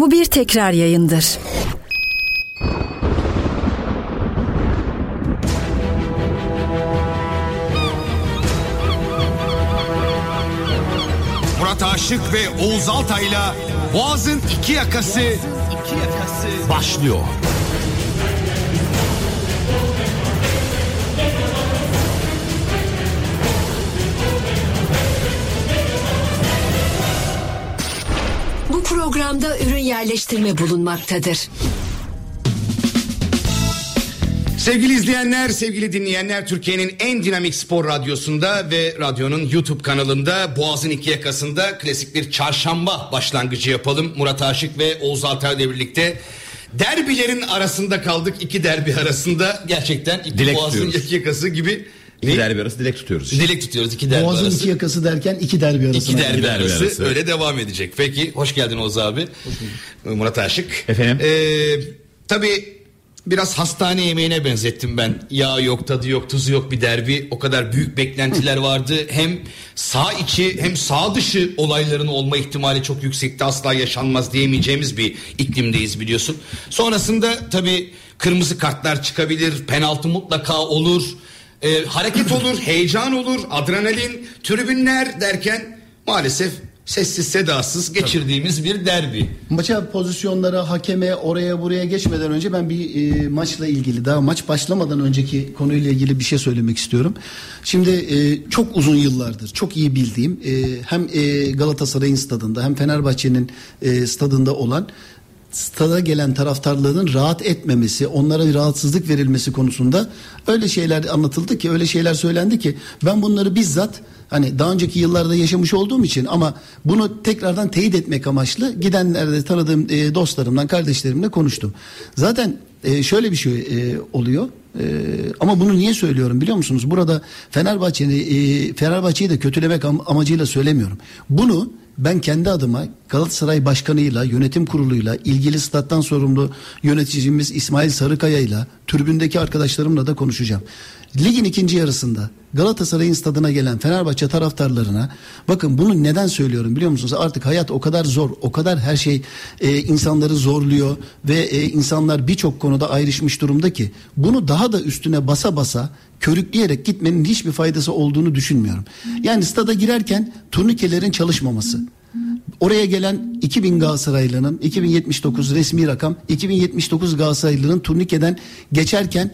Bu bir tekrar yayındır. Murat Aşık ve Oğuz Altay'la Boğaz'ın iki yakası, iki yakası başlıyor. Programda ürün yerleştirme bulunmaktadır. Sevgili izleyenler, sevgili dinleyenler Türkiye'nin en dinamik spor radyosunda ve radyonun YouTube kanalında Boğaz'ın iki yakasında klasik bir çarşamba başlangıcı yapalım. Murat Aşık ve Oğuz Altar ile birlikte derbilerin arasında kaldık. iki derbi arasında gerçekten iki Dilek Boğaz'ın tutuyoruz. iki yakası gibi İki derbi arası dilek tutuyoruz. dilek tutuyoruz. iki derbi Boğazın arası. iki yakası derken iki derbi arasına. İki derbi, İki derbi arası, arası. öyle devam edecek. Peki hoş geldin Oğuz abi. Murat Aşık. Efendim? Ee, tabii biraz hastane yemeğine benzettim ben. Yağ yok, tadı yok, tuzu yok bir derbi. O kadar büyük beklentiler vardı. Hem sağ içi hem sağ dışı olayların olma ihtimali çok yüksekti. Asla yaşanmaz diyemeyeceğimiz bir iklimdeyiz biliyorsun. Sonrasında tabii kırmızı kartlar çıkabilir. Penaltı mutlaka olur. Ee, hareket olur, heyecan olur, adrenalin, tribünler derken maalesef sessiz sedasız geçirdiğimiz bir derbi. Maça pozisyonlara, hakeme, oraya buraya geçmeden önce ben bir e, maçla ilgili daha maç başlamadan önceki konuyla ilgili bir şey söylemek istiyorum. Şimdi e, çok uzun yıllardır çok iyi bildiğim e, hem e, Galatasaray'ın stadında hem Fenerbahçe'nin e, stadında olan stada gelen taraftarların rahat etmemesi, onlara bir rahatsızlık verilmesi konusunda öyle şeyler anlatıldı ki, öyle şeyler söylendi ki ben bunları bizzat hani daha önceki yıllarda yaşamış olduğum için ama bunu tekrardan teyit etmek amaçlı gidenlerde tanıdığım e, dostlarımdan, kardeşlerimle konuştum. Zaten e, şöyle bir şey e, oluyor. E, ama bunu niye söylüyorum biliyor musunuz? Burada Fenerbahçe'yi e, Fenerbahçe'yi de kötülemek am- amacıyla söylemiyorum. Bunu ben kendi adıma Galatasaray Başkanı'yla, yönetim kuruluyla, ilgili stat'tan sorumlu yöneticimiz İsmail Sarıkaya'yla, tribündeki arkadaşlarımla da konuşacağım. Ligin ikinci yarısında Galatasaray'ın stadına gelen Fenerbahçe taraftarlarına bakın bunu neden söylüyorum biliyor musunuz? Artık hayat o kadar zor, o kadar her şey e, insanları zorluyor ve e, insanlar birçok konuda ayrışmış durumda ki bunu daha da üstüne basa basa körükleyerek gitmenin hiçbir faydası olduğunu düşünmüyorum. Yani stada girerken turnikelerin çalışmaması. Oraya gelen 2000 Galatasaraylı'nın 2079 resmi rakam 2079 Galatasaraylı'nın turnikeden geçerken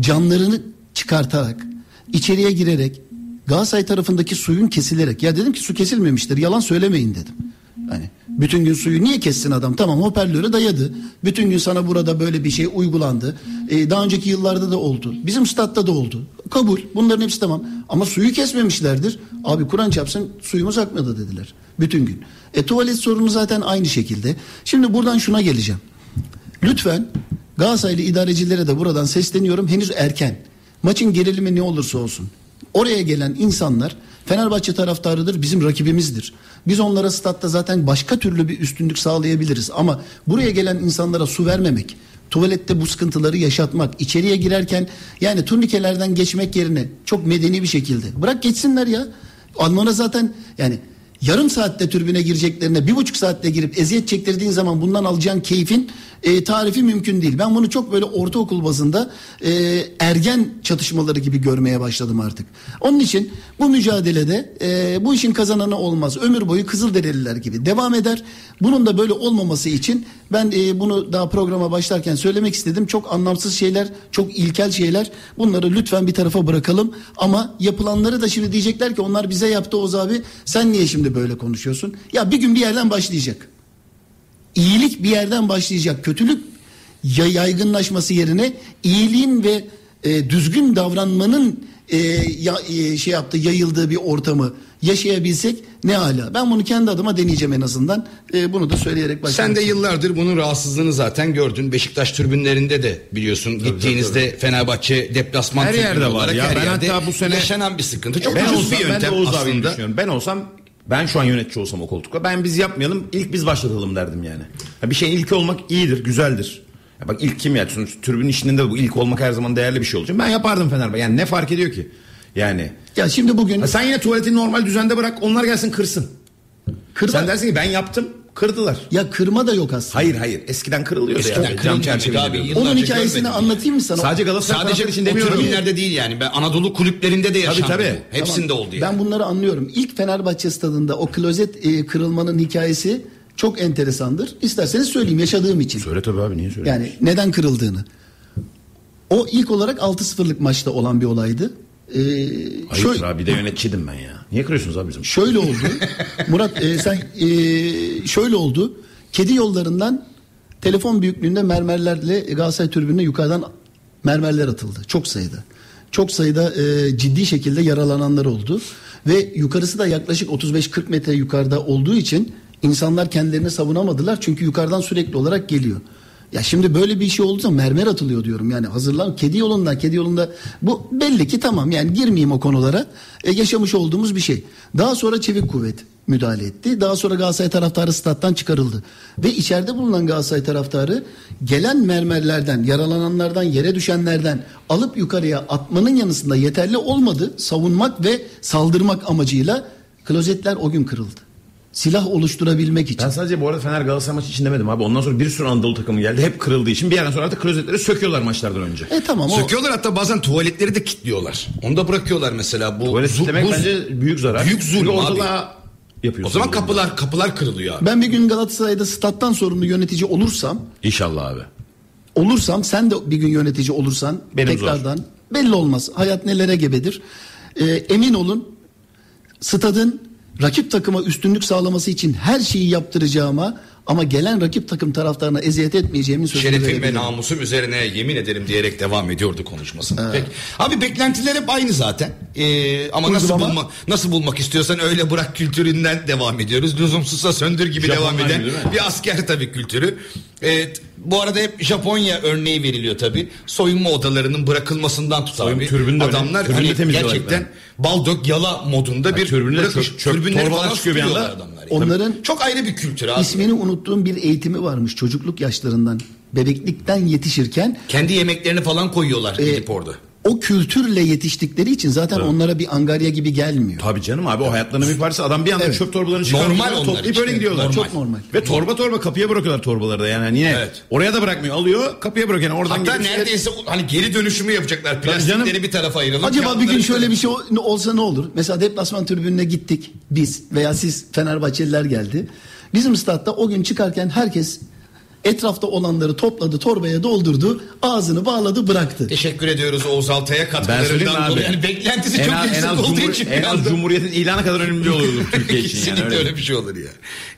canlarını çıkartarak içeriye girerek Galatasaray tarafındaki suyun kesilerek ya dedim ki su kesilmemiştir yalan söylemeyin dedim. Hani bütün gün suyu niye kessin adam? Tamam hoparlöre dayadı. Bütün gün sana burada böyle bir şey uygulandı. Ee, daha önceki yıllarda da oldu. Bizim statta da oldu. Kabul. Bunların hepsi tamam. Ama suyu kesmemişlerdir. Abi Kur'an çarpsın suyumuz akmadı dediler. Bütün gün. E tuvalet sorunu zaten aynı şekilde. Şimdi buradan şuna geleceğim. Lütfen Galatasaraylı idarecilere de buradan sesleniyorum. Henüz erken. Maçın gerilimi ne olursa olsun. Oraya gelen insanlar Fenerbahçe taraftarıdır, bizim rakibimizdir. Biz onlara statta zaten başka türlü bir üstünlük sağlayabiliriz. Ama buraya gelen insanlara su vermemek, tuvalette bu sıkıntıları yaşatmak, içeriye girerken yani turnikelerden geçmek yerine çok medeni bir şekilde bırak geçsinler ya. Almana zaten yani yarım saatte türbüne gireceklerine bir buçuk saatte girip eziyet çektirdiğin zaman bundan alacağın keyfin e, tarifi mümkün değil. Ben bunu çok böyle ortaokul bazında e, ergen çatışmaları gibi görmeye başladım artık. Onun için bu mücadelede e, bu işin kazananı olmaz. Ömür boyu Kızılderililer gibi devam eder. Bunun da böyle olmaması için ben e, bunu daha programa başlarken söylemek istedim. Çok anlamsız şeyler, çok ilkel şeyler. Bunları lütfen bir tarafa bırakalım. Ama yapılanları da şimdi diyecekler ki onlar bize yaptı Oğuz abi. Sen niye şimdi böyle konuşuyorsun? Ya bir gün bir yerden başlayacak. İyilik bir yerden başlayacak. Kötülük ya- yaygınlaşması yerine iyiliğin ve e, düzgün davranmanın e, ya, e, şey yaptığı yayıldığı bir ortamı yaşayabilsek ne hala. Ben bunu kendi adıma deneyeceğim en azından. E, bunu da söyleyerek başlayayım. Sen de yıllardır bunun rahatsızlığını zaten gördün. Beşiktaş tribünlerinde de biliyorsun gittiğinizde Fenerbahçe deplasman Her yerde var olarak ya. her Ben yerde hatta bu sene- yaşanan bir sıkıntı. Çok ben ucuz olsam, bir ben de yöntem Oğuz abiyi aslında. düşünüyorum. Ben olsam ben şu an yönetici olsam o koltukta ben biz yapmayalım ilk biz başlatalım derdim yani. Ya bir şeyin ilki olmak iyidir güzeldir. Ya bak ilk kim ya sonuç tribün işinde de bu ilk olmak her zaman değerli bir şey olacak. Ben yapardım Fenerbahçe. Yani ne fark ediyor ki? Yani Ya şimdi bugün Ha sen yine tuvaletini normal düzende bırak onlar gelsin kırsın. Kırda- Sen dersin ki ben yaptım Kırdılar. Ya kırma da yok aslında. Hayır hayır eskiden kırılıyordu Eskiden ya. Cam. Yıllarca Onun hikayesini anlatayım mı sana? Sadece Galatasaray Sadece için demiyorum. tribünlerde değil yani. Ben Anadolu kulüplerinde de yaşandı. tabii. bu. Hepsinde Tamam. oldu yani. Ben bunları anlıyorum. İlk Fenerbahçe stadında o klozet e, kırılmanın hikayesi çok enteresandır. İsterseniz söyleyeyim yaşadığım için. Söyle tabii abi niye söyle? Yani neden kırıldığını. O ilk olarak 6-0'lık maçta olan bir olaydı. Ee, Hayır şöyle, abi bir de yönetçiydim ben ya. Niye kırıyorsunuz abi bizim? şöyle oldu. Murat e, sen e, şöyle oldu. Kedi yollarından telefon büyüklüğünde mermerlerle Galatasaray tribününe yukarıdan mermerler atıldı. Çok sayıda. Çok sayıda e, ciddi şekilde yaralananlar oldu. Ve yukarısı da yaklaşık 35-40 metre yukarıda olduğu için insanlar kendilerini savunamadılar. Çünkü yukarıdan sürekli olarak geliyor. Ya şimdi böyle bir şey olduğu zaman mermer atılıyor diyorum. Yani hazırlan kedi yolunda kedi yolunda bu belli ki tamam yani girmeyeyim o konulara. E, yaşamış olduğumuz bir şey. Daha sonra çevik kuvvet müdahale etti. Daha sonra Galatasaray taraftarı stat'tan çıkarıldı. Ve içeride bulunan Galatasaray taraftarı gelen mermerlerden, yaralananlardan, yere düşenlerden alıp yukarıya atmanın yanısında yeterli olmadı. Savunmak ve saldırmak amacıyla klozetler o gün kırıldı. Silah oluşturabilmek için. Ben sadece bu arada Fener Galatasaray maçı için demedim abi. Ondan sonra bir sürü Anadolu takımı geldi. Hep kırıldığı için bir yerden sonra artık klozetleri söküyorlar maçlardan önce. E tamam o Söküyorlar hatta bazen tuvaletleri de kilitliyorlar. Onu da bırakıyorlar mesela. Bu Tuvalet bu- bence büyük zarar. Büyük zulüm Çünkü abi. yapıyorsun. O zaman kapılar kapılar kırılıyor abi. Ben bir gün Galatasaray'da stat'tan sorumlu yönetici olursam, İnşallah abi. olursam sen de bir gün yönetici olursan Benim tekrardan belli olmaz. Hayat nelere gebedir. Ee, emin olun stadın rakip takıma üstünlük sağlaması için her şeyi yaptıracağıma ama gelen rakip takım taraftarına eziyet etmeyeceğimin sözünü Şerefim ve namusum üzerine yemin ederim diyerek devam ediyordu konuşmasına. Peki. Abi beklentiler hep aynı zaten. Ee, ama nasıl Uygulama? bulma nasıl bulmak istiyorsan öyle bırak kültüründen devam ediyoruz. Lüzumsuzsa söndür gibi Japonlar devam eden gibi bir asker tabii kültürü. Evet, bu arada hep Japonya örneği veriliyor tabii. Soyunma odalarının bırakılmasından tut Soyunma abi. türbünü de öyle. Adamlar hani gerçekten yani. bal dök yala modunda bir türbünü de bırakış. çöp- çöp Türbünleri falan çıkıyor bir anda. yani. Onların Çok ayrı bir kültür abi. ismini unuttuğum bir eğitimi varmış çocukluk yaşlarından. Bebeklikten yetişirken Kendi yemeklerini falan koyuyorlar e, gidip orada. O kültürle yetiştikleri için zaten onlara bir angarya gibi gelmiyor. Tabii canım abi o hayatlarının bir parçası. Adam bir anda Evet. çöp torbalarını çıkarıyor. Normal onlar Toplayıp için. öyle gidiyorlar. Normal. Çok normal. Ve torba torba kapıya bırakıyorlar torbaları da yani. Yine Evet. oraya da bırakmıyor. Alıyor kapıya bırakıyor. Yani oradan Hatta neredeyse hani geri dönüşümü yapacaklar. Plastikleri bir tarafa ayıralım. Acaba bir gün şöyle bir şey ol- olsa ne olur? Mesela deplasman tribününe gittik biz veya siz Fenerbahçeliler geldi. Bizim statta o gün çıkarken herkes etrafta olanları topladı, torbaya doldurdu, ağzını bağladı, bıraktı. Teşekkür ediyoruz Oğuz Altay'a katkılarından dolayı. Yani beklentisi en çok az, en yüksek az, olduğu cumhur, için. en az Cumhuriyet'in ilanı kadar önemli olur Türkiye için. Kesinlikle yani, öyle. bir şey olur ya.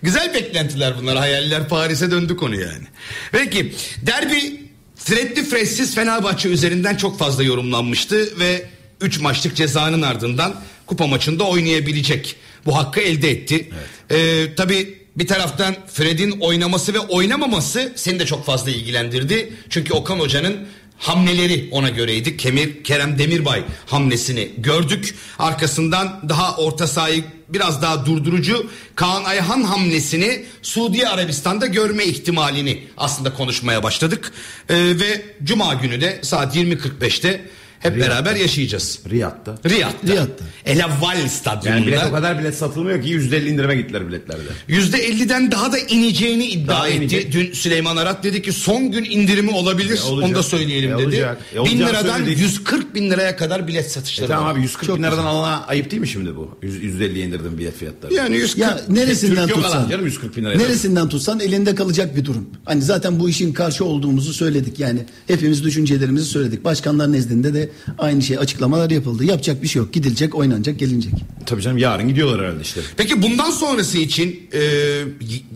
Güzel beklentiler bunlar. Hayaller Paris'e döndü konu yani. Peki derbi Fredli Fressiz Fenerbahçe üzerinden çok fazla yorumlanmıştı ve 3 maçlık cezanın ardından kupa maçında oynayabilecek bu hakkı elde etti. Ee, tabii bir taraftan Fred'in oynaması ve oynamaması seni de çok fazla ilgilendirdi. Çünkü Okan Hoca'nın hamleleri ona göreydi. Kemir Kerem Demirbay hamlesini gördük. Arkasından daha orta sahayı biraz daha durdurucu Kaan Ayhan hamlesini Suudi Arabistan'da görme ihtimalini aslında konuşmaya başladık. Ee, ve Cuma günü de saat 20.45'te hep beraber yaşayacağız. Riyad'da. Riyad'da. Riyad'da. El Avval Yani stadyumunda. bilet o kadar bilet satılmıyor ki %50 indirime gittiler biletlerde. %50'den daha da ineceğini iddia Daha etti. inecek. Dün Süleyman Arat dedi ki son gün indirimi olabilir. E, olacak. Onu da söyleyelim E, dedi. olacak. E, bin liradan söyledik. 140 bin liraya kadar bilet E satışları tamam var. abi 140 Çok bin liradan alana ayıp değil mi şimdi bu? Yüz- %50'ye indirdim bilet fiyatları. Yani 140. Ya neresinden Türk tutsan, canım 140 bin liraya. neresinden tutsan elinde kalacak bir durum. Hani zaten bu işin karşı olduğumuzu söyledik yani. Hepimiz düşüncelerimizi söyledik. Başkanlar nezdinde de aynı şey açıklamalar yapıldı. Yapacak bir şey yok. Gidilecek, oynanacak, gelinecek. Tabii canım yarın gidiyorlar herhalde işte. Peki bundan sonrası için e,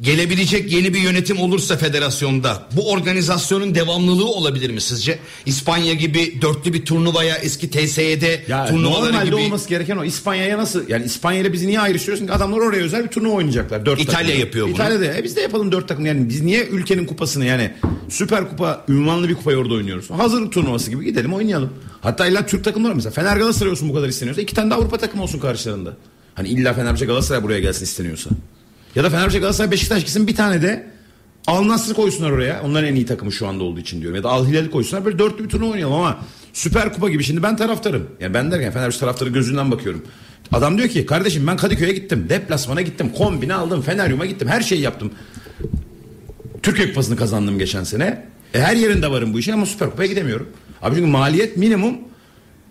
gelebilecek yeni bir yönetim olursa federasyonda bu organizasyonun devamlılığı olabilir mi sizce? İspanya gibi dörtlü bir turnuvaya eski TSE'de Ya turnuvaları normalde gibi olması gereken o. İspanya'ya nasıl? Yani İspanya ile bizi niye ayrıştırıyorsun? Adamlar oraya özel bir turnuva oynayacaklar. Dört İtalya takım. yapıyor bunu. İtalya'da. E biz de yapalım dört takım. Yani biz niye ülkenin kupasını yani süper kupa ünvanlı bir kupayı orada oynuyoruz? Hazırlık turnuvası gibi gidelim oynayalım. Hatta illa Türk takımları mesela. Fener Galatasaray olsun bu kadar isteniyorsa. iki tane de Avrupa takımı olsun karşılarında. Hani illa Fenerbahçe Galatasaray buraya gelsin isteniyorsa. Ya da Fenerbahçe Galatasaray Beşiktaş gitsin bir tane de Al Nassr'ı koysunlar oraya. Onların en iyi takımı şu anda olduğu için diyorum. Ya da Al Hilal'i koysunlar. Böyle dörtlü bir turnuva oynayalım ama Süper Kupa gibi. Şimdi ben taraftarım. Yani ben derken Fenerbahçe taraftarı gözünden bakıyorum. Adam diyor ki kardeşim ben Kadıköy'e gittim. Deplasmana gittim. Kombine aldım. Feneryum'a gittim. Her şeyi yaptım. Türkiye Kupası'nı kazandım geçen sene. E, her yerinde varım bu işin ama Süper Kupa'ya gidemiyorum. Abi çünkü maliyet minimum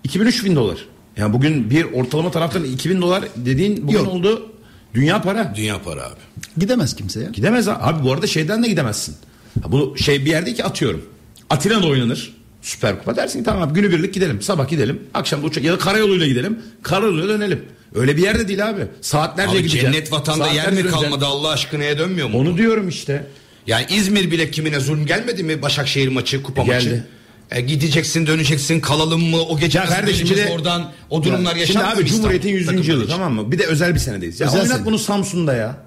2000-3000 dolar. Yani bugün bir ortalama taraftan 2000 dolar dediğin bugün Yok. oldu dünya para. Dünya para abi. Gidemez kimse ya. Gidemez abi. Abi bu arada şeyden de gidemezsin. Ha, bu şey bir yerde ki atıyorum. Atina'da oynanır. Süper Kupa dersin ki tamam abi günübirlik gidelim. Sabah gidelim. Akşam da uçak ya da karayoluyla gidelim. Karayoluyla dönelim. Öyle bir yerde değil abi. Saatlerce Abi gideceksin. cennet vatanda yer Saatlerce mi döneceksin. kalmadı Allah aşkına'ya dönmüyor mu? Onu diyorum işte. Yani İzmir bile kimine zulüm gelmedi mi Başakşehir maçı, kupa E, geldi. E, gideceksin döneceksin kalalım mı o gece Ya kardeşim bir de- oradan o durumlar Şimdi yaşanmıyor abi Cumhuriyet'in İstanbul 100. yılı tamam mı? Bir de özel bir senedeyiz. Ya Özel oynat sene. bunu Samsun'da ya.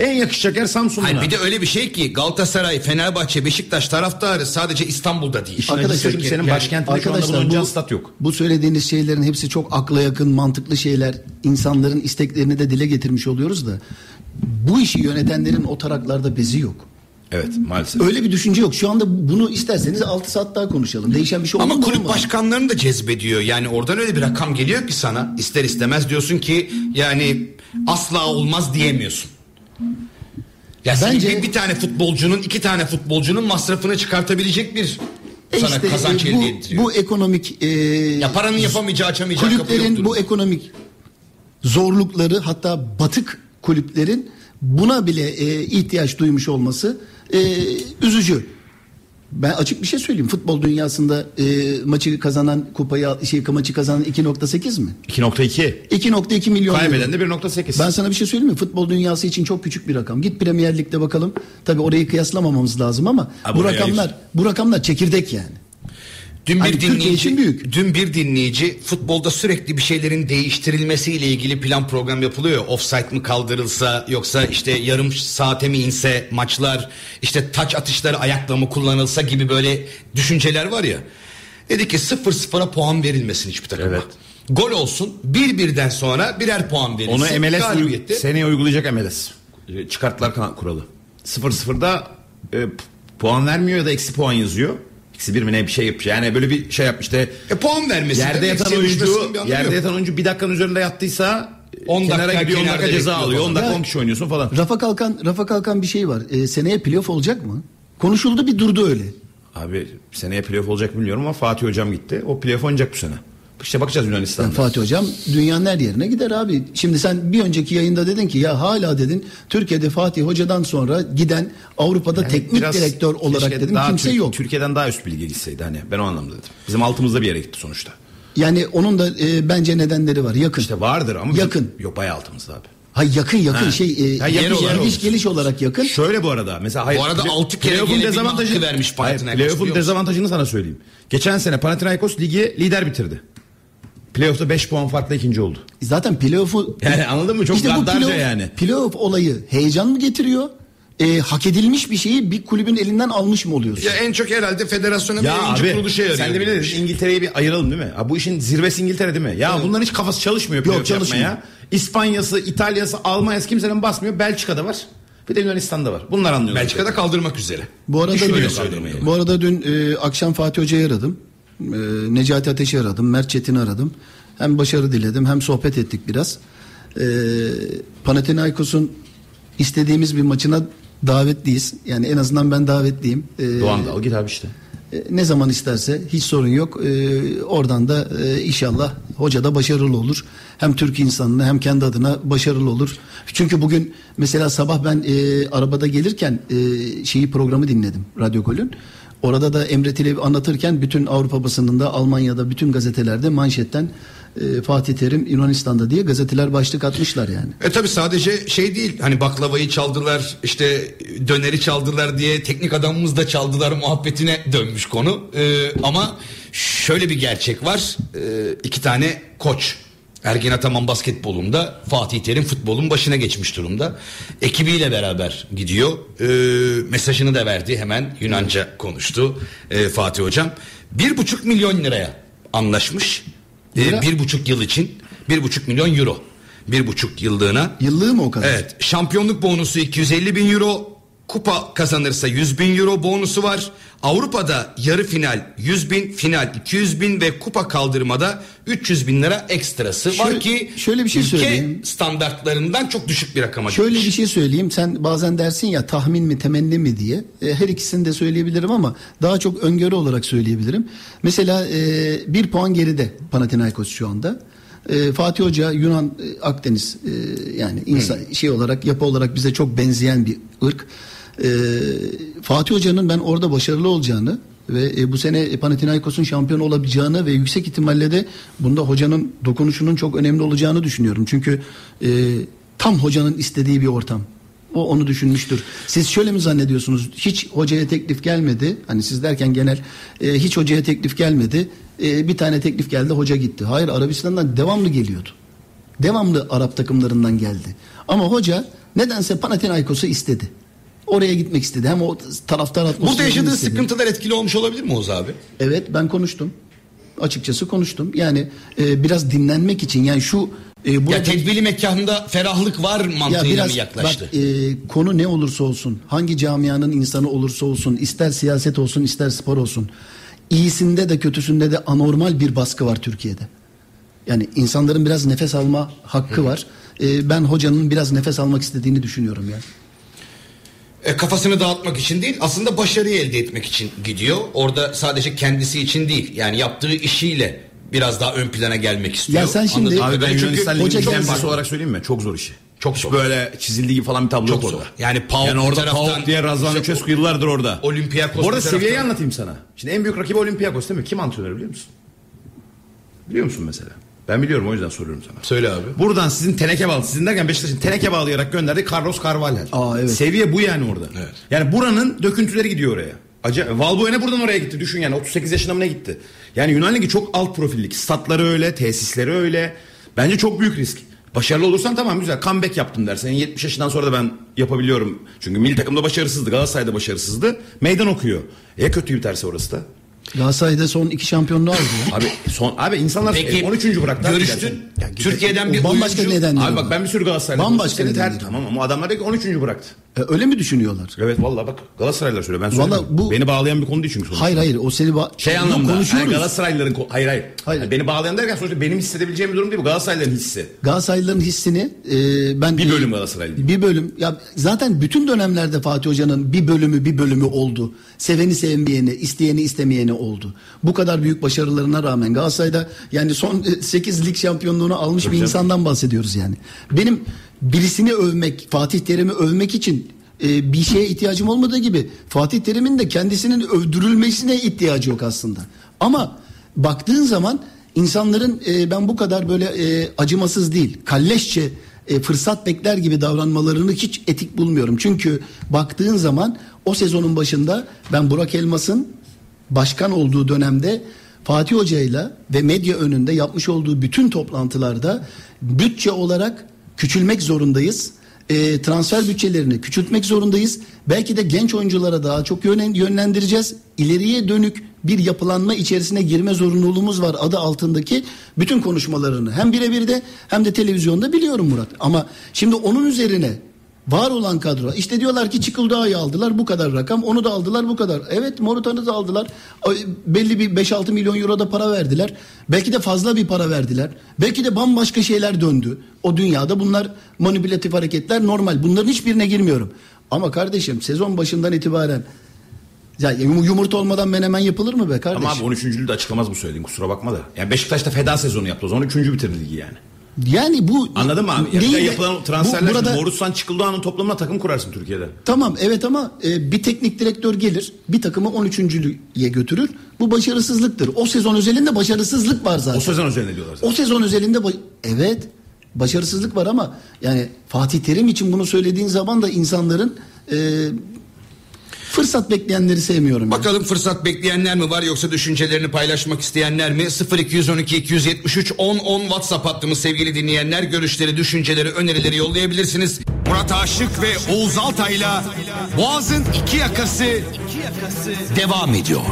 En yakışacak yer Samsun'da. Hayır bir de öyle bir şey ki Galatasaray, Fenerbahçe, Beşiktaş taraftarı sadece İstanbul'da değil. İşin Arkadaşlar, Türkiye'nin yani- başkentinde Arkadaşlar bu, stat yok. bu söylediğiniz şeylerin hepsi çok akla yakın mantıklı şeyler. İnsanların isteklerini de dile getirmiş oluyoruz da bu işi yönetenlerin o taraklarda bezi yok. Evet maalesef. Öyle bir düşünce yok. Şu anda bunu isterseniz 6 saat daha konuşalım. Değişen bir şey oldu Ama kulüp Olmadı. başkanlarını da cezbediyor. Yani oradan öyle bir rakam geliyor ki sana ister istemez diyorsun ki yani asla olmaz diyemiyorsun. Ya Bence- bir, bir tane futbolcunun iki tane futbolcunun masrafını çıkartabilecek bir E sana işte, kazanç e, elde bu, ettiriyor. bu ekonomik e, ya paranın yapamayacağı açamayacağı kulüplerin bu ekonomik zorlukları hatta batık kulüplerin buna bile e, ihtiyaç duymuş olması e, üzücü. Ben açık bir şey söyleyeyim. Futbol dünyasında e, maçı kazanan kupayı şey maçı kazanan 2.8 mi? 2.2. 2.2 milyon. Kaybeden de 1.8. Ben sana bir şey söyleyeyim mi? Futbol dünyası için çok küçük bir rakam. Git Premier Lig'de bakalım. Tabii orayı kıyaslamamamız lazım ama Ha, bu rakamlar bu rakamlar çekirdek yani. Dün bir Hani dinleyici, büyük. dün bir dinleyici futbolda sürekli bir şeylerin değiştirilmesiyle ilgili plan program yapılıyor. Offside mi kaldırılsa yoksa işte yarım saate mi inse maçlar işte taç atışları ayakla mı kullanılsa gibi böyle düşünceler var ya. Dedi ki 0-0'a puan verilmesin hiçbir takıma. Evet. Gol olsun bir birden sonra birer puan verilsin. Onu MLS Galibiyette- seneye uygulayacak MLS. Çıkarttılar kan- kuralı. 0-0'da e, puan vermiyor ya da eksi puan yazıyor. Eksi bir mi ne bir şey yapmış. Yani böyle bir şey yapmış işte. E, puan vermesin. Yerde de yatan oyuncu yerde yok. yatan oyuncu bir dakikanın üzerinde yattıysa 10 10 kenara dakika gidiyor 10 kenarda dakika ceza alıyor. 10 falan. dakika Ya- 10 kişi oynuyorsun falan. Rafa Kalkan Rafa Kalkan bir şey var. Ee, seneye playoff olacak mı? Konuşuldu bir durdu öyle. Abi seneye playoff olacak mı bilmiyorum ama Fatih hocam gitti. O playoff oynayacak bu sene. İşte bakacağız Yunanistan'da. Yani Fatih Hocam dünyanın her yerine gider abi. Şimdi sen bir önceki yayında dedin ki ya hala dedin Türkiye'de Fatih Hoca'dan sonra giden Avrupa'da Yani teknik direktör olarak dedim daha kimse Türk- yok. Türkiye'den daha üst bilgi gitseydi hani ben o anlamda dedim. Bizim altımızda bir yere gitti sonuçta. Yani onun da e, bence nedenleri var. Yakın. İşte vardır ama bizim- Yakın. yok bayağı altımızda abi. Ha yakın yakın Ha. şey e, Ha, yakın geliş, yer geliş, olur. geliş olarak yakın. Şöyle bu arada mesela hayır. Bu arada play- altı kere playoff'un hakkı vermiş Panathinaikos, playoff'un dezavantajını sana söyleyeyim. Geçen sene Panathinaikos ligi lider bitirdi. Playoff'ta 5 puan farkla ikinci oldu. Zaten playoff'u Yani anladın mı? Çok İşte gaddarca playoff, yani. playoff olayı heyecan mı getiriyor? E, hak edilmiş bir şeyi bir kulübün elinden almış mı oluyorsun? Ya en çok herhalde federasyona bir Ya yayıncı abi kuruluşa yarıyor. sen de dedin İngiltere'yi bir ayıralım değil mi? Ha, bu işin zirvesi İngiltere değil mi? Ya bunların hiç kafası çalışmıyor playoff çalışmıyor. yapmaya. İspanya'sı, İtalya'sı, Almanya'sı kimsenin basmıyor. Belçika'da var. Bir de Yunanistan'da var. Bunlar anlıyorlar. Belçika'da kaldırmak üzere. Bu arada dün, kaldırmayı. bu arada dün e, akşam Fatih Hoca'yı aradım. E, Necati Ateş'i aradım. Mert Çetin'i aradım. Hem başarı diledim hem sohbet ettik biraz. E, Panathinaikos'un istediğimiz bir maçına davetliyiz. Yani en azından ben davetliyim. E, Doğan da al git abi işte. e, ne zaman isterse hiç sorun yok. E, oradan da e, inşallah hoca da başarılı olur. Hem Türk insanına hem kendi adına başarılı olur. Çünkü bugün mesela sabah ben e, arabada gelirken e, şeyi programı dinledim Radyo Kol'ün. Orada da Emre Tilevi anlatırken bütün Avrupa basınında Almanya'da bütün gazetelerde manşetten e, Fatih Terim Yunanistan'da diye gazeteler başlık atmışlar yani. E tabi sadece şey değil hani baklavayı çaldılar işte döneri çaldılar diye teknik adamımız da çaldılar muhabbetine dönmüş konu. E, ama şöyle bir gerçek var e, iki tane koç Ergin Ataman basketbolunda Fatih Terim futbolun başına geçmiş durumda. Ekibiyle beraber gidiyor. E, mesajını da verdi hemen Yunanca konuştu e, Fatih Hocam. Bir buçuk milyon liraya anlaşmış. E, bir buçuk yıl için bir buçuk milyon euro. Bir buçuk yıllığına. Yıllığı mı o kadar? Evet şampiyonluk bonusu 250 bin euro Kupa kazanırsa 100 bin euro bonusu var. Avrupa'da yarı final 100 bin, final 200 bin ve kupa kaldırmada 300 bin lira ekstrası var Şöyle- ki şöyle bir şey ülke söyleyeyim. standartlarından çok düşük bir rakama Şöyle gelmiş. bir şey söyleyeyim. Sen bazen dersin ya tahmin mi temenni mi diye. E, her ikisini de söyleyebilirim ama daha çok öngörü olarak söyleyebilirim. Mesela e, bir puan geride Panathinaikos şu anda. E, Fatih Hoca Yunan e, Akdeniz e, yani insan şey olarak yapı olarak bize çok benzeyen bir ırk. E, Fatih Hoca'nın ben orada başarılı olacağını ve e, bu sene Panathinaikos'un şampiyon olabileceğini ve yüksek ihtimalle de bunda hocanın dokunuşunun çok önemli olacağını düşünüyorum. Çünkü e, tam hocanın istediği bir ortam. O onu düşünmüştür. Siz şöyle mi zannediyorsunuz? Hiç hocaya teklif gelmedi. Hani siz derken genel e, hiç hocaya teklif gelmedi. E, bir tane teklif geldi, hoca gitti. Hayır, Arabistan'dan devamlı geliyordu. Devamlı Arap takımlarından geldi. Ama hoca nedense Panathinaikos'u istedi. Oraya gitmek istedi. Hem o taraftar atmosferini Burada yaşadığı istedi. sıkıntılar etkili olmuş olabilir mi Oğuz abi? Evet ben konuştum. Açıkçası konuştum. Yani e, biraz dinlenmek için yani şu e, burada Ya tedbili mekanında ferahlık var ya mantığıyla biraz mı yaklaştı? bak e, konu ne olursa olsun, hangi camianın insanı olursa olsun, ister siyaset olsun, ister spor olsun, iyisinde de kötüsünde de anormal bir baskı var Türkiye'de. Yani insanların biraz nefes alma hakkı var. E, ben hocanın biraz nefes almak istediğini düşünüyorum ya. E, kafasını dağıtmak için değil aslında başarıyı elde etmek için gidiyor. Orada sadece kendisi için değil yani yaptığı işiyle biraz daha ön plana gelmek istiyor. Ya sen şimdi- Anladığım Abi ben Yunanistan Ligi'nin olarak söyleyeyim mi? Çok zor işi. Çok Hiç zor. böyle çizildiği gibi falan bir tablo Çok yok zor. orada. Yani Pauk yani orada taraftan- Pauk diye Razvan Lucescu yıllardır orada. Olympiakos Bu arada seviyeyi anlatayım sana. Şimdi en büyük rakibi Olympiakos değil mi? Kim antrenörü biliyor musun? Biliyor musun mesela? Ben biliyorum o yüzden soruyorum sana. Söyle abi. Buradan sizin teneke bağlı, sizin derken Beşiktaş'ın teneke bağlayarak gönderdi Carlos Carvalhal. Aa, evet. Seviye bu yani orada. Evet. Yani buranın döküntüleri gidiyor oraya. Acayip. Valbuena buradan oraya gitti. Düşün yani 38 yaşında mı ne gitti? Yani Yunan Ligi çok alt profillik. Statları öyle, tesisleri öyle. Bence çok büyük risk. Başarılı olursan tamam güzel. Comeback yaptım dersen 70 yaşından sonra da ben yapabiliyorum. Çünkü milli takımda başarısızdı. Galatasaray'da başarısızdı. Meydan okuyor. E kötü biterse orası da. Galatasaray'da son iki şampiyonluğu aldı. ya. Abi son abi insanlar Peki, 13. bıraktı. abi görüştün. Ya Türkiye'den bir bambaşka oyuncu- nedenleri Abi bak ben bir sürü Galatasaraylı. Bambaşka nedenleri. Tamam ama adamlar ki 13. bıraktı. E, öyle mi düşünüyorlar? Evet vallahi bak Galatasaraylılar söylüyor. Ben söylemiyorum. Vallahi bu- Beni bağlayan bir konu değil çünkü sonuçta. Hayır hayır o seni ba- Şey anlamda. konuşuyoruz. hani Galatasaraylıların ko- hayır hayır. Hayır. Yani beni bağlayan derken sonuçta benim hissedebileceğim bir durum değil bu. Galatasaraylıların hissi. Galatasaraylıların hissini e, ben Bir bölüm Galatasaraylı. Bir bölüm. Ya zaten bütün dönemlerde Fatih Hoca'nın bir bölümü bir bölümü oldu. Seveni sevmeyeni, isteyeni istemeyeni oldu. Bu kadar büyük başarılarına rağmen Galatasaray'da yani son 8 lig şampiyonluğunu almış bir canım. insandan bahsediyoruz yani. Benim birisini övmek, Fatih Terim'i övmek için e, bir şeye ihtiyacım olmadığı gibi Fatih Terim'in de kendisinin övdürülmesine ihtiyacı yok aslında. Ama baktığın zaman insanların e, ben bu kadar böyle e, acımasız değil, kalleşçe e, fırsat bekler gibi davranmalarını hiç etik bulmuyorum. Çünkü baktığın zaman o sezonun başında ben Burak Elmas'ın başkan olduğu dönemde Fatih Hoca'yla ve medya önünde yapmış olduğu bütün toplantılarda bütçe olarak küçülmek zorundayız. E, transfer bütçelerini küçültmek zorundayız. Belki de genç oyunculara daha çok yönlendireceğiz. İleriye dönük bir yapılanma içerisine girme zorunluluğumuz var adı altındaki bütün konuşmalarını hem birebir de hem de televizyonda biliyorum Murat. Ama şimdi onun üzerine Var olan kadro. İşte diyorlar ki Çıkıldağ'ı aldılar bu kadar rakam. Onu da aldılar bu kadar. Evet Morutan'ı da aldılar. Belli bir 5-6 milyon euro da para verdiler. Belki de fazla bir para verdiler. Belki de bambaşka şeyler döndü. O dünyada bunlar manipülatif hareketler normal. Bunların hiçbirine girmiyorum. Ama kardeşim sezon başından itibaren ya yum- yumurta olmadan menemen yapılır mı be kardeşim? Ama abi 13. de açıklamaz bu söylediğin kusura bakma da. Yani Beşiktaş'ta feda sezonu yaptı o zaman 3. bitirdi ligi yani. Yani bu Anladın mı abi? Değil yapılan bu- transferler burada- burada... Morutsan Çıkıldağ'ın toplamına takım kurarsın Türkiye'de. Tamam evet ama e, bir teknik direktör gelir bir takımı 13.lüğe götürür. Bu başarısızlıktır. O sezon özelinde başarısızlık var zaten. O sezon üzerine diyorlar zaten. O sezon özelinde ba- evet başarısızlık var ama yani Fatih Terim için bunu söylediğin zaman da insanların e, fırsat bekleyenleri sevmiyorum. Bakalım fırsat bekleyenler mi var yoksa düşüncelerini paylaşmak isteyenler mi? 0212 273 10 10 WhatsApp hattımız sevgili dinleyenler. Görüşleri, düşünceleri, önerileri yollayabilirsiniz. Murat Aşık ve Oğuz Altay'la Boğaz'ın iki yakası, devam ediyor.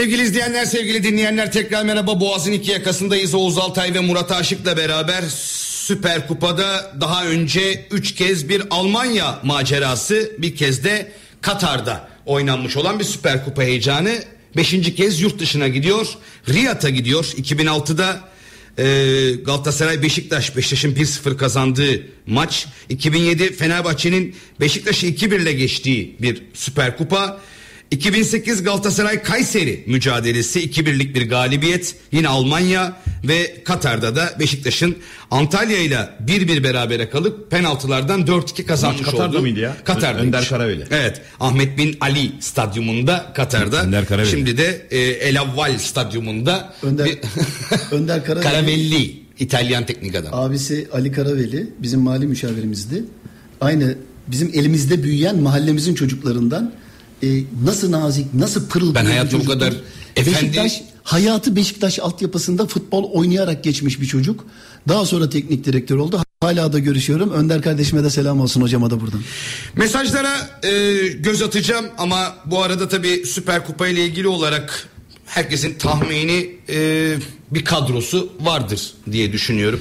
Sevgili izleyenler, sevgili dinleyenler tekrar merhaba. Boğaz'ın iki yakasındayız. Oğuz Altay ve Murat Aşık'la beraber Süper Kupa'da daha önce 3 kez bir Almanya macerası, bir kez de Katar'da oynanmış olan bir Süper Kupa heyecanı. Beşinci kez yurt dışına gidiyor. Riyad'a gidiyor. 2006'da e, Galatasaray Beşiktaş Beşiktaş'ın 1-0 kazandığı maç 2007 Fenerbahçe'nin Beşiktaş'ı 2-1 ile geçtiği bir Süper Kupa 2008 Galatasaray Kayseri mücadelesi 2-1'lik bir galibiyet yine Almanya ve Katar'da da Beşiktaş'ın Antalya ile 1-1 berabere kalıp penaltılardan 4-2 kazanmış Maç Katar'da oldu. mıydı ya? Katar'da. Önder Karaveli. Evet. Ahmet bin Ali stadyumunda Katar'da. Önder Karaveli. Şimdi de e, El Avval stadyumunda Önder, bir- Önder Karaveli, Karavelli İtalyan teknik adam. abisi Ali Karaveli bizim mali müşavirimizdi. Aynı bizim elimizde büyüyen mahallemizin çocuklarından e, nasıl nazik, nasıl pırıl Ben hayatımda bu kadar efendi- Beşiktaş, hayatı Beşiktaş altyapısında futbol oynayarak geçmiş bir çocuk. Daha sonra teknik direktör oldu. Hala da görüşüyorum. Önder kardeşime de selam olsun hocama da buradan. Mesajlara e, göz atacağım ama bu arada tabii Süper Kupa ile ilgili olarak herkesin tahmini e, bir kadrosu vardır diye düşünüyorum.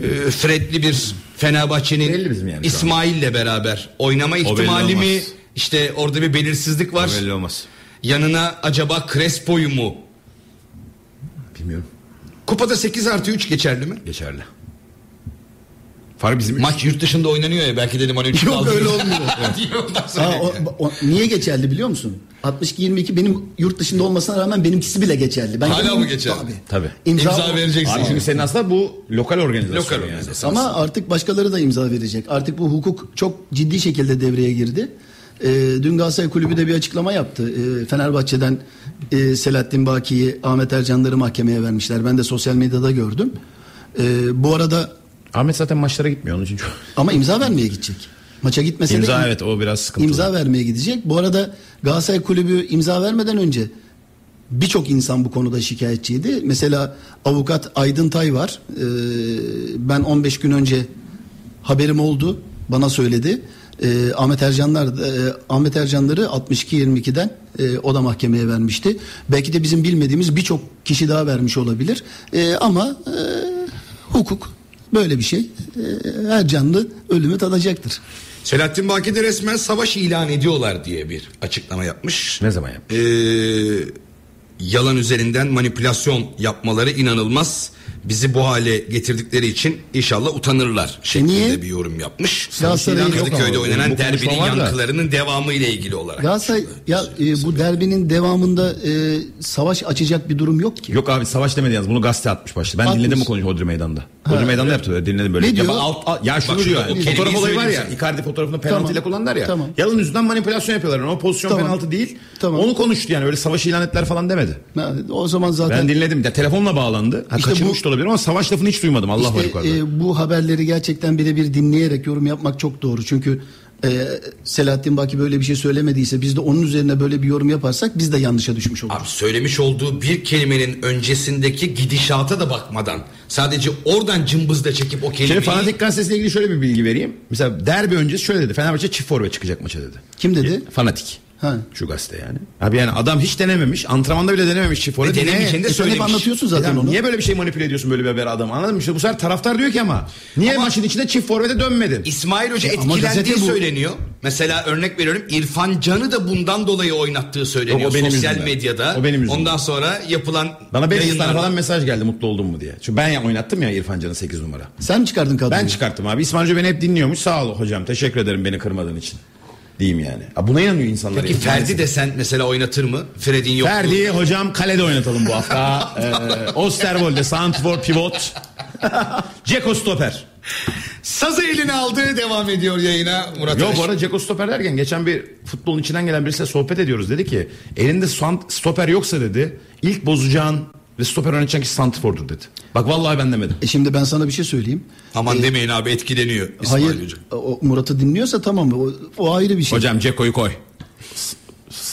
E, Fredli bir Fenerbahçe'nin yani. İsmail'le beraber oynama ihtimali mi? İşte orada bir belirsizlik var. Belli olmaz. Yanına acaba Crespo'yu mu? Bilmiyorum. Kupada 8 artı 3 geçerli mi? Geçerli. Fark bizim Maç yurt dışında oynanıyor ya belki dedim hani 3 Yok, öyle olmuyor. Aa, o, o- niye geçerli biliyor musun? 62-22 benim yurt dışında olmasına rağmen benimkisi bile geçerli. Ben Hala mı geçerli? Tabii. Tabii. İmza, İmza vereceksin. Abi şimdi senin aslında bu lokal organizasyon. Lokal yani. organizasyon. Ama artık başkaları da imza verecek. Artık bu hukuk çok ciddi şekilde devreye girdi. Ee, dün Galatasaray Kulübü de bir açıklama yaptı. Ee, Fenerbahçe'den e, Selahattin Baki'yi, Ahmet Ercanları mahkemeye vermişler. Ben de sosyal medyada gördüm. Ee, bu arada Ahmet zaten maçlara gitmiyor onun için çok. ama imza vermeye gidecek. Maça gitmese de İmza im- evet o biraz sıkıntılı. imza vermeye gidecek. Bu arada Galatasaray Kulübü imza vermeden önce birçok insan bu konuda şikayetçiydi. Mesela avukat Aydın Tay var. Ee, ben 15 gün önce haberim oldu. Bana söyledi. Ee, Ahmet Ercanlar e, Ahmet Ercanları 62-22'den e, o da mahkemeye vermişti. Belki de bizim bilmediğimiz birçok kişi daha vermiş olabilir. E, ama e, hukuk böyle bir şey. E, her canlı ölümü tadacaktır. Selahattin Baki de resmen savaş ilan ediyorlar diye bir açıklama yapmış. Ne zaman yapmış? Ee, yalan üzerinden manipülasyon yapmaları inanılmaz. Bizi bu hale getirdikleri için inşallah utanırlar şeklinde niye? bir yorum yapmış. Galatasaray'ın- Kadıköy'de oynanan derbinin var da. yankılarının devamı ile ilgili olarak. Galatasaray ya e, bu derbinin devamında e, savaş açacak bir durum yok ki. Yok abi savaş demedi yalnız bunu gazete atmış başta. Ben Atmış. dinledim bu konuyu Hodri Meydan'da. Hodri Meydan'da yaptı böyle dinledim böyle. Ne ya, diyor? bak alt, alt- ya şunu Bak diyor. yani, fotoğraf olayı var ya. Icardi fotoğrafını penaltıyla Tamam. kullandılar ya. Tamam. Yalan yüzünden manipülasyon yapıyorlar. O pozisyon Tamam. penaltı değil. Tamam. Onu konuştu yani öyle savaş ilan ettiler falan demedi. Ha, O zaman zaten Ben dinledim. Ya, telefonla bağlandı. Ha, İşte kaçırmış bu- olabilir ama savaş lafını hiç duymadım. Allah var İşte yukarıda. e, bu haberleri gerçekten birebir dinleyerek yorum yapmak çok doğru. Çünkü e, Selahattin Baki böyle bir şey söylemediyse biz de onun üzerine böyle bir yorum yaparsak biz de yanlışa düşmüş oluruz. Abi söylemiş olduğu bir kelimenin öncesindeki gidişata da bakmadan sadece oradan cımbızla çekip o kelimeyi Şimdi Fanatik Gazetesi'yle ilgili şöyle bir bilgi vereyim. Mesela derbi öncesi şöyle dedi. Fenerbahçe çift forvet çıkacak maça dedi. Kim dedi? Fanatik. Ha. Şu gazete yani. Abi yani adam hiç denememiş. Antrenmanda bile denememiş çift forvet. denemeyeceğini de E, sen hep söylemiş. anlatıyorsun zaten Ya onu. Niye böyle bir şey manipüle ediyorsun böyle bir haber adam anladın mı? İşte bu sefer taraftar diyor ki ama niye Ama- maçın içinde çift forvete dönmedin? İsmail Hoca E, etkilendiği söyleniyor. Mesela örnek veriyorum İrfan Can'ı da bundan dolayı oynattığı söyleniyor Yok, o benim sosyal yüzümden. medyada. O benim yüzümden. Ondan sonra yapılan Bana 500 tane falan mesaj geldi mutlu oldun mu diye. Çünkü ben ya oynattım ya İrfan Can'ı 8 numara. Sen mi çıkardın kadroyu? Ben çıkarttım abi. İsmail Hoca beni hep dinliyormuş. Sağ ol hocam. Teşekkür ederim beni kırmadığın için. Diyeyim yani. Ha, buna inanıyor insanlar. Peki yani. Ferdi de sen mesela oynatır mı? Fred'in yok. Ferdi hocam kalede oynatalım bu hafta. ee, Osterwold'de Santfor pivot. Ceko stoper. Sazı eline aldı devam ediyor yayına Murat Yok bu arada Ceko stoper derken geçen bir futbolun içinden gelen birisiyle sohbet ediyoruz. Dedi ki elinde sant- stoper yoksa dedi ilk bozacağın ve stoper oynatacağın kişi Santfor'dur dedi. Bak vallahi ben demedim. E şimdi ben sana bir şey söyleyeyim. Aman E, demeyin abi etkileniyor İsmail Hayır Hoca. o, Murat'ı dinliyorsa tamam o, o ayrı bir şey. Hocam Ceko'yu koy.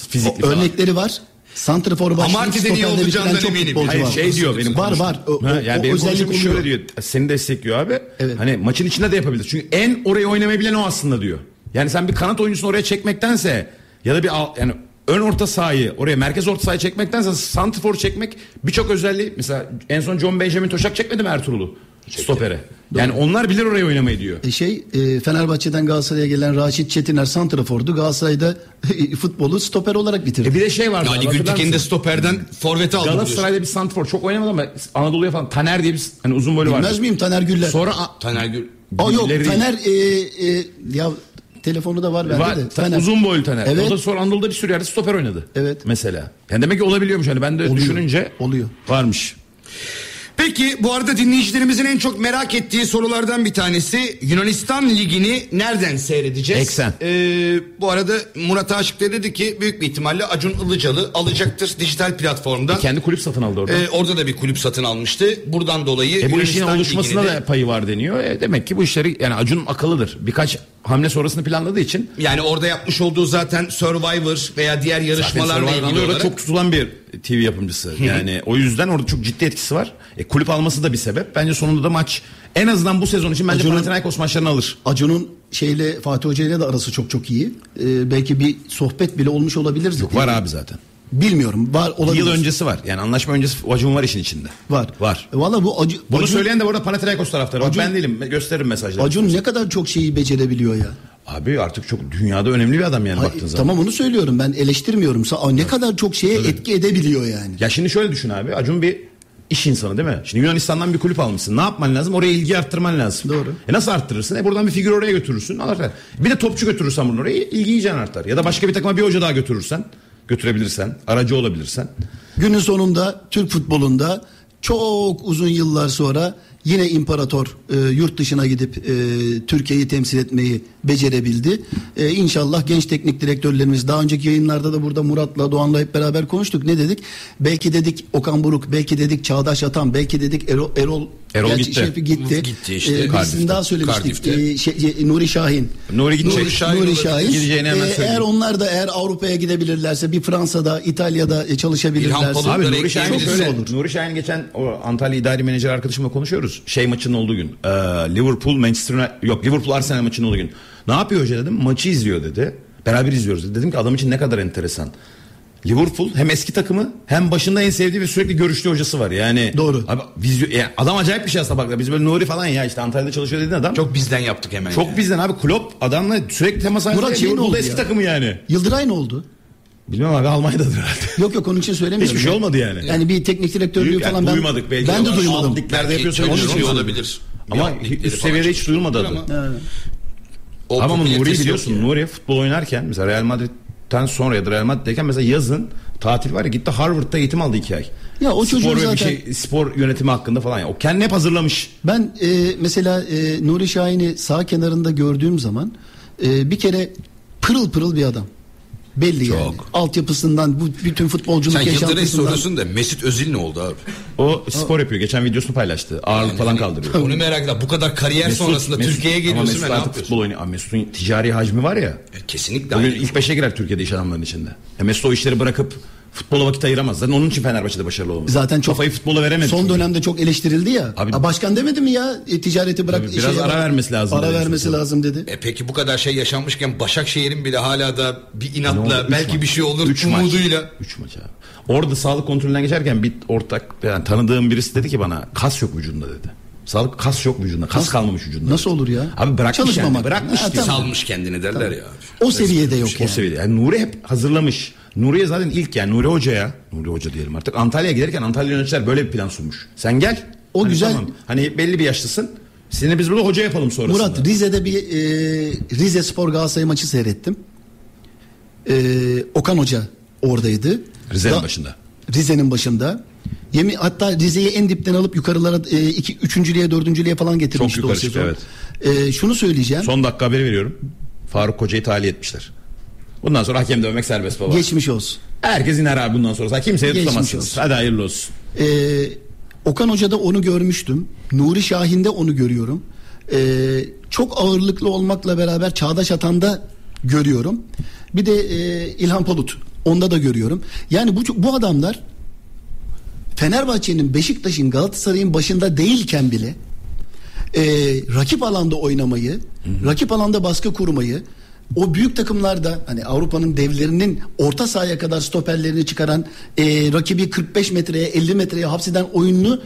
Fizikli O falan. örnekleri var. Santrafor başlayıp stoperde olacağından bitiren çok eminim. futbolcu Hayır var. şey diyor benim Var var. O, Ha, yani o benim özellik şöyle diyor. Seni destekliyor abi. Evet. Hani maçın içinde de yapabilir. Çünkü en orayı oynamayı bilen o aslında diyor. Yani sen bir kanat oyuncusunu oraya çekmektense ya da bir al- yani ön orta sahayı oraya merkez orta sahayı çekmektense santifor çekmek birçok özelliği mesela en son John Benjamin Toşak çekmedi mi Ertuğrul'u? Stopere. Yani onlar bilir oraya oynamayı diyor. E şey e, Fenerbahçe'den Galatasaray'a gelen Raşit Çetiner santrafordu. Galatasaray'da futbolu stoper olarak bitirdi. E bir de şey vardı. Ali Gültekin de stoperden forvete aldı. Galatasaray'da bir santifor çok oynamadı ama Anadolu'ya falan Taner diye bir hani uzun boylu vardı. Bilmez miyim Taner Güller? Sonra Taner Gül. o yok Taner e, e, ya telefonu da var bende Var, de. ta- uzun boylu Taner. Evet. O da sonra Anadolu'da bir sürü yerde stoper oynadı. Evet. Mesela. Yani demek ki olabiliyormuş hani ben de Oluyor. düşününce Oluyor. varmış. Peki bu arada dinleyicilerimizin en çok merak ettiği sorulardan bir tanesi Yunanistan Ligi'ni nereden seyredeceğiz? Eksen. Ee, bu arada Murat Aşık da dedi ki büyük bir ihtimalle Acun Ilıcalı alacaktır dijital platformdan. Kendi kulüp satın aldı orada. Ee, orada da bir kulüp satın almıştı. Buradan dolayı E bu işin Yunanistan oluşmasına Ligi'ni de- da payı var deniyor. E demek ki bu işleri yani Acun akıllıdır. Birkaç hamle sonrasını planladığı için yani orada yapmış olduğu zaten Survivor veya diğer yarışmalarla ilgili olarak çok tutulan bir TV yapımcısı. Yani o yüzden orada çok ciddi etkisi var. E, kulüp alması da bir sebep. Bence sonunda da maç en azından bu sezon için bence Acun'un- Panathinaikos maçlarını alır. Acun'un şeyle Fatih Hoca ile de arası çok çok iyi. E, belki bir sohbet bile olmuş olabilir. Var abi zaten. Bilmiyorum. Var olabilir. Yıl öncesi var. Yani anlaşma öncesi Acun var işin içinde. var. Var. E, Valla bu Acun, Bunu Acun, söyleyen de bu arada Panathinaikos taraftarı. Bak Acun- ben değilim. Gösteririm mesajları. Acun ne kadar çok şeyi becerebiliyor ya. Abi artık çok dünyada önemli bir adam yani Ay, baktığın zaman. tamam onu söylüyorum ben eleştirmiyorum. Sa- Ne kadar çok şeye etki edebiliyor yani. Ya şimdi şöyle düşün abi. Acun bir iş insanı değil mi? Şimdi Yunanistan'dan bir kulüp almışsın. Ne yapman lazım? Oraya ilgi arttırman lazım. Doğru. E nasıl arttırırsın? E buradan bir figür oraya götürürsün. Artar. Bir de topçu götürürsen bunu oraya ilgi iyice artar. Ya da başka bir takıma bir hoca daha götürürsen. Götürebilirsen. Aracı olabilirsen. Günün sonunda Türk futbolunda çok uzun yıllar sonra yine imparator e, yurt dışına gidip e, Türkiye'yi temsil etmeyi becerebildi. E, inşallah genç teknik direktörlerimiz daha önceki yayınlarda da burada Murat'la Doğan'la hep beraber konuştuk. Ne dedik? Belki dedik Okan Buruk, belki dedik Çağdaş Atan, belki dedik Erol Erol, Erol Gerçi gitti. Şefi gitti. Gitti işte. E, birisini Cardiff'te. daha söylemiştik. Cardiff'te. E, şey, e, Nuri Şahin. Nuri gidecek. Nuri, Şahin Nuri. Şahin. Gideceğini hemen E, söyleyeyim. eğer onlar da eğer Avrupa'ya gidebilirlerse bir Fransa'da, İtalya'da e, çalışabilirlerse. İlhan Abi Nuri Şahin. Çok güzel Nuri Şahin geçen o Antalya idari menajer arkadaşımla konuşuyoruz. Şey maçının olduğu gün. Ee, Liverpool Manchester yok Liverpool Arsenal maçının olduğu gün. Ne yapıyor hoca dedim. Maçı izliyor dedi. Beraber izliyoruz dedi. Dedim ki adam için ne kadar enteresan. Liverpool hem eski takımı hem başında en sevdiği ve sürekli görüştüğü hocası var. Yani Doğru. Abi, yani adam acayip bir şey aslında bak. Biz böyle Nuri falan ya işte Antalya'da çalışıyor dediğin adam. Çok bizden yaptık hemen. çok yani. bizden abi Klopp adamla sürekli temas halinde. Murat şey oldu eski ya? takımı yani. Yıldıray ne oldu? Bilmem abi Almanya'dadır herhalde. Yok yok onun için söylemiyorum. Hiçbir şey ya. olmadı yani. Yani bir teknik direktörlüğü Büyük- yani falan ben duymadık belki ben de duymadım. liglerde yapıyorsa onun için olabilir. Ama üst seviyede hiç duyulmadı Ama adı. Ama Nuri popülaritesi biliyorsun yani. Nuri futbol oynarken mesela Real Madrid'den sonra ya da Real Madrid'deyken mesela yazın tatil var ya gitti Harvard'da eğitim aldı iki ay. Ya o spor zaten- bir şey spor yönetimi hakkında falan ya. O kendini hep hazırlamış. Ben e, mesela e, Nuri Şahin'i sağ kenarında gördüğüm zaman e, bir kere pırıl pırıl bir adam. Belli Çok. yani. Altyapısından bu bütün futbolculuk Sen Yıldıray'ı yaşantısından. soruyorsun da Mesut Özil ne oldu abi? O spor yapıyor. Geçen videosunu paylaştı. Ağırlık falan kaldırıyor. Onu merak ediyorum. Bu kadar kariyer sonrasında Mesut- Türkiye'ye ama geliyorsun Mesut ve ne artık yapıyorsun? futbol oynuyor. Mesut'un ticari hacmi var ya. E, Kesinlikle. Bugün ilk beşe girer Türkiye'de iş adamlarının içinde. Ya Mesut o işleri bırakıp futbola vakit ayıramaz. Zaten onun için Fenerbahçe'de başarılı olamadı. Zaten çok Kafayı futbola veremedi. Son çünkü. dönemde çok eleştirildi ya. Abi- başkan demedi mi ya e, ticareti bırak. Tabii, biraz ara vermesi lazım Ara vermesi lazım dedi. E peki bu kadar şey yaşanmışken Başakşehir'in bile hala da bir inatla? Üç belki maç. bir şey olur Üç maç. umuduyla. Üç maç abi. Orada sağlık kontrolünden geçerken bir ortak yani tanıdığım birisi dedi ki bana kas yok vücudunda dedi. Sağlık kas yok vücudunda. Kas Nasıl- kalmamış vücudunda. nasıl olur ya? Abi bırakmış Çalışmamak. yani. Bırakmış Ha, tamam. Salmış kendini derler ya. O seviyede yok O yani. seviyede. Yani Nuri hep hazırlamış. Nuri'ye zaten ilk yani Nuri Hoca'ya, Nuri Hoca diyelim artık Antalya'ya giderken Antalya yöneticiler böyle bir plan sunmuş. Sen gel. O Hani güzel. Tamam. Hani belli bir yaşlısın. Seni biz burada hoca yapalım sonrasında. Murat Rize'de bir e, Rize Spor Galatasaray maçı seyrettim. E, Okan Hoca oradaydı. Rize'nin Da- başında. Rize'nin başında. Yemi, hatta Rize'yi en dipten alıp yukarılara e, iki, üçüncülüğe dördüncülüğe falan getirmişti yukarı o çıktı, sezon. E, şunu söyleyeceğim. Son dakika haberi veriyorum. Faruk Koca'yı tahliye etmişler. Bundan sonra hakem dövmek serbest baba. Geçmiş olsun. Herkes iner abi bundan sonra. Kimseye Geçmiş tutamazsınız. olsun. Hadi hayırlı olsun. Ee, Okan Hoca'da onu görmüştüm. Nuri Şahin'de onu görüyorum. Ee, çok ağırlıklı olmakla beraber Çağdaş Atan'da görüyorum. Bir de e, İlhan Palut. Onda da görüyorum. Yani bu bu adamlar Fenerbahçe'nin, Beşiktaş'ın, Galatasaray'ın başında değilken bile e, rakip alanda oynamayı, rakip alanda baskı kurmayı o büyük takımlarda hani Avrupa'nın devlerinin orta sahaya kadar stoperlerini çıkaran e, rakibi 45 metreye 50 metreye hapseden oyununu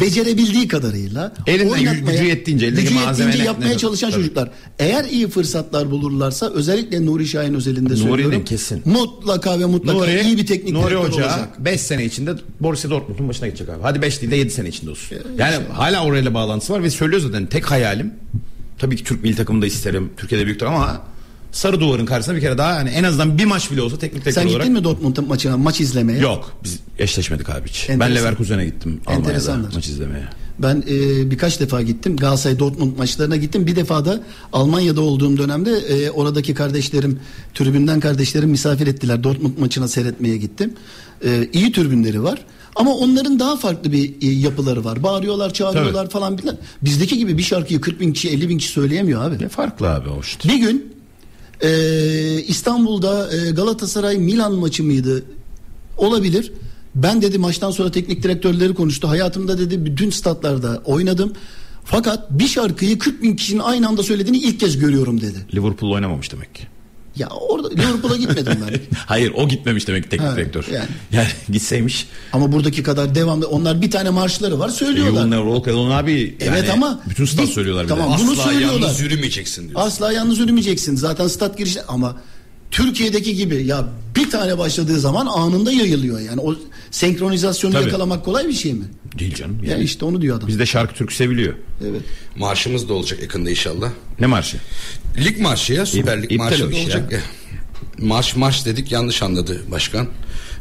becerebildiği kadarıyla Elinden gücü yettiğince, gücü yettiğince yapmaya ne- çalışan Tabii. çocuklar. Eğer iyi fırsatlar bulurlarsa özellikle Nuri Şahin özelinde Nuri'nin söylüyorum. kesin. Mutlaka ve mutlaka iyi bir teknik Nuri Hoca olacak. 5 sene içinde Borussia Dortmund'un başına geçecek abi. Hadi 5 değil de 7 sene içinde olsun. Yani hala orayla bağlantısı var ve söylüyor zaten tek hayalim tabii ki Türk milli takımında isterim. Türkiye'de büyüktür ama sarı duvarın karşısında bir kere daha yani en azından bir maç bile olsa teknik direktör Sen olarak gittin mi Dortmund maçına maç izlemeye? Yok biz eşleşmedik abi hiç. Ben Enteresan. Leverkusen'e gittim Almanya'da maç izlemeye. Ben e, birkaç defa gittim. Galatasaray Dortmund maçlarına gittim. Bir defa da Almanya'da olduğum dönemde e, oradaki kardeşlerim, tribünden kardeşlerim misafir ettiler. Dortmund maçına seyretmeye gittim. E, iyi tribünleri var. Ama onların daha farklı bir e, yapıları var. Bağırıyorlar, çağırıyorlar falan filan. Bizdeki gibi bir şarkıyı 40 bin kişi, 50 bin kişi söyleyemiyor abi. Ne farklı abi o işte. Bir gün e, İstanbul'da e, Galatasaray Milan maçı mıydı? Olabilir. Ben dedi maçtan sonra teknik direktörleri konuştu. Hayatımda dedi bütün statlarda oynadım. Fakat bir şarkıyı 40 bin kişinin aynı anda söylediğini ilk kez görüyorum dedi. Liverpool oynamamış demek ki. Ya orada Liverpool'a gitmedim ben. Hayır o gitmemiş demek ki teknik direktör. yani. Yani. gitseymiş. Ama buradaki kadar devamlı onlar bir tane marşları var söylüyorlar. never walk alone abi. Evet yani ama bütün stat bir- söylüyorlar tamam, de. bunu Asla söylüyorlar. yalnız yürümeyeceksin diyor. Asla yalnız yürümeyeceksin. Zaten stat girişi ama Türkiye'deki gibi ya bir tane başladığı zaman anında yayılıyor. Yani o senkronizasyonu Tabii. yakalamak kolay bir şey mi? Değil canım. Ya Yani. işte onu diyor adam. Bizde şarkı türkü seviliyor. Evet. Marşımız da olacak yakında inşallah. Ne marşı? Lig marşı ya Süper Lig İptal marşı da olacak ya. Marş marş dedik yanlış anladı başkan.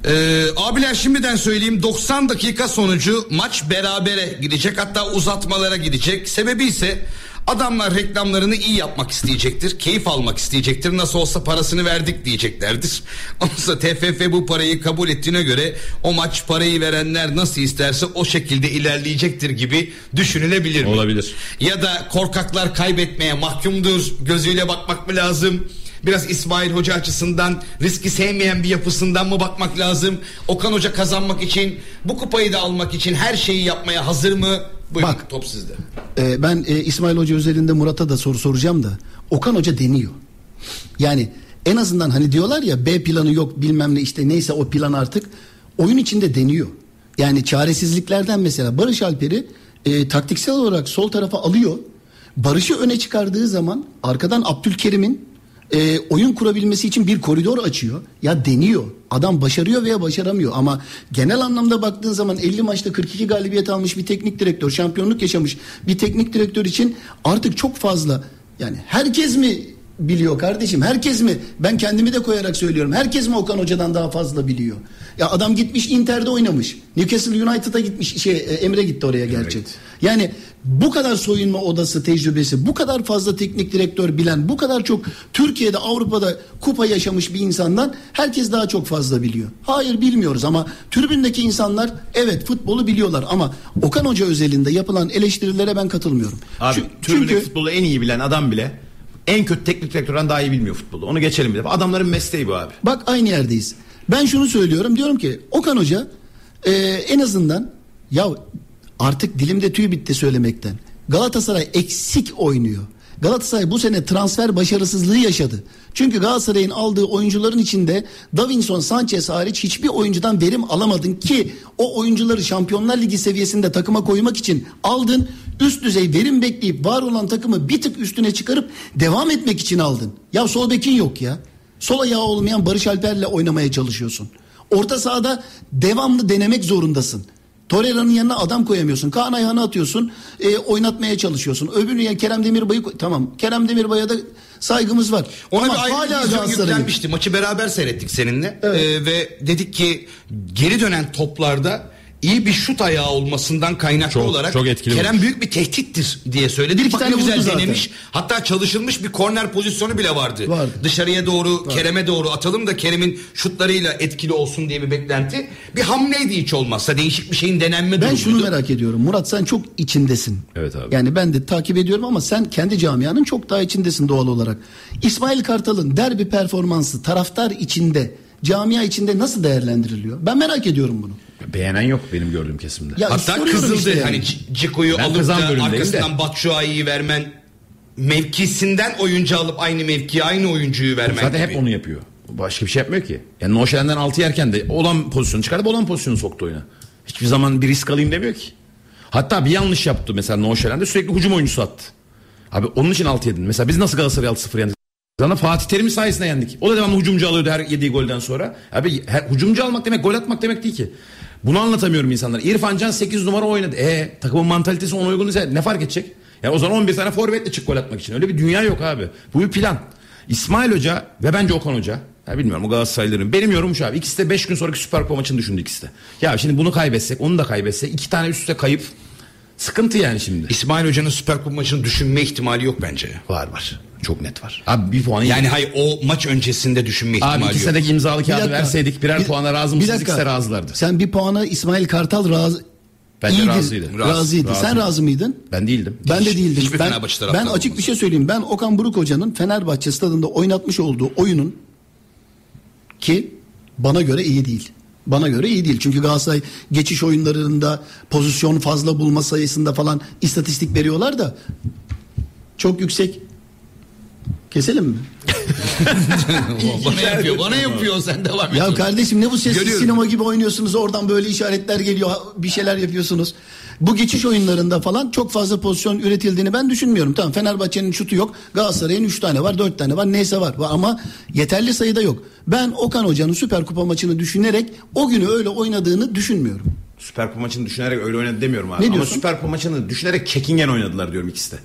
Ee, abiler şimdiden söyleyeyim 90 dakika sonucu maç berabere gidecek hatta uzatmalara gidecek. Sebebi ise adamlar reklamlarını iyi yapmak isteyecektir. Keyif almak isteyecektir. Nasıl olsa parasını verdik diyeceklerdir. Onsa TFF bu parayı kabul ettiğine göre o maç parayı verenler nasıl isterse o şekilde ilerleyecektir gibi düşünülebilir mi? Olabilir. Ya da korkaklar kaybetmeye mahkumdur gözüyle bakmak mı lazım? Biraz İsmail Hoca açısından riski sevmeyen bir yapısından mı bakmak lazım? Okan Hoca kazanmak için bu kupayı da almak için her şeyi yapmaya hazır mı? Buyurun Bak. top sizde. Ee, ben e, İsmail Hoca özelinde Murat'a da soru soracağım da Okan Hoca deniyor. Yani en azından hani diyorlar ya B planı yok bilmem ne işte neyse o plan artık oyun içinde deniyor. Yani çaresizliklerden mesela Barış Alper'i e, taktiksel olarak sol tarafa alıyor. Barış'ı öne çıkardığı zaman arkadan Abdülkerim'in e, oyun kurabilmesi için bir koridor açıyor. Ya deniyor. Adam başarıyor veya başaramıyor ama genel anlamda baktığın zaman 50 maçta 42 galibiyet almış bir teknik direktör, şampiyonluk yaşamış bir teknik direktör için artık çok fazla yani herkes mi biliyor kardeşim? Herkes mi? Ben kendimi de koyarak söylüyorum. Herkes mi Okan Hoca'dan daha fazla biliyor? Ya adam gitmiş Inter'de oynamış. Newcastle United'a gitmiş. Şey e, Emre gitti oraya gerçi. Yani bu kadar soyunma odası tecrübesi, bu kadar fazla teknik direktör bilen, bu kadar çok Türkiye'de, Avrupa'da kupa yaşamış bir insandan herkes daha çok fazla biliyor. Hayır bilmiyoruz ama tribündeki insanlar evet futbolu biliyorlar ama Okan Hoca özelinde yapılan eleştirilere ben katılmıyorum. Abi Çü- çünkü futbolu en iyi bilen adam bile en kötü teknik direktörden daha iyi bilmiyor futbolu. Onu geçelim bir defa. Adamların mesleği bu abi. Bak aynı yerdeyiz. Ben şunu söylüyorum. Diyorum ki Okan Hoca e, en azından ya artık dilimde tüy bitti söylemekten. Galatasaray eksik oynuyor. Galatasaray bu sene transfer başarısızlığı yaşadı. Çünkü Galatasaray'ın aldığı oyuncuların içinde Davinson Sanchez hariç hiçbir oyuncudan verim alamadın ki o oyuncuları Şampiyonlar Ligi seviyesinde takıma koymak için aldın. Üst düzey verim bekleyip var olan takımı bir tık üstüne çıkarıp devam etmek için aldın. Ya sol bekin yok ya. Sol ayağı olmayan Barış Alper'le oynamaya çalışıyorsun. Orta sahada devamlı denemek zorundasın. Torreira'nın yanına adam koyamıyorsun. Kaan Ayhan'ı atıyorsun. e, oynatmaya çalışıyorsun. Öbürünü ya Kerem Demirbay'ı tamam. Kerem Demirbay'a da saygımız var. Ona Ama bir hala yüklenmişti. Maçı beraber seyrettik seninle. Evet. Ee, ve dedik ki geri dönen toplarda iyi bir şut ayağı olmasından kaynaklı Çok- olarak çok etkili Kerem büyük bir tehdittir diye söyledik. Bir iki tane güzel zaten. denemiş. Hatta çalışılmış bir korner pozisyonu bile vardı. Vardı. Dışarıya doğru Kerem'e doğru atalım da Kerem'in şutlarıyla etkili olsun diye bir beklenti. Bir hamleydi hiç olmazsa. Değişik bir şeyin denenme Ben durumuydu. şunu merak ediyorum. Murat sen çok içindesin. Evet abi. Yani ben de takip ediyorum ama sen kendi camianın çok daha içindesin doğal olarak. İsmail Kartal'ın derbi performansı taraftar içinde, camia içinde nasıl değerlendiriliyor? Ben merak ediyorum bunu. Beğenen yok benim gördüğüm kesimde. Ya Hatta kızıldı işte yani. hani Ciko'yu alıp da arkasından de. Batshuayi'yi vermen mevkisinden oyuncu alıp aynı mevkiye aynı oyuncuyu vermen Zaten gibi. hep onu yapıyor. Başka bir şey yapmıyor ki. Yani Noşelen'den 6 yerken de olan pozisyonu çıkarıp olan pozisyonu soktu oyuna. Hiçbir zaman bir risk alayım demiyor ki. Hatta bir yanlış yaptı mesela Noşelen'de sürekli hücum oyuncusu attı. Abi onun için 6 yedin. Mesela biz nasıl Galatasaray 6-0 yendik? Sana Fatih Terim'in sayesinde yendik. O da devamlı hücumcu alıyordu her yediği golden sonra. Abi her, hücumcu almak demek gol atmak demek değil ki. Bunu anlatamıyorum insanlara. İrfan Can 8 numara oynadı. E takımın mantalitesi ona uygun ise ne fark edecek? Yani o zaman 11 tane forvetle çık gol atmak için. Öyle bir dünya yok abi. Bu bir plan. İsmail Hoca ve bence Okan Hoca. Ya bilmiyorum o Galatasaraylıların. Benim yorumum şu abi. İkisi de 5 gün sonraki Süper Kupa maçını düşündü ikisi de. Ya şimdi bunu kaybetsek onu da kaybetsek iki tane üst üste kayıp sıkıntı yani şimdi. İsmail Hoca'nın Süper Kupa maçını düşünme ihtimali yok bence. Var var. Çok net var. Abi bir puan Yani hayır o maç öncesinde düşünme Abi ihtimali iki yok. senedeki imzalı Bir kağıdı dakika. verseydik birer Bir- puana razı bir mısınız? dakika. İkisi de razılardı. Sen bir puana İsmail Kartal razı Bence iyidir. razıydı. Razı- Razıydı. Sen razıydı. razı mıydın? Ben değildim. Ben de Hiç- değildim. hiçbir ben, ben açık bir şey söyleyeyim. Ben Okan Buruk Hoca'nın Fenerbahçe stadında oynatmış olduğu oyunun ki bana göre iyi değil. Bana göre iyi değil. Çünkü Galatasaray geçiş oyunlarında pozisyon fazla bulma sayısında falan istatistik veriyorlar da çok yüksek. Keselim mi? bana yapıyor. Bana yapıyor sen devam et. Ya kardeşim ne bu sessiz Görüyorum. sinema gibi oynuyorsunuz oradan böyle işaretler geliyor bir şeyler yapıyorsunuz. Bu geçiş oyunlarında falan çok fazla pozisyon üretildiğini ben düşünmüyorum. Tamam Fenerbahçe'nin şutu yok Galatasaray'ın 3 tane var 4 tane var neyse var ama yeterli sayıda yok. Ben Okan Hoca'nın Süper Kupa maçını düşünerek o günü öyle oynadığını düşünmüyorum. Süper Kupa maçını düşünerek öyle oynadı demiyorum abi. Ne Ama diyorsun? Süper Kupa maçını düşünerek çekingen oynadılar diyorum ikisi de.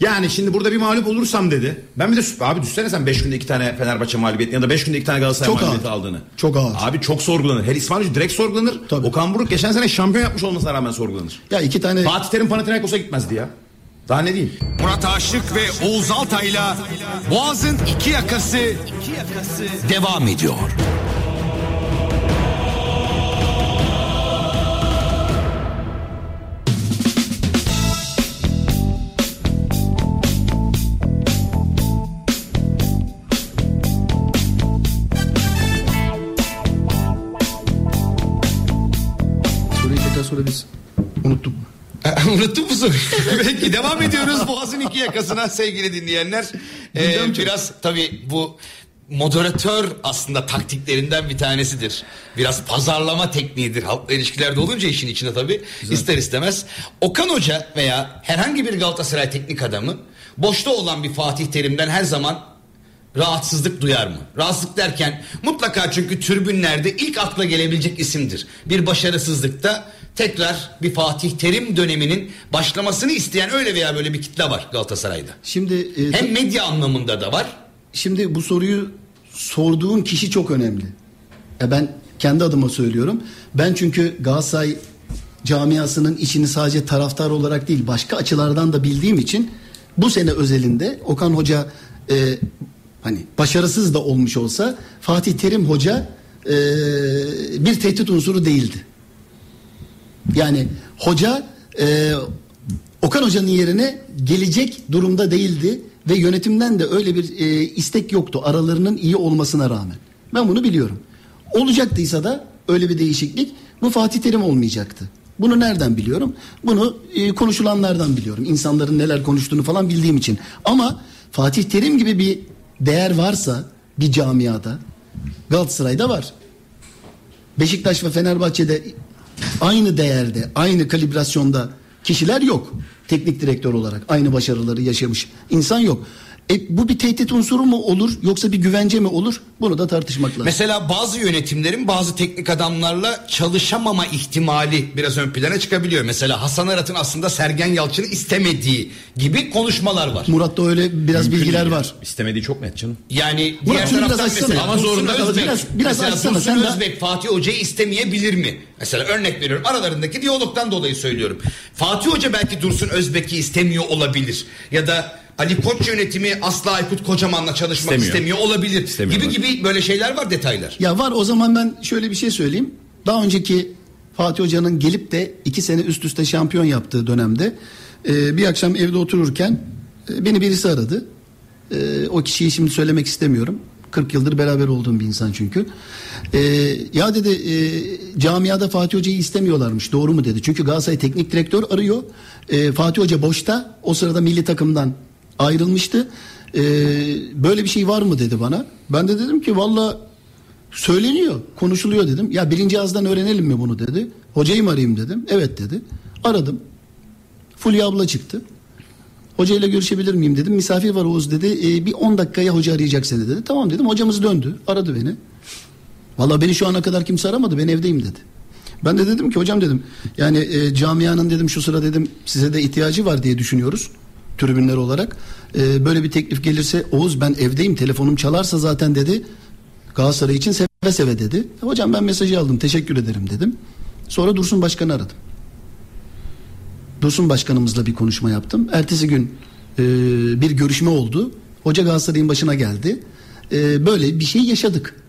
Yani şimdi burada bir mağlup olursam dedi. Ben bir de abi düşünsene sen 5 günde 2 tane Fenerbahçe mağlubiyeti ya da 5 günde 2 tane Galatasaray Çok mağlubiyeti ağır. aldığını. Çok ağır. Abi çok sorgulanır. Her İsmail Hoca direkt sorgulanır. Tabii. Okan Buruk geçen sene şampiyon yapmış olmasına rağmen sorgulanır. Ya iki tane Fatih Terim Panathinaikos'a gitmezdi ya. Daha ne diyeyim? Murat Aşık ve Oğuz Altay'la Boğaz'ın iki yakası devam ediyor. Unuttuk. Unuttun mu soruyu? Peki devam ediyoruz Boğaz'ın iki yakasına sevgili dinleyenler. Ee, biraz tabii bu moderatör aslında taktiklerinden bir tanesidir. Biraz pazarlama tekniğidir. Halkla ilişkilerde olunca işin içinde tabii ister istemez. Okan Hoca veya herhangi bir Galatasaray teknik adamı boşta olan bir Fatih Terim'den her zaman rahatsızlık duyar mı? Rahatsızlık derken mutlaka çünkü tribünlerde ilk akla gelebilecek isimdir. Bir başarısızlıkta tekrar bir Fatih Terim döneminin başlamasını isteyen öyle veya böyle bir kitle var Galatasaray'da. Şimdi e, Hem medya anlamında da var. Şimdi bu soruyu sorduğun kişi çok önemli. E ben kendi adıma söylüyorum. Ben çünkü Galatasaray camiasının içini sadece taraftar olarak değil başka açılardan da bildiğim için bu sene özelinde Okan Hoca e, hani başarısız da olmuş olsa Fatih Terim Hoca e, bir tehdit unsuru değildi. Yani hoca e, Okan Hoca'nın yerine gelecek durumda değildi ve yönetimden de öyle bir e, istek yoktu aralarının iyi olmasına rağmen. Ben bunu biliyorum. Olacaktıysa da öyle bir değişiklik bu Fatih Terim olmayacaktı. Bunu nereden biliyorum? Bunu e, konuşulanlardan biliyorum. İnsanların neler konuştuğunu falan bildiğim için. Ama Fatih Terim gibi bir değer varsa bir camiada Galatasaray'da var. Beşiktaş ve Fenerbahçe'de aynı değerde, aynı kalibrasyonda kişiler yok. Teknik direktör olarak aynı başarıları yaşamış insan yok. E, bu bir tehdit unsuru mu olur yoksa bir güvence mi olur? Bunu da tartışmak lazım. Mesela bazı yönetimlerin bazı teknik adamlarla çalışamama ihtimali biraz ön plana çıkabiliyor. Mesela Hasan Arat'ın aslında Sergen Yalçın'ı istemediği gibi konuşmalar var. Murat'ta öyle biraz Mümkün bilgiler değil var. İstemediği çok net canım. Yani Murat, diğer biraz taraftan açsana mesela ama zorunda Dursun Özbek. Biraz- biraz mesela açsana, Dursun sen de- Özbek Fatih Hoca'yı istemeyebilir mi? Mesela örnek veriyorum aralarındaki diyalogdan dolayı söylüyorum. Fatih Hoca belki Dursun Özbek'i istemiyor olabilir. Ya da Ali Koç yönetimi asla Aykut Kocaman'la çalışmak İstemiyor. istemiyor olabilir. İstemiyorlar. Gibi gibi böyle şeyler var detaylar. Ya var o zaman ben şöyle bir şey söyleyeyim. Daha önceki Fatih Hoca'nın gelip de iki sene üst üste şampiyon yaptığı dönemde e, bir akşam evde otururken e, beni birisi aradı. E, o kişiyi şimdi söylemek istemiyorum. 40 yıldır beraber olduğum bir insan çünkü. E, ya dedi e, camiada Fatih Hoca'yı istemiyorlarmış doğru mu dedi. Çünkü Galatasaray teknik direktör arıyor. E, Fatih Hoca boşta o sırada milli takımdan ayrılmıştı. Ee, böyle bir şey var mı dedi bana. Ben de dedim ki valla söyleniyor, konuşuluyor dedim. Ya birinci ağızdan öğrenelim mi bunu dedi. Hocayı mı arayayım dedim. Evet dedi. Aradım. Fulya abla çıktı. Hocayla görüşebilir miyim dedim. Misafir var Oğuz dedi. E, bir 10 dakikaya hoca arayacak seni dedi. Tamam dedim. Hocamız döndü. Aradı beni. Valla beni şu ana kadar kimse aramadı. Ben evdeyim dedi. Ben de dedim ki hocam dedim. Yani e, camianın dedim şu sıra dedim size de ihtiyacı var diye düşünüyoruz. Tribünler olarak. E, böyle bir teklif gelirse Oğuz ben evdeyim. Telefonum çalarsa zaten dedi. Galatasaray için seve seve dedi. Hocam ben mesajı aldım. Teşekkür ederim dedim. Sonra Dursun Başkan'ı aradım. Dursun Başkanımızla bir konuşma yaptım. Ertesi gün e, bir görüşme oldu. Hoca Galatasaray'ın başına geldi. E, böyle bir şey yaşadık.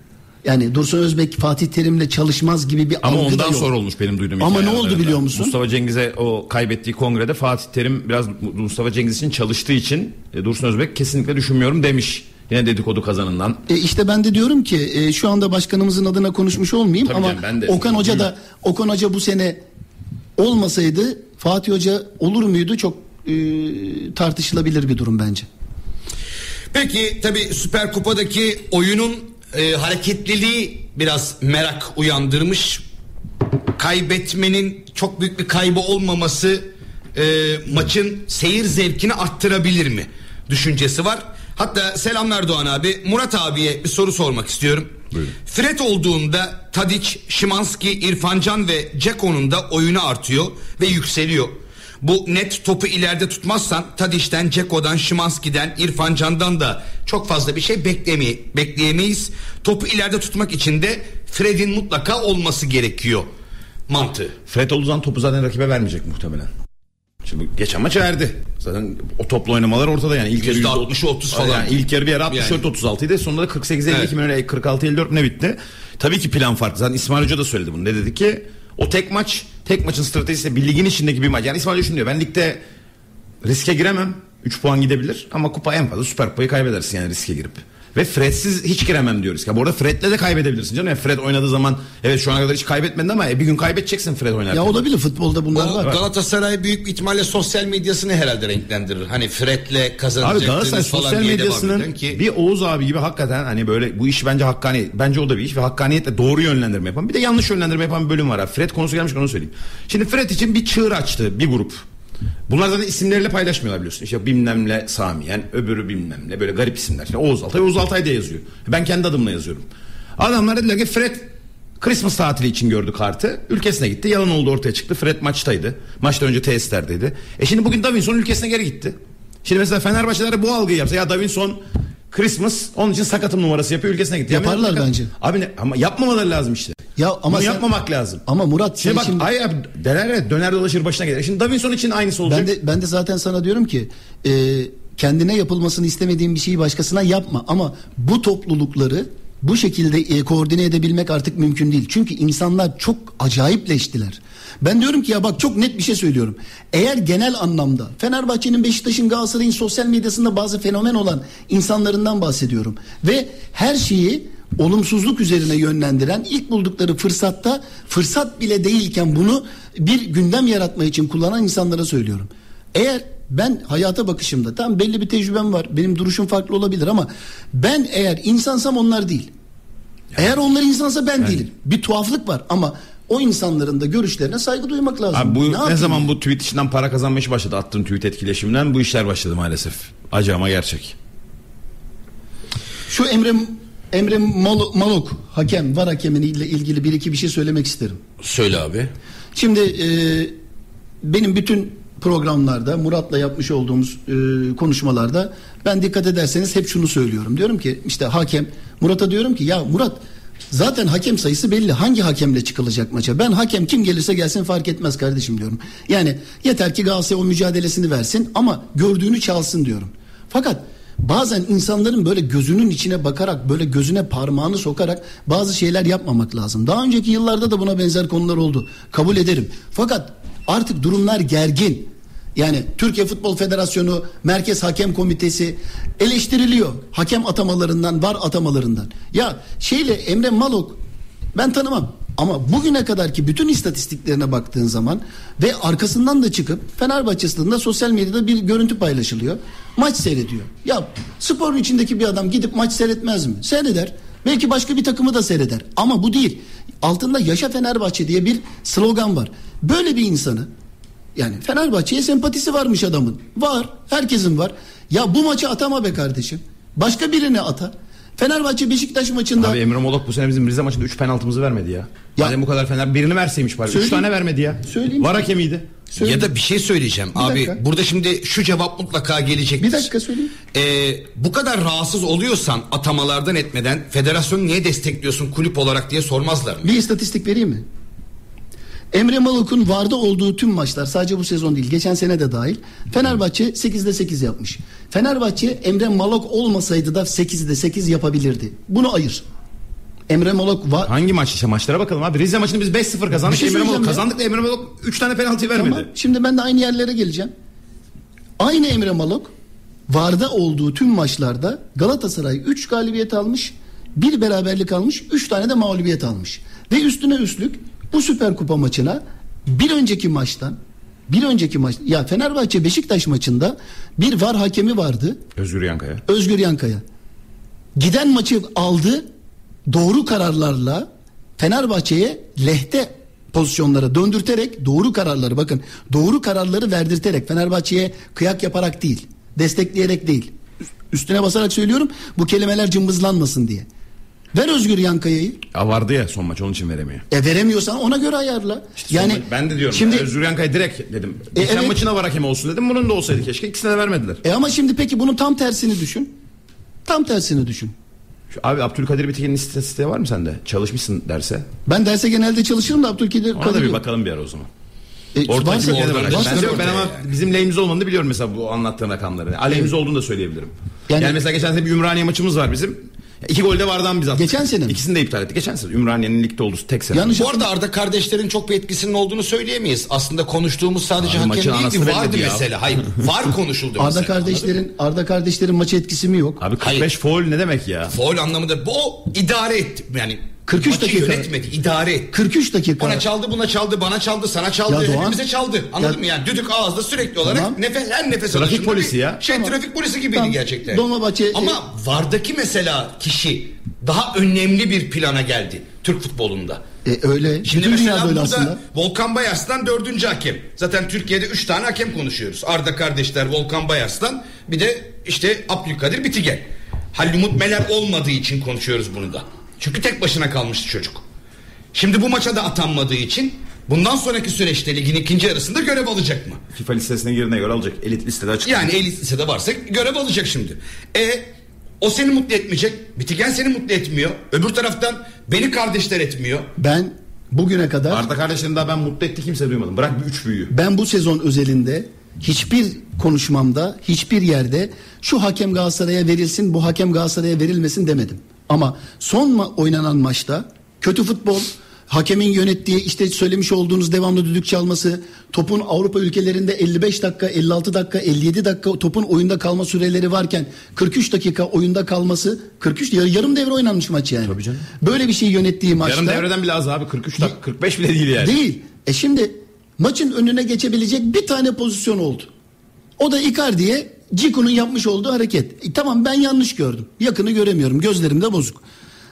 Yani Dursun Özbek Fatih Terim'le çalışmaz gibi bir Ama algı da ondan yok. sonra olmuş benim duyduğum Ama ne oldu biliyor musun? Mustafa Cengiz'e o kaybettiği kongrede Fatih Terim biraz Mustafa Cengiz için çalıştığı için e, Dursun Özbek kesinlikle düşünmüyorum demiş. Yine dedikodu kazanından. E işte ben de diyorum ki e, şu anda başkanımızın adına konuşmuş olmayayım Tabii ama canım, ben de- Okan Hoca da Okan Hoca bu sene olmasaydı Fatih Hoca olur muydu çok e, tartışılabilir bir durum bence. Peki tabi Süper Kupa'daki oyunun e, hareketliliği biraz merak uyandırmış. Kaybetmenin çok büyük bir kaybı olmaması e, maçın seyir zevkini arttırabilir mi? Düşüncesi var. Hatta selamlar Doğan abi. Murat abiye bir soru sormak istiyorum. Fred olduğunda Tadic, Şimanski, İrfancan ve Ceko'nun da oyunu artıyor ve yükseliyor. Bu net topu ileride tutmazsan Tadic'ten, Ceko'dan, Şimanski'den, İrfancan'dan da çok fazla bir şey bekleme, bekleyemeyiz. Topu ileride tutmak için de Fred'in mutlaka olması gerekiyor mantığı. Fred olduğu zaman topu zaten rakibe vermeyecek muhtemelen. Şimdi geçen maç verdi. Zaten o toplu oynamalar ortada yani. İlk yarı %60'ı 30 falan. Yani ilk yarı bir ara 64 Yani. 36 idi. Sonunda da 48 52 Evet. mi öyle 46 54 ne bitti? Tabii ki plan farklı. Zaten İsmail Hoca da söyledi bunu. Ne dedi ki? O tek maç, tek maçın stratejisi bir ligin içindeki bir maç. Yani İsmail şunu diyor. Ben ligde riske giremem. 3 puan gidebilir ama kupa en fazla Süper Kupayı kaybedersin yani riske girip. Ve Fred'siz hiç giremem diyoruz. Ya bu arada Fred'le de kaybedebilirsin canım. Yani Fred oynadığı zaman evet şu ana kadar hiç kaybetmedin ama e, bir gün kaybedeceksin Fred oynarken. Ya olabilir futbolda bunlar O var. Galatasaray büyük bir ihtimalle sosyal medyasını herhalde renklendirir. Hani Fred'le Abi kazanacaktınız Galatasaray falan sosyal medyasının ki bir Oğuz abi gibi hakikaten hani böyle bu iş bence hakkani bence o da bir iş ve hakkaniyetle doğru yönlendirme yapan bir de yanlış yönlendirme yapan bir bölüm var abi. Fred konusu gelmiş onu söyleyeyim. Şimdi Fred için bir çığır açtı bir grup. Bunlar zaten isimleriyle paylaşmıyorlar biliyorsun. İşte bilmemle Sami yani öbürü bilmemle böyle garip isimler. İşte Oğuz Altay Oğuz Altay diye yazıyor. Ben kendi adımla yazıyorum. Adamlar dediler ki Fred Christmas tatili için gördü kartı. Ülkesine gitti. Yalan oldu ortaya çıktı. Fred maçtaydı. Maçtan önce tesislerdeydi. E şimdi bugün Davinson ülkesine geri gitti. Şimdi mesela Fenerbahçeler bu algıyı yapsa ya Davinson Christmas onun için sakatım numarası yapıyor ülkesine gitti. Ya Yaparlar ben- bence. Abi ne, ama yapmamaları lazım işte. Ya ama Bunu sen- yapmamak lazım. Ama Murat Şimdi sen bak şimdi- ay abi döner evet, döner dolaşır başına gelir. Şimdi Davinson için aynısı olacak. Ben de ben de zaten sana diyorum ki e, kendine yapılmasını istemediğin bir şeyi başkasına yapma ama bu toplulukları bu şekilde e, koordine edebilmek artık mümkün değil. Çünkü insanlar çok acayipleştiler. Ben diyorum ki ya bak çok net bir şey söylüyorum. Eğer genel anlamda Fenerbahçe'nin, Beşiktaş'ın, Galatasaray'ın sosyal medyasında bazı fenomen olan insanlarından bahsediyorum. Ve her şeyi olumsuzluk üzerine yönlendiren ilk buldukları fırsatta fırsat bile değilken bunu bir gündem yaratma için kullanan insanlara söylüyorum. Eğer ben hayata bakışımda tam belli bir tecrübem var. Benim duruşum farklı olabilir ama ben eğer insansam onlar değil. Eğer onlar insansa ben değilim. Bir tuhaflık var ama o insanların da görüşlerine saygı duymak lazım. Abi bu ne, yapayım zaman bu tweet işinden para kazanma işi başladı attığın tweet etkileşiminden bu işler başladı maalesef. Acı ama gerçek. Şu Emre Emre Mal- Malok hakem var hakeminiyle ilgili bir iki bir şey söylemek isterim. söyle abi. Şimdi e, benim bütün programlarda Murat'la yapmış olduğumuz e, konuşmalarda ben dikkat ederseniz hep şunu söylüyorum. Diyorum ki işte hakem Murat'a diyorum ki ya Murat zaten hakem sayısı belli. Hangi hakemle çıkılacak maça? Ben hakem kim gelirse gelsin fark etmez kardeşim diyorum. Yani yeter ki Galatasaray o mücadelesini versin ama gördüğünü çalsın diyorum. Fakat bazen insanların böyle gözünün içine bakarak böyle gözüne parmağını sokarak bazı şeyler yapmamak lazım. Daha önceki yıllarda da buna benzer konular oldu. Kabul ederim. Fakat artık durumlar gergin. Yani Türkiye Futbol Federasyonu Merkez Hakem Komitesi eleştiriliyor. Hakem atamalarından, var atamalarından. Ya şeyle Emre Malok ben tanımam. Ama bugüne kadarki bütün istatistiklerine baktığın zaman ve arkasından da çıkıp Fenerbahçe stadında sosyal medyada bir görüntü paylaşılıyor. Maç seyrediyor. Ya sporun içindeki bir adam gidip maç seyretmez mi? Seyreder. Belki başka bir takımı da seyreder. Ama bu değil. Altında Yaşa Fenerbahçe diye bir slogan var. Böyle bir insanı yani Fenerbahçe'ye sempatisi varmış adamın. Var. Herkesin var. Ya bu maçı atama be kardeşim. Başka birine ata. Fenerbahçe Beşiktaş maçında Abi Emre Molok bu sene bizim Rize maçında 3 penaltımızı vermedi ya. Ya- Madem bu kadar Fener birini verseymiş bari. 3 Söyleyeyim. tane vermedi ya. Söyleyeyim. Var hakemiydi. Söyle- Ya da bir şey söyleyeceğim Bir abi. dakika. Burada şimdi şu cevap mutlaka gelecektir. Bir dakika söyleyeyim. Ee, bu kadar rahatsız oluyorsan atamalardan etmeden federasyonu niye destekliyorsun kulüp olarak diye sormazlar mı? bir istatistik vereyim mi? Emre Maluk'un vardı olduğu tüm maçlar sadece bu sezon değil geçen sene de dahil Fenerbahçe 8'de 8 yapmış. Fenerbahçe Emre Maluk olmasaydı da 8'de 8 yapabilirdi. Bunu ayır. Emre Maluk var. Hangi maç işte maçlara bakalım abi. Rize maçını biz 5-0 kazandık. Bir şey Emre ya. kazandık da Emre Molok 3 tane penaltı vermedi. Tamam. Şimdi ben de aynı yerlere geleceğim. Aynı Emre Maluk Varda olduğu tüm maçlarda Galatasaray 3 galibiyet almış, bir beraberlik almış, 3 tane de mağlubiyet almış. Ve üstüne üstlük bu Süper Kupa maçına bir önceki maçtan bir önceki maç ya Fenerbahçe Beşiktaş maçında bir var hakemi vardı. Özgür Yankaya. Özgür Yankaya. Giden maçı aldı. Doğru kararlarla Fenerbahçe'ye lehte pozisyonlara döndürterek doğru kararları bakın doğru kararları verdirterek Fenerbahçe'ye kıyak yaparak değil destekleyerek değil üstüne basarak söylüyorum bu kelimeler cımbızlanmasın diye ver Özgür Yankaya'yı Ya vardı ya son maç onun için veremiyor. e veremiyorsan ona göre ayarla yani Son maç- ben de diyorum. şimdi Özgür Yankaya direkt dedim. E, Geçen evet. maçına var hakem olsun dedim. Bunun da olsaydı keşke. İkisine de vermediler. e ama şimdi peki bunun tam tersini düşün tam tersini düşün Şu, abi Abdülkadir Bitiken'in istatistiği var mı sende? Çalışmışsın derse. ben derse genelde çalışırım da Abdülkadir Ona da bir bakalım bir ara o zaman. E, Orta varsa- Türkiye'de oradan var. da Ben, yok, ben ama yani. bizim lehimiz olmadığını biliyorum mesela bu anlattığın rakamları. Aleyhimiz olduğunu da söyleyebilirim. Yani- Yani, mesela geçen sene bir Ümraniye maçımız var bizim. İki golde vardan biz attık. Geçen sene mi? İkisini de iptal ettik. Geçen sene Ümraniye'nin ligde olduğu tek sene. Yanlış Bu arada Arda kardeşlerin çok bir etkisinin olduğunu söyleyemeyiz. Aslında konuştuğumuz sadece Abi hakem değildi. Vardı ya. mesela. Hayır var konuşuldu Arda mesela. kardeşlerin Arda kardeşlerin maçı etkisi mi yok? Abi 45 foul ne demek ya? Foul anlamında bu idare etti. Yani 43 maçı dakika. yönetmedi, idare etti. 43 dakika. Ona çaldı, buna çaldı, bana çaldı, sana çaldı, Ya Doğan- hepimize çaldı. Anladın Ya- mı yani? Düdük ağızda sürekli olarak Tamam. nefes her nefes Trafik polisi ya. Şey Tamam. trafik polisi gibiydi Tamam. gerçekten. Dolmabahçe- Ama vardaki mesela kişi daha önemli bir plana geldi Türk futbolunda. E, öyle. Şimdi Bütün mesela böyle aslında. Volkan Bayas'tan dördüncü hakem. Zaten Türkiye'de üç tane hakem konuşuyoruz. Arda kardeşler Volkan Bayas'tan bir de işte Abdülkadir Bitigen. Halil Umut Meler olmadığı için konuşuyoruz bunu da. Çünkü tek başına kalmıştı çocuk. Şimdi bu maça da atanmadığı için bundan sonraki süreçte ligin ikinci yarısında görev alacak mı? FIFA listesine girdiğine göre alacak. Elit listede açık. Yani elit lisede varsa görev alacak şimdi. E o seni mutlu etmeyecek. Bitigen seni mutlu etmiyor. Öbür taraftan beni kardeşler etmiyor. Ben bugüne kadar Arda kardeşlerini daha ben mutlu etti kimse duymadım. Bırak bir üç büyüğü. ben bu sezon özelinde hiçbir konuşmamda hiçbir yerde şu hakem Galatasaray'a verilsin bu hakem Galatasaray'a verilmesin demedim. Ama son ma- oynanan maçta kötü futbol hakemin yönettiği işte söylemiş olduğunuz devamlı düdük çalması topun Avrupa ülkelerinde 55 dakika 56 dakika 57 dakika topun oyunda kalma süreleri varken 43 dakika oyunda kalması 43 yar- yarım devre oynanmış maç yani. Tabii canım. Böyle bir şey yönettiği maçta Yarım devreden bile az abi. 43 dakika. 45 bile değil yani. Değil. E şimdi maçın önüne geçebilecek bir tane pozisyon oldu. O da Icardi'ye Ciku'nun yapmış olduğu hareket. E tamam ben yanlış gördüm. Yakını göremiyorum. Gözlerim de bozuk.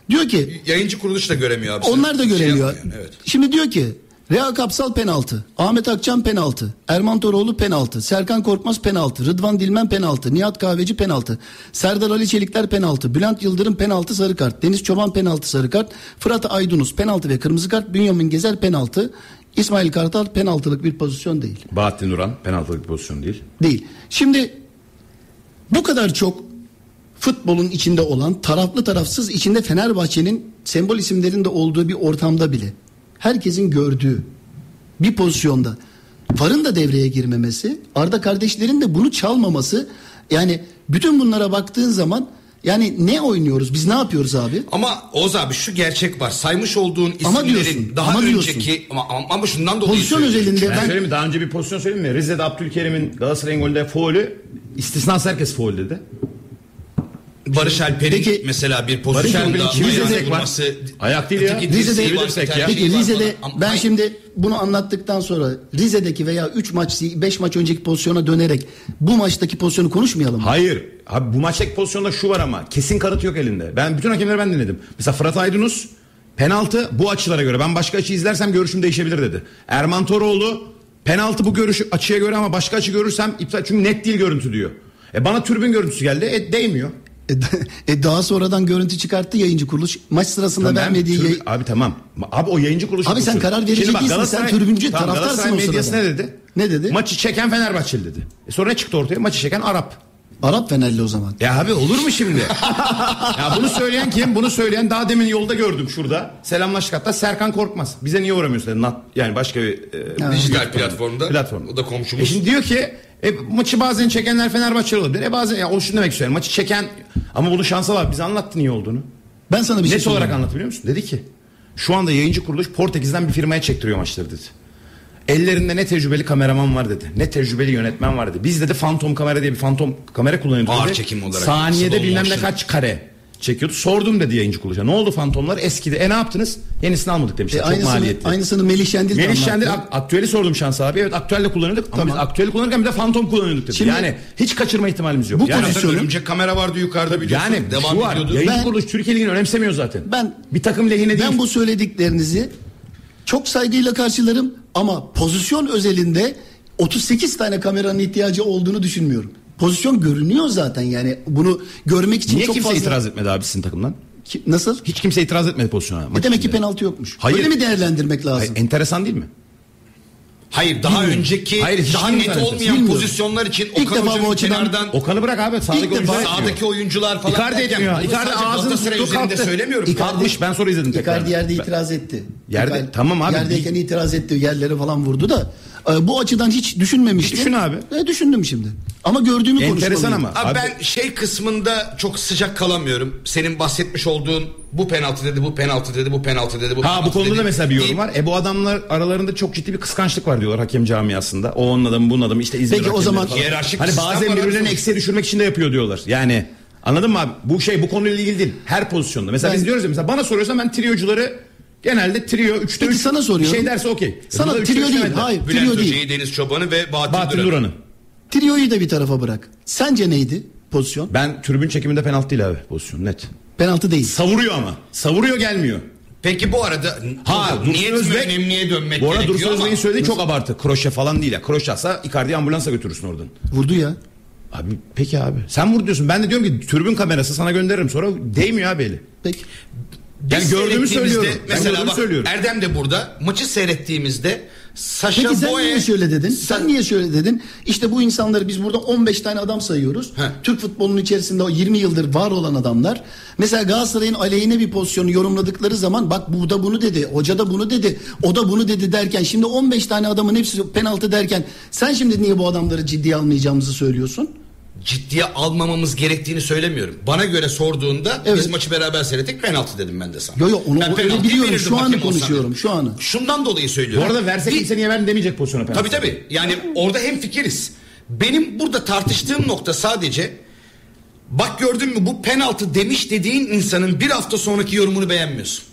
Diyor ki Yayıncı kuruluş da göremiyor abi. onlar da Şey göremiyor. yapmıyor, evet. Şimdi diyor ki Rea Kapsal penaltı, Ahmet Akçam penaltı, Erman Toroğlu penaltı, Serkan Korkmaz penaltı, Rıdvan Dilmen penaltı, Nihat Kahveci penaltı, Serdar Ali Çelikler penaltı, Bülent Yıldırım penaltı sarı kart, Deniz Çoban penaltı sarı kart, Fırat Aydınus penaltı ve kırmızı kart, Bünyamin Gezer penaltı, İsmail Kartal penaltılık bir pozisyon değil. Bahattin Duran penaltılık pozisyon değil. Değil. Şimdi bu kadar çok futbolun içinde olan taraflı tarafsız içinde Fenerbahçe'nin sembol isimlerinde olduğu bir ortamda bile herkesin gördüğü bir pozisyonda varın da devreye girmemesi Arda kardeşlerin de bunu çalmaması yani bütün bunlara baktığın zaman yani ne oynuyoruz biz ne yapıyoruz abi? Ama Oğuz abi şu gerçek var. Saymış olduğun Ama isimlerin diyorsun, daha ama diyorsun. önceki ama, ama, ama şundan dolayı Pozisyon özelinde Ben, ben söyleyeyim mi? Daha önce bir pozisyon söyleyeyim mi? Rize'de Abdülkerim'in Galatasaray'ın golünde faulü istisnasız herkes faul dedi. Barış Alper'in Peki- mesela bir Barış pozisyonda kimi ayağına dirsek var? Ayak değil ya. Rize'de ya. Peki Rize'de. Ama ben hayır, şimdi bunu anlattıktan sonra Rize'deki veya 3 maç 5 maç önceki pozisyona dönerek bu maçtaki pozisyonu konuşmayalım mı? Hayır. Abi bu maçtaki pozisyonda şu var ama kesin kanıt yok elinde. Ben bütün hakemleri ben dinledim. Mesela Fırat Aydınus penaltı bu açılara göre. Ben başka açı izlersem görüşüm değişebilir dedi. Erman Toroğlu penaltı bu görüş açıya göre ama başka açı görürsem iptal çünkü net değil görüntü diyor. E bana türbün görüntüsü geldi. E değmiyor. E, e, daha sonradan görüntü çıkarttı yayıncı kuruluş. Maç sırasında Tamam, vermediği türbün- yayın- Abi tamam. Abi o yayıncı kuruluş. Abi sen karar verici değilsin, Galatasaray- sen tribüncü, Tamam, taraftarsın Galatasaray medyası ne dedi? Ne dedi? Maçı çeken Fenerbahçeli dedi. E sonra ne çıktı ortaya? Maçı çeken Arap. Arap Fenerli o zaman. Ya abi olur mu şimdi? ya bunu söyleyen kim? Bunu söyleyen daha demin yolda gördüm şurada. Selamlaştık hatta Serkan Korkmaz. Bize niye uğramıyorsun dedi. Nat, yani başka bir e, Dijital platformda. platform. O da komşumuz. E şimdi diyor ki e, maçı bazen çekenler Fenerbahçeli olabilir. E bazen ya o şunu demek istiyorum. Maçı çeken ama bunun şansı var. Bize anlattı niye olduğunu. Ben sana bir şey Net olarak söyleyeyim. anlattı biliyor musun? Dedi ki şu anda yayıncı kuruluş Portekiz'den bir firmaya çektiriyor maçları dedi. Ellerinde ne tecrübeli kameraman var dedi. Ne tecrübeli yönetmen var dedi. Biz dedi fantom kamera diye bir fantom kamera kullanıyorduk Ağır dedi. çekim olarak. Saniyede bilmem ne kaç kare çekiyordu. Sordum dedi yayıncı kuruluşa. Ne oldu fantomlar? Eskidi. E ne yaptınız? Yenisini almadık demişler. E, Çok aynısını, maliyetli. aynısını Melih Şendil Melih. Şendil ak- aktüeli sordum Şans abi. Evet aktüelle kullanıyorduk ama Tamam. biz aktüeli kullanırken bir de fantom kullanıyorduk dedi. Şimdi- yani hiç kaçırma ihtimalimiz yok. Bu yani, pozisyon- Zaten örümcek kamera vardı yukarıda biliyorsun. yani Devam şu var. ediyordu. Yayıncı Ben- kuruluş Türkiye Ligi'ni önemsemiyor zaten. Ben- bir takım lehine değil. Ben bu söylediklerinizi çok saygıyla karşılarım ama pozisyon özelinde 38 tane kameranın ihtiyacı olduğunu düşünmüyorum. Pozisyon görünüyor zaten yani bunu görmek için Niye çok kimse fazla... itiraz etmedi abi sizin takımdan? Ki- Nasıl? Hiç kimse itiraz etmedi pozisyona. E demek ki penaltı yokmuş. Hayır. Öyle mi değerlendirmek lazım? Hayır, enteresan değil mi? Hayır daha önceki Hayır, daha bilmiyorum net olmayan Bilmiyorum. pozisyonlar için İlk Okan defa bu Hoca'nın açıdan- kenardan Okan'ı bırak abi. Sağdaki İlk defa oyuncular etmiyor. sağdaki oyuncular falan Icardi derken etmiyor. bunu Icardi sadece ağzını Galatasaray tuttu üzerinde kalktı. söylemiyorum. Icardi- Kalkmış ben sonra izledim tekrar. Icardi yerde itiraz etti. Yerde- tamam abi. Yerdeyken itiraz etti. Yerlere falan vurdu da. E, bu açıdan hiç düşünmemiştim. Düşün abi. E, düşündüm şimdi. Ama gördüğümü Enteresan konuşmalıyım. ama. Abi, Abi- ben şey kısmında çok sıcak kalamıyorum. Senin bahsetmiş olduğun bu penaltı dedi, bu penaltı dedi, bu penaltı dedi, bu Ha penaltı bu konuda dedi. da mesela bir yorum var. E bu adamlar aralarında çok ciddi bir kıskançlık var diyorlar hakem camiasında. O onun adamı bunun adamı işte İzmir Peki, o zaman- falan. Hiyerarşik Hani bazen birbirlerini eksiye düşürmek için de yapıyor diyorlar. Yani anladın mı abi? Bu şey bu konuyla ilgili değil. Her pozisyonda. Mesela Ben- biz diyoruz ya mesela bana soruyorsan ben triocuları genelde trio 3'te Peki 3 sana soruyorum. şey derse okey. Sana üçte trio üç değil. demediler. Hayır Bülent trio değil. Hoca'yı, Deniz Çoban'ı ve Bahattin, Bahattin Duran'ı. Duran'ı. Trio'yu da bir tarafa bırak. Sence neydi pozisyon? Ben tribün çekiminde penaltı değil abi pozisyon net. Penaltı değil. Savuruyor ama. Savuruyor gelmiyor. Peki bu arada Ha, Dursun niyet mi Özbek- önemliye dönmek Bu arada gerekiyor Dursun ama Özbek'in söylediği çok abartı. Kroşe falan değil ya. Kroşe atsa Icardi'yi ambulansa götürürsün oradan. Vurdu ya. Abi peki abi. Sen vur diyorsun. Ben de diyorum ki türbün kamerası sana gönderirim sonra değmiyor abi eli. Peki. Yani gördüğümü söylüyorum. Mesela gördüğümü bak söylüyorum. Erdem de burada. Maçı seyrettiğimizde Saşa Peki sen Boye niye şöyle dedin? Sen Sa- niye şöyle dedin? İşte bu insanları biz burada 15 tane adam sayıyoruz. He. Türk futbolunun içerisinde o 20 yıldır var olan adamlar. Mesela Galatasaray'ın aleyhine bir pozisyonu yorumladıkları zaman bak bu da bunu dedi, hoca da bunu dedi, o da bunu dedi derken şimdi 15 tane adamın hepsi penaltı derken sen şimdi niye bu adamları ciddiye almayacağımızı söylüyorsun? Ciddiye almamamız gerektiğini söylemiyorum. Bana göre sorduğunda Evet. biz maçı beraber seyrettik penaltı dedim ben de sana. Yo yo onu Ben öyle biliyorum. Şu olsam konuşuyorum. Şu anı. Şundan dolayı Bu söylüyorum. arada verse kimse niye verdi demeyecek pozisyona penaltı. Tabii tabii. Yani orada hem fikiriz. Benim burada tartıştığım nokta sadece bak gördün mü bu penaltı demiş dediğin insanın bir hafta sonraki yorumunu beğenmiyorsun.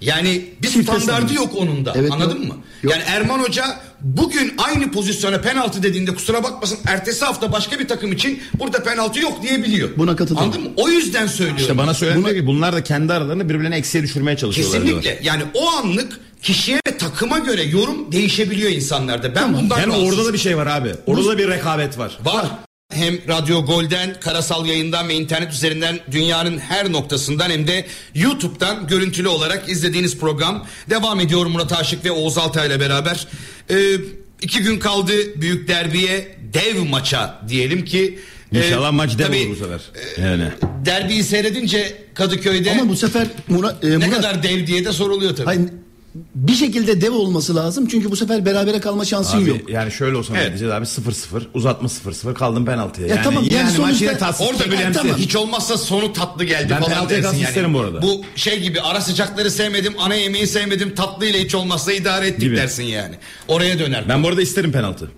Yani bir Çifte standardı sanmış. yok onun da. Evet, Anladın yok. mı? Yok. Yani Erman Hoca bugün aynı pozisyona penaltı dediğinde kusura bakmasın ertesi hafta başka bir takım için burada penaltı yok diyebiliyor. Buna katılıyorum. Anladın mı? O yüzden söylüyorum. İşte bana söylenmiyor ki bunlar da kendi aralarında birbirlerine eksiye düşürmeye çalışıyorlar. diyorlar. Kesinlikle. Yani o anlık kişiye ve takıma göre yorum değişebiliyor insanlarda. Ben bundan Yani rahatsızım. orada da bir şey var abi. Orada da bir rekabet var. Var. Hem Radyo Gol'den, Karasal yayından ve internet üzerinden dünyanın her noktasından hem de YouTube'dan görüntülü olarak izlediğiniz program devam ediyor Murat Aşık ve Oğuz Altay ile beraber. Ee, iki gün kaldı büyük derbiye dev maça diyelim ki. İnşallah e, maç dev tabii, olur bu sefer. Yani. Derbiyi seyredince Kadıköy'de Ama bu sefer Murat, e, ne Murat kadar dev diye de soruluyor tabii. hayır, bir şekilde dev olması lazım. Çünkü bu sefer berabere kalma şansın Abi, yok. yani şöyle olsa Evet. diyeceğiz abi 0-0 uzatma 0-0 kaldım penaltıya. Ya yani, tamam, yani yani, sonuçta tatsız Orada tabii, ben yani. tamam. hiç olmazsa sonu tatlı geldi Ben falan penaltıya dersin yani. isterim bu arada. Bu şey gibi ara sıcakları sevmedim, ana yemeği sevmedim, tatlı ile hiç olmazsa idare ettik Gibi. dersin yani. Oraya döner. Ben bu arada isterim penaltı.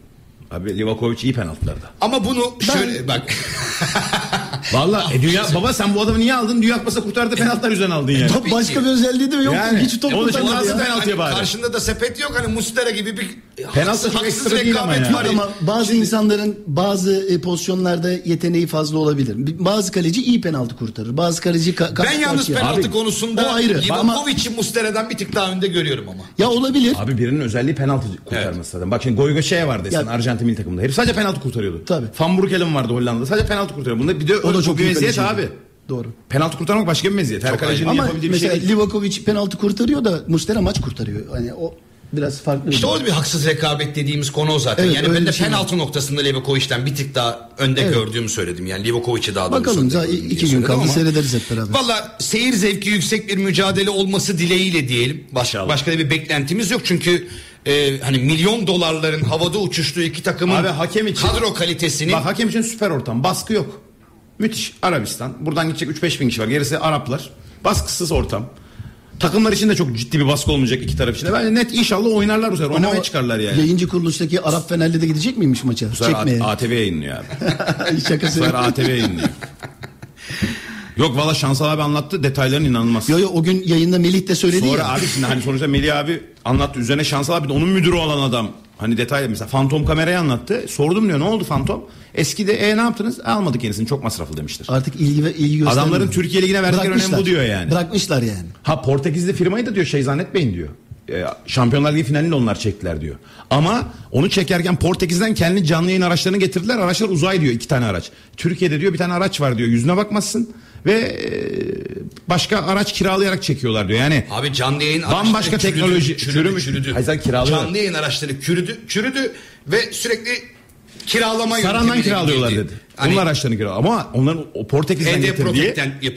Abi Livakovic iyi penaltılarda. Ama bunu Ben- şöyle bak. Valla e, dünya baba sen bu adamı niye aldın? Dünya Kupası kurtardı penaltılar yüzünden aldın yani. Tabii Başka ki. bir özelliği de yok. Yani, Hiç top onun için kurtarmadı ya. penaltıya Hani bari. karşında da sepet yok hani Mustera gibi bir Penaltı haksız, çok haksız ekstra değil ama rekabet ya. var. Ama bazı insanların bazı e, pozisyonlarda yeteneği fazla olabilir. Bazı kaleci iyi penaltı kurtarır. Bazı kaleci ka- Ben yalnız penaltı Abi, konusunda. Ama Livakovic'i Mustera'dan bir tık daha önde görüyorum ama. ya olabilir. Abi birinin özelliği penaltı kurtarması zaten. Bak şimdi Goygoşe'ye vardı eskiden Ya- Arjantin milli takımında. Herif sadece penaltı kurtarıyordu. Tabii. Van Burkel'in vardı Hollanda'da. Sadece penaltı kurtarıyor. Bunda bir de O da çok bir meziyet abi. Doğru. Penaltı kurtarmak başka bir meziyet. Her Çok kalecinin Ama yapabildiği bir mesela şey değil. Livakovic penaltı kurtarıyor da Mustera maç kurtarıyor. Hani o biraz farklı. İşte orada bir haksız rekabet dediğimiz konu o zaten. Evet, yani ben de şey penaltı noktasında Livakovic'ten bir tık daha önde Evet. gördüğümü söyledim. Yani Livakovic'i daha Bakalım diye iki gün kaldı seyrederiz hep beraber. Valla seyir zevki yüksek bir mücadele olması dileğiyle diyelim. Baş, başka da bir beklentimiz yok çünkü e, hani milyon dolarların havada uçuştuğu iki takımın Abi hakem için- kadro kalitesini Bak hakem için süper ortam. Baskı yok. Müthiş. Arabistan. Buradan gidecek 3-5 bin kişi var. Gerisi Araplar. Baskısız ortam. Takımlar için de çok ciddi bir baskı olmayacak iki taraf için de. Bence net inşallah oynarlar bu sefer. Oynamaya Ama çıkarlar yani. Yayıncı kuruluştaki Arap Fenerli de gidecek miymiş maça? Bu sefer Çekmeye. A- ATV yayınlıyor abi. Bu Şakası sefer yok. ATV yayınlıyor. Yok valla Şansal abi anlattı. Detayların inanılmaz. Yo yo o gün yayında Melih de söyledi Sonra ya. abi şimdi hani sonuçta Melih abi anlattı. Üzerine Şansal abi de onun müdürü olan adam. Hani detaylı mesela Fantom kamerayı anlattı. Sordum diyor ne oldu Fantom? Eski de e ne yaptınız? Almadık yenisini çok masraflı demiştir. Artık ilgi ve ilgi göstermiyor. Adamların Türkiye Ligi'ne verdikleri önem bu diyor yani. Bırakmışlar yani. Ha Portekizli firmayı da diyor şey zannetmeyin diyor. E, Şampiyonlar Ligi finalini onlar çektiler diyor. Ama onu çekerken Portekiz'den kendi canlı yayın araçlarını getirdiler. Araçlar uzay diyor iki tane araç. Türkiye'de diyor bir tane araç var diyor. Yüzüne bakmazsın ve e, başka araç kiralayarak çekiyorlar diyor. Yani Abi canlı yayın Bambaşka araçları teknoloji, çürüdü, çürümüş. çürüdü. Hayır, sen kiralıyorlar. Canlı yayın araçları çürüdü, çürüdü ve sürekli kiralama Saran'dan kiralıyorlar dedi. Hani Onlar araçlarını kiralıyor. Ama onların o Portekiz'den HD getirdiği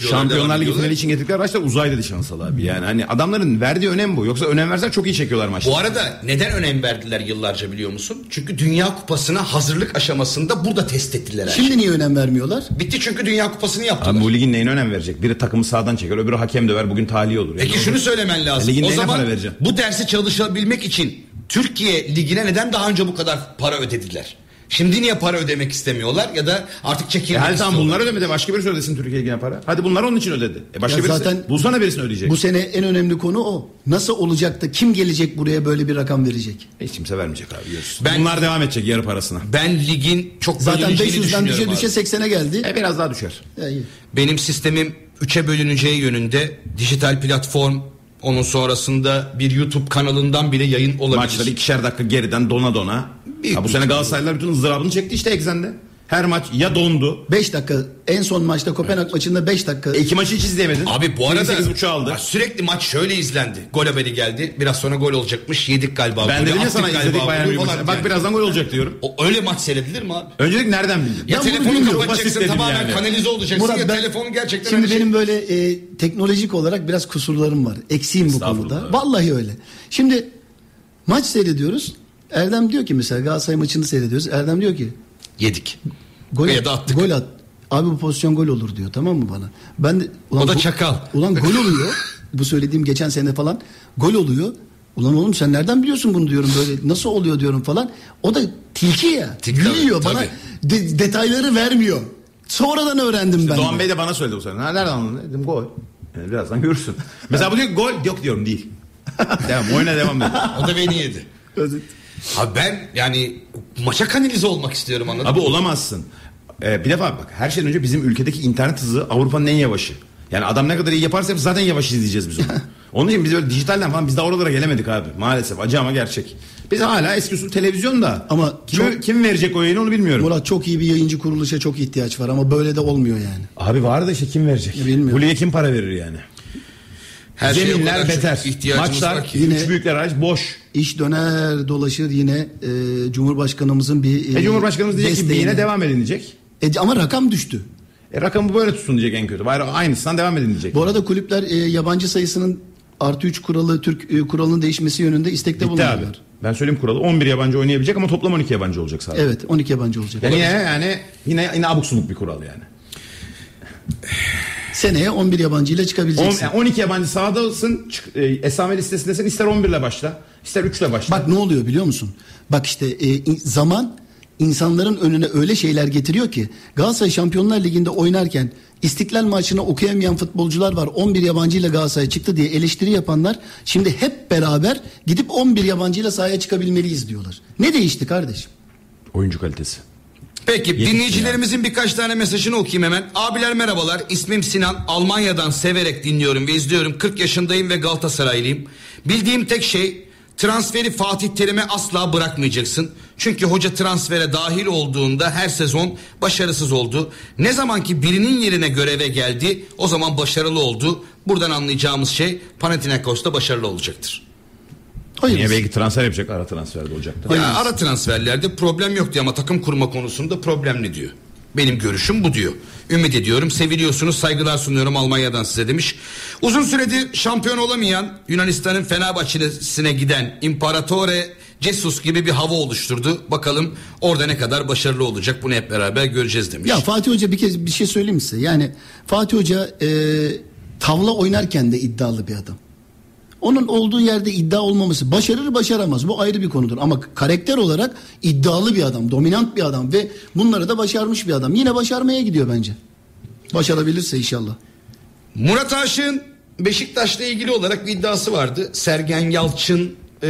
Şampiyonlar Ligi finali için getirdikleri araçlar uzay dedi Şansal abi. Yani hani adamların verdiği önem bu. Yoksa önem verseler çok iyi çekiyorlar maçları. bu arada neden önem verdiler yıllarca biliyor musun? Çünkü Dünya Kupası'na hazırlık aşamasında burada test ettiler Şimdi şeyi. niye önem vermiyorlar? Bitti çünkü Dünya Kupası'nı yaptılar. Abi bu ligin neyine önem verecek? Biri takımı sağdan çeker, öbürü hakem döver, bugün tali olur. Peki Yani şunu söylemen lazım. Ligin o neyine zaman bu dersi çalışabilmek için Türkiye Ligi'ne neden daha önce bu kadar para ödediler? Şimdi niye para ödemek istemiyorlar ya da artık E çekilmek hadi tamam istiyorlar? bunlar ödemedi. Başka birisi ödesin Türkiye Ligi'ne para. Hadi bunlar onun için ödedi. E başka Ya birisi zaten bulsana birisini ödeyecek. Bu sene en önemli konu o. Nasıl olacak da kim gelecek buraya böyle bir rakam verecek? Hiç kimse vermeyecek abi görürsün. Ben- Bunlar devam edecek yarı parasına. Ben ligin çok Zaten bölüneceğini 500'den düşe düşe abi. 80'e geldi. E biraz daha düşer. Ya iyi. Benim sistemim 3'e bölüneceği yönünde dijital platform onun sonrasında bir YouTube kanalından bile yayın olabilir. Maçları ikişer dakika geriden dona dona. Bir- Ha, bu sene Galatasaraylılar bütün ızdırabını çekti işte Eksen'de. Her maç ya dondu. 5 dakika en son maçta Kopenhag maçında 5 dakika. E, iki maçı hiç izleyemedin. Abi bu arada 8.5 aldı. Ya sürekli maç şöyle izlendi. Gol haberi geldi. Biraz sonra gol olacakmış. Yedik galiba. ben golü, dedim ya sana galiba izledik Bayern Münih. Bak yani. birazdan gol olacak diyorum. O, öyle maç seyredilir mi abi? Öncelik nereden bildin? Ya Ben telefonu kapatacaksın tamamen yani. kanalize olacaksın Murat, ya ben- telefonu gerçekten Şimdi şey- benim böyle e, teknolojik olarak biraz kusurlarım var. Eksiğim bu konuda. Vallahi öyle. Şimdi maç seyrediyoruz. Erdem diyor ki mesela Galatasaray maçını seyrediyoruz. Erdem diyor ki yedik. Gol Ya da attık. gol at. Abi bu pozisyon gol olur diyor tamam mı bana? Ben de, O da bu- çakal. Ulan gol oluyor. bu söylediğim geçen sene falan gol oluyor. Ulan oğlum sen nereden biliyorsun bunu diyorum böyle nasıl oluyor diyorum falan. O da tilki ya. Tilki, Gülüyor tabii. bana de- detayları vermiyor. Sonradan öğrendim ben. Doğan de. Bey de bana söyledi bu sene. Nereden anladın? Dedim gol. Yani birazdan görürsün. Mesela bu diyor gol yok diyorum değil. devam oyuna devam et. O da beni yedi. Abi ben yani maça kanalize olmak istiyorum anladın Abi mı? olamazsın. Ee, bir defa bak her şeyden önce bizim ülkedeki internet hızı Avrupa'nın en yavaşı. Yani adam ne kadar iyi yaparsa zaten yavaş izleyeceğiz biz onu. Onun için biz böyle dijitalden falan biz daha oralara gelemedik abi. Maalesef acı ama gerçek. Biz hala eski usul televizyon da. Ama kim, çok- kim verecek o yayını onu bilmiyorum. Murat çok iyi bir yayıncı kuruluşa çok ihtiyaç var ama böyle de olmuyor yani. Abi var da işte kim verecek? Bilmiyorum. Lige kim para verir yani? Her şeye o Zeminler beter. Maçlar. Yine- üç büyükler hariç boş. İş döner dolaşır yine e, Cumhurbaşkanımızın bir... E, Cumhurbaşkanımız diyecek ki yine devam edin diyecek. E, ama rakam düştü. E, rakamı böyle tutsun diyecek en kötü. Bari aynısından devam edin diyecek. Bu arada kulüpler e, yabancı sayısının artı 3 kuralı Türk e, kuralının değişmesi yönünde istekte Bitti abi. bulunuyorlar. Ben söyleyeyim kuralı. 11 yabancı oynayabilecek ama toplam 12 yabancı olacak sadece. Evet 12 yabancı olacak. Yani yine, yani yine yine abuk subuk bir kural yani. Seneye 11 yabancı ile çıkabileceksin. yani 12 yabancı sahadasın. çık- E, esame listesindesin. ister 11 ile başla. ister 3 ile başla. Bak ne oluyor biliyor musun? Bak işte e, in- zaman insanların önüne öyle şeyler getiriyor ki Galatasaray Şampiyonlar Ligi'nde oynarken İstiklal maçını okuyamayan futbolcular var. 11 yabancıyla Galatasaray çıktı diye eleştiri yapanlar şimdi hep beraber gidip 11 yabancıyla sahaya çıkabilmeliyiz diyorlar. Ne değişti kardeşim? Oyuncu kalitesi. Peki dinleyicilerimizin birkaç tane mesajını okuyayım hemen. Abiler merhabalar. İsmim Sinan. Almanya'dan severek dinliyorum ve izliyorum. 40 yaşındayım ve Galatasaraylıyım. Bildiğim tek şey transferi Fatih Terim'e asla bırakmayacaksın. Çünkü hoca transfere dahil olduğunda her sezon başarısız oldu. Ne zaman ki birinin yerine göreve geldi o zaman başarılı oldu. Buradan anlayacağımız şey Panathinaikos'ta başarılı olacaktır. Hayır. Niye belki transfer yapacak ara transferde olacaktı. Ya ara transferlerde problem yok diyor ama takım kurma konusunda problemli diyor. Benim görüşüm bu diyor. Ümit ediyorum seviliyorsunuz saygılar sunuyorum Almanya'dan size demiş. Uzun süredir şampiyon olamayan Yunanistan'ın Fenerbahçe'sine giden İmparatore Jesus gibi bir hava oluşturdu. Bakalım orada ne kadar başarılı olacak bunu hep beraber göreceğiz demiş. Ya Fatih Hoca bir kez bir şey söyleyeyim size? Yani Fatih Hoca e, tavla oynarken de iddialı bir adam. Onun olduğu yerde iddia olmaması başarır başaramaz bu ayrı bir konudur ama karakter olarak iddialı bir adam, dominant bir adam ve bunları da başarmış bir adam. Yine başarmaya gidiyor bence. Başarabilirse inşallah. Murat Aşık'ın Beşiktaş'la ilgili olarak bir iddiası vardı. Sergen Yalçın e,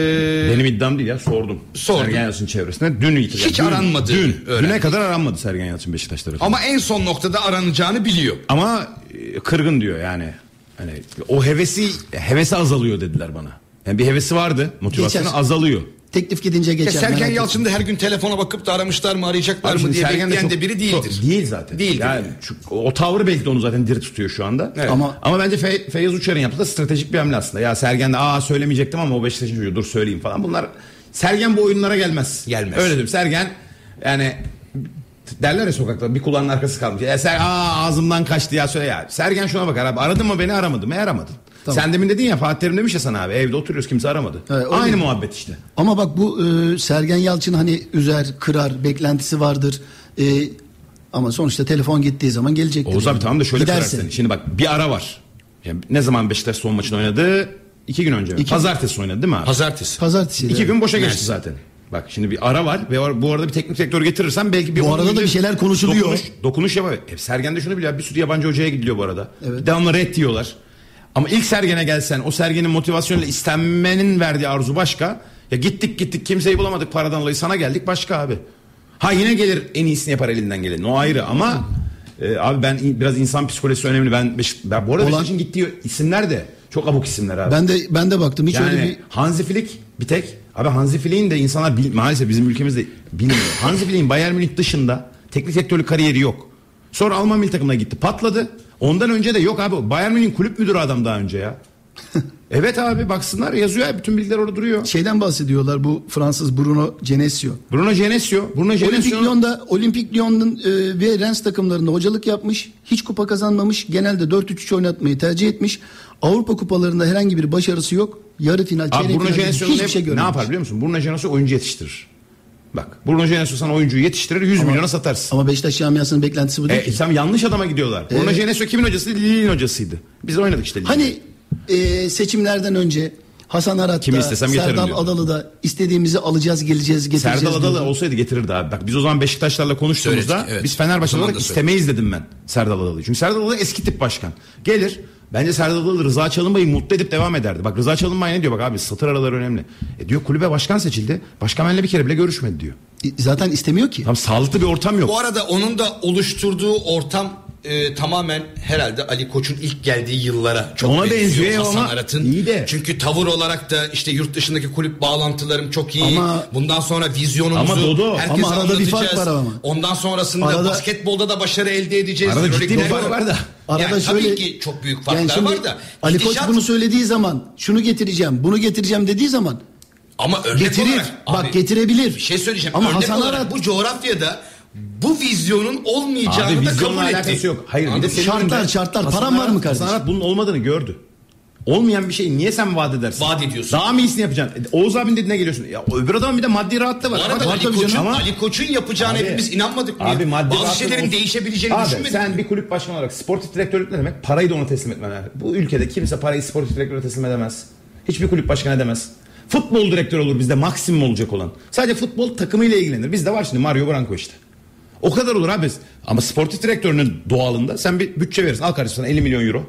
Benim iddiam değil ya sordum. Sordum. Sergen Yalçın çevresinde dün itibaren. Hiç dün, aranmadı Dün. öğrendik. Düne kadar aranmadı Sergen Yalçın Beşiktaş tarafından. ama en son noktada aranacağını biliyor. Ama e, kırgın diyor yani. Hani o hevesi hevesi azalıyor dediler bana. Yani bir hevesi vardı, motivasyonu Geçer. azalıyor. Teklif gidince Ya geçer. Sergen merak Yalçın da her gün telefona bakıp da aramışlar mı arayacaklar Abi mı diye Sergen bekleyen çok- de biri değildir. çok- değil zaten. Değildir Yani şu- o tavrı belki de onu zaten diri tutuyor şu anda. Evet. Ama- Ama bence Fe, Feyyaz Uçar'ın yaptığı da stratejik bir hamle aslında. Ya Sergen de aa söylemeyecektim ama o Beşiktaş'ın çocuğu dur söyleyeyim falan. Bunlar Sergen bu oyunlara gelmez. Gelmez. Öyle diyeyim. Sergen yani derler ya sokakta bir kulağının arkası kalmış. Ya Ser, aa ağzımdan kaçtı ya söyle ya. Sergen şuna bakar abi aradın mı beni aramadım mı aramadın. Tamam. Sen demin dedin ya Fatih Terim demiş ya sana abi evde oturuyoruz kimse aramadı. Evet, Aynı muhabbet işte. Ama bak bu e, Sergen Yalçın hani üzer, kırar, beklentisi vardır. E, ama sonuçta telefon gittiği zaman gelecektir. Oğuz abi yani. tamam da şöyle Giderse. kırarsın. Şimdi bak bir ara var. Yani ne zaman Beşiktaş son maçını oynadı? İki gün önce. İki- Pazartesi oynadı değil mi abi? Pazartesi. Pazartesi. İki gün boşa geçti Mersin. zaten. Bak şimdi bir ara var ve bu arada bir teknik direktör getirirsen belki bir Bu arada da bir şeyler konuşuluyor. Dokunuş, dokunuş yapar. E, Sergen de şunu biliyor. Bir sürü yabancı hocaya gidiliyor bu arada. Evet. Devamlı red diyorlar. Ama ilk Sergen'e gelsen o Sergen'in motivasyonuyla istenmenin verdiği arzu başka. Ya gittik gittik kimseyi bulamadık paradan dolayı sana geldik başka abi. Ha yine gelir en iyisini yapar elinden geleni o ayrı ama e, abi ben biraz insan psikolojisi önemli. Ben, ben bu arada Olan- Beşiktaş'ın gittiği isimler de çok abuk isimler abi. Ben de ben de baktım hiç Yani öyle bir Hansi Flick bir tek. Abi Hansi Flick'in de insanlar bil- maalesef bizim ülkemizde bilmiyor. Hansi Flick'in Bayern Münih dışında teknik direktörlük kariyeri yok. Sonra Alman milli takımına gitti. Patladı. Ondan önce de yok abi. Bayern Münih'in kulüp müdürü adam daha önce ya. evet abi baksınlar yazıyor ya bütün bilgiler orada duruyor. şeyden bahsediyorlar bu Fransız Bruno Genesio. Bruno Genesio. Bruno Olimpik Genesio. Lyon'da Olimpik Lyon'un e, ve Rennes takımlarında hocalık yapmış. Hiç kupa kazanmamış. Genelde 4-3-3 oynatmayı tercih etmiş. Avrupa kupalarında herhangi bir başarısı yok. Yarı final, çeyrek Bruno final hiçbir ne, şey ne görmemiş. yapar biliyor musun? Bruno Genesio oyuncu yetiştirir. Bak Bruno Genesio sana oyuncuyu yetiştirir 100 milyona satarsın. Ama Beşiktaş camiasının beklentisi bu değil E, ki. sen yanlış adama gidiyorlar. Bruno Evet. Genesio kimin hocasıydı? Lille'in hocasıydı. Biz oynadık işte. Lille'de. Hani e, seçimlerden önce Hasan Arat'ta, Kimi istesem Serdal diyordu. Adalı'da istediğimizi alacağız, geleceğiz, getireceğiz. Serdal Adalı diyordu. olsaydı getirirdi abi. Bak biz o zaman Beşiktaşlarla konuştuğumuzda Söyledik, evet. biz Fenerbahçe olarak istemeyiz dedim ben Serdal Adalı'yı. Çünkü Serdal Adalı eski tip başkan. Gelir bence Serdal Adalı Rıza Çalınbay'ı mutlu edip devam ederdi. Bak Rıza Çalınbay ne diyor bak abi satır araları önemli. E diyor kulübe başkan seçildi. Başkan benimle bir kere bile görüşmedi diyor. E, Zaten istemiyor ki. Tam sağlıklı bir ortam yok. Bu arada onun da oluşturduğu ortam e, tamamen herhalde Ali Koç'un ilk geldiği yıllara çok Ona benziyor Hasan ama Arat'ın. iyi de. Çünkü tavır olarak da işte yurt dışındaki kulüp bağlantılarım çok iyi. Ama- Bundan sonra vizyonumuzu Ama Dodo, herkese ama arada bir fark var ama. Ondan sonrasında Arada- basketbolda da başarı elde edeceğiz. Arada ciddi bir fark var da. Arada yani şöyle tabii ki çok büyük farklar Yani şimdi var da. Ali Koç bunu söylediği zaman şunu getireceğim, bunu getireceğim dediği zaman ama örnek getirir. olarak, Bak abi, getirebilir. Bir şey söyleyeceğim. Ama Örnek Hasan olarak Arat bu coğrafyada bu vizyonun olmayacağını Abi da kabul etti. yok. Hayır bir de senin Şartlar, şartlar. Paran var mı kardeşim? Hasan Arat bunun olmadığını gördü. Olmayan bir şeyi niye sen vaat edersin? Vaat ediyorsun. Daha mı iyisini yapacaksın? E, Oğuz abinin dediğine geliyorsun. Ya öbür adamın bir de maddi rahatlığı var. Bu arada Ali Koç'un. Ama- Ali Koç'un yapacağına Abi- hepimiz inanmadık mı? Abi maddi Bazı şeylerin olsun. değişebileceğini Abi düşünmedik. sen bir kulüp başkanı olarak sportif direktörlük ne demek? Parayı da ona teslim etmen lazım. Bu ülkede kimse parayı sportif direktöre teslim edemez. Hiçbir kulüp başkanı edemez. Futbol direktörü olur bizde maksimum olacak olan. Sadece futbol takımıyla ilgilenir. Bizde var şimdi Mario Branco işte. O kadar olur abi. Ama sportif direktörünün doğalında sen bir bütçe verirsin. Al kardeşim sana 50 milyon euro.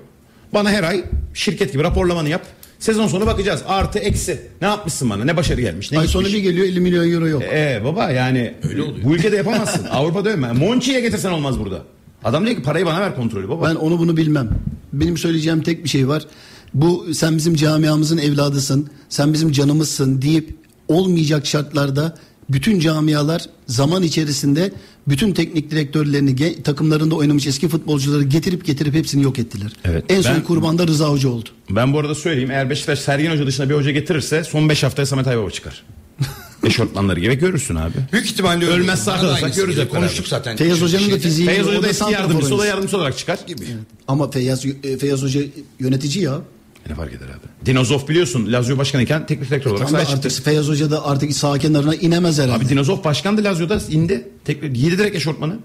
Bana her ay şirket gibi raporlamanı yap. Sezon sonu bakacağız. Artı eksi. Ne yapmışsın bana? Ne başarı gelmiş? Ne Ay sonu bir geliyor 50 milyon euro yok. Ee baba yani bu ülkede yapamazsın. Avrupa'da öyle. Monchi'ye getirsen olmaz burada. Adam diyor ki parayı bana ver kontrolü baba. Ben onu bunu bilmem. Benim söyleyeceğim tek bir şey var. Bu sen bizim camiamızın evladısın, sen bizim canımızsın deyip olmayacak şartlarda bütün camialar zaman içerisinde bütün teknik direktörlerini takımlarında oynamış eski futbolcuları getirip getirip hepsini yok ettiler. Evet. En son Ben- kurbanda Rıza Hoca oldu. Ben bu arada söyleyeyim eğer Beşiktaş Sergen Hoca dışında bir hoca getirirse son 5 haftaya Samet Aybaba çıkar. Eşortmanları gibi görürsün abi. Büyük ihtimalle öyle. Ölmezse arkadaşlar göreceğiz geliyor. Konuştuk zaten. Feyyaz Hoca'nın da fiziği Feyyaz Hoca o da eski yardımcısı o da yardımcısı olarak çıkar. Gibi. Ama Feyyaz, e, Feyyaz Hoca yönetici ya. Ne fark eder abi? Dinozov biliyorsun Lazio başkanıyken teknik direktör olarak da sahaya çıktı. artık Feyyaz Hoca da artık sağ kenarına inemez herhalde. Abi Dinozov başkandı Lazio'da indi. Tekrar giydi direkt eşortmanı.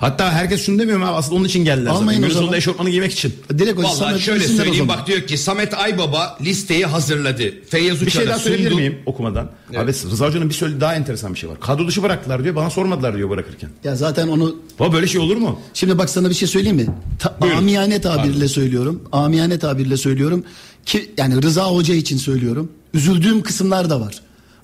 Hatta herkes şunu demiyor mu abi aslında onun için geldiler Almayın zaten. Günün eşortmanı giymek için. Direkt Hoca Vallahi Samet şöyle o söyleyeyim zaman. bak diyor ki Samet Aybaba listeyi hazırladı. Feyyaz Bir şey daha söyleyebilir sundu. miyim okumadan? Abi Rıza Hoca'nın bir söylediği daha enteresan bir şey var. Kadro dışı bıraktılar diyor. Bana sormadılar diyor bırakırken. Ya zaten onu Baba böyle şey olur mu? Şimdi bak sana bir şey söyleyeyim mi? Ta, Buyurun. amiyane tabirle söylüyorum. Amiyane tabirle söylüyorum. Ki yani Rıza Hoca için söylüyorum. Üzüldüğüm kısımlar da var.